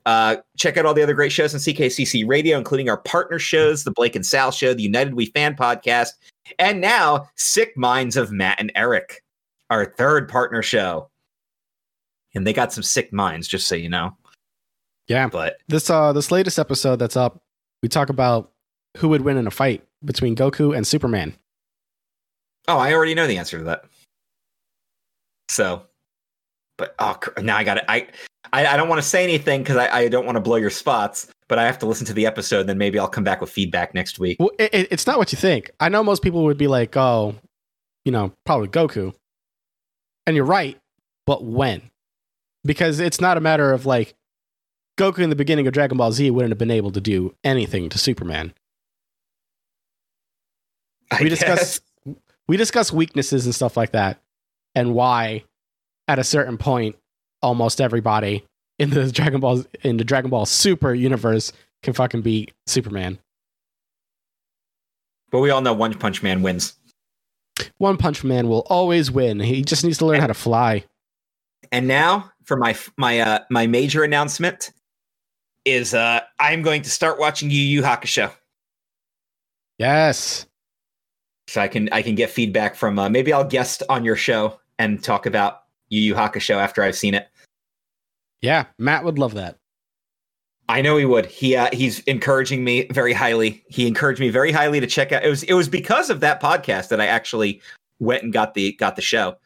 Uh, check out all the other great shows on CKCC Radio, including our partner shows, the Blake and Sal Show, the United We Fan Podcast, and now Sick Minds of Matt and Eric, our third partner show. And they got some sick minds, just so you know. Yeah. But This uh this latest episode that's up, we talk about who would win in a fight between Goku and Superman. Oh, I already know the answer to that. So, but oh, now I got it. I, I, I don't want to say anything because I, I don't want to blow your spots. But I have to listen to the episode. Then maybe I'll come back with feedback next week. Well, it, it- it's not what you think. I know most people would be like, "Oh, you know, probably Goku," and you're right. But when? Because it's not a matter of like Goku in the beginning of Dragon Ball Z wouldn't have been able to do anything to Superman. I we guess. discuss we discuss weaknesses and stuff like that, and why, at a certain point, almost everybody in the Dragon Ball in the Dragon Ball Super universe can fucking beat Superman. But we all know One Punch Man wins. One Punch Man will always win. He just needs to learn how to fly. And now for my my uh my major announcement is uh I'm going to start watching Yu Yu Hakusho. Yes. So I can I can get feedback from uh, maybe I'll guest on your show and talk about Yu Yu Hakusho after I've seen it. Yeah, Matt would love that. I know he would. He uh, he's encouraging me very highly. He encouraged me very highly to check out. It was it was because of that podcast that I actually went and got the got the show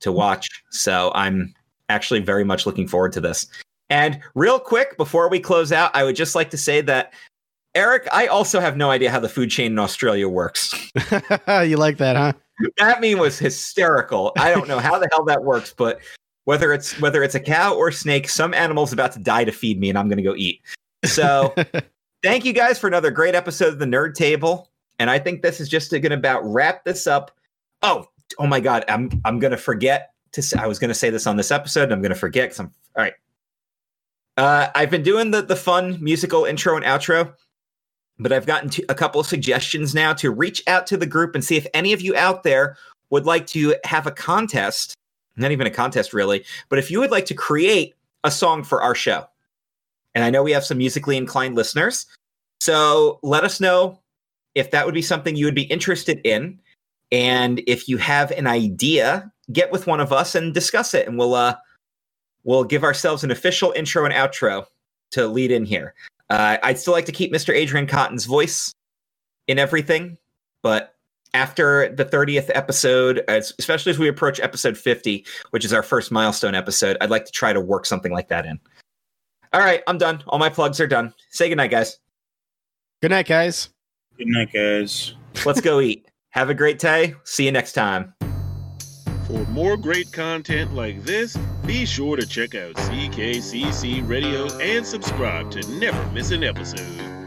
to watch. So I'm actually very much looking forward to this. And real quick before we close out, I would just like to say that Eric, I also have no idea how the food chain in Australia works. you like that, huh? That meme was hysterical. I don't know how the hell that works, but whether it's whether it's a cow or snake, some animal's about to die to feed me, and I'm going to go eat. So, thank you guys for another great episode of the Nerd Table, and I think this is just going to about wrap this up. Oh, oh my God, I'm I'm going to forget to. Say, I was going to say this on this episode, and I'm going to forget because I'm all right. Uh, I've been doing the the fun musical intro and outro, but I've gotten to a couple of suggestions now to reach out to the group and see if any of you out there would like to have a contest not even a contest really, but if you would like to create a song for our show, and I know we have some musically inclined listeners, so let us know if that would be something you would be interested in. And if you have an idea, get with one of us and discuss it, and we'll uh, we'll give ourselves an official intro and outro to lead in here. Uh, I'd still like to keep Mr. Adrian Cotton's voice in everything, but after the 30th episode, especially as we approach episode 50, which is our first milestone episode, I'd like to try to work something like that in. All right, I'm done. All my plugs are done. Say goodnight, guys. Good night, guys. Good night, guys. Let's go eat. Have a great day. See you next time. For more great content like this, be sure to check out CKCC Radio and subscribe to never miss an episode.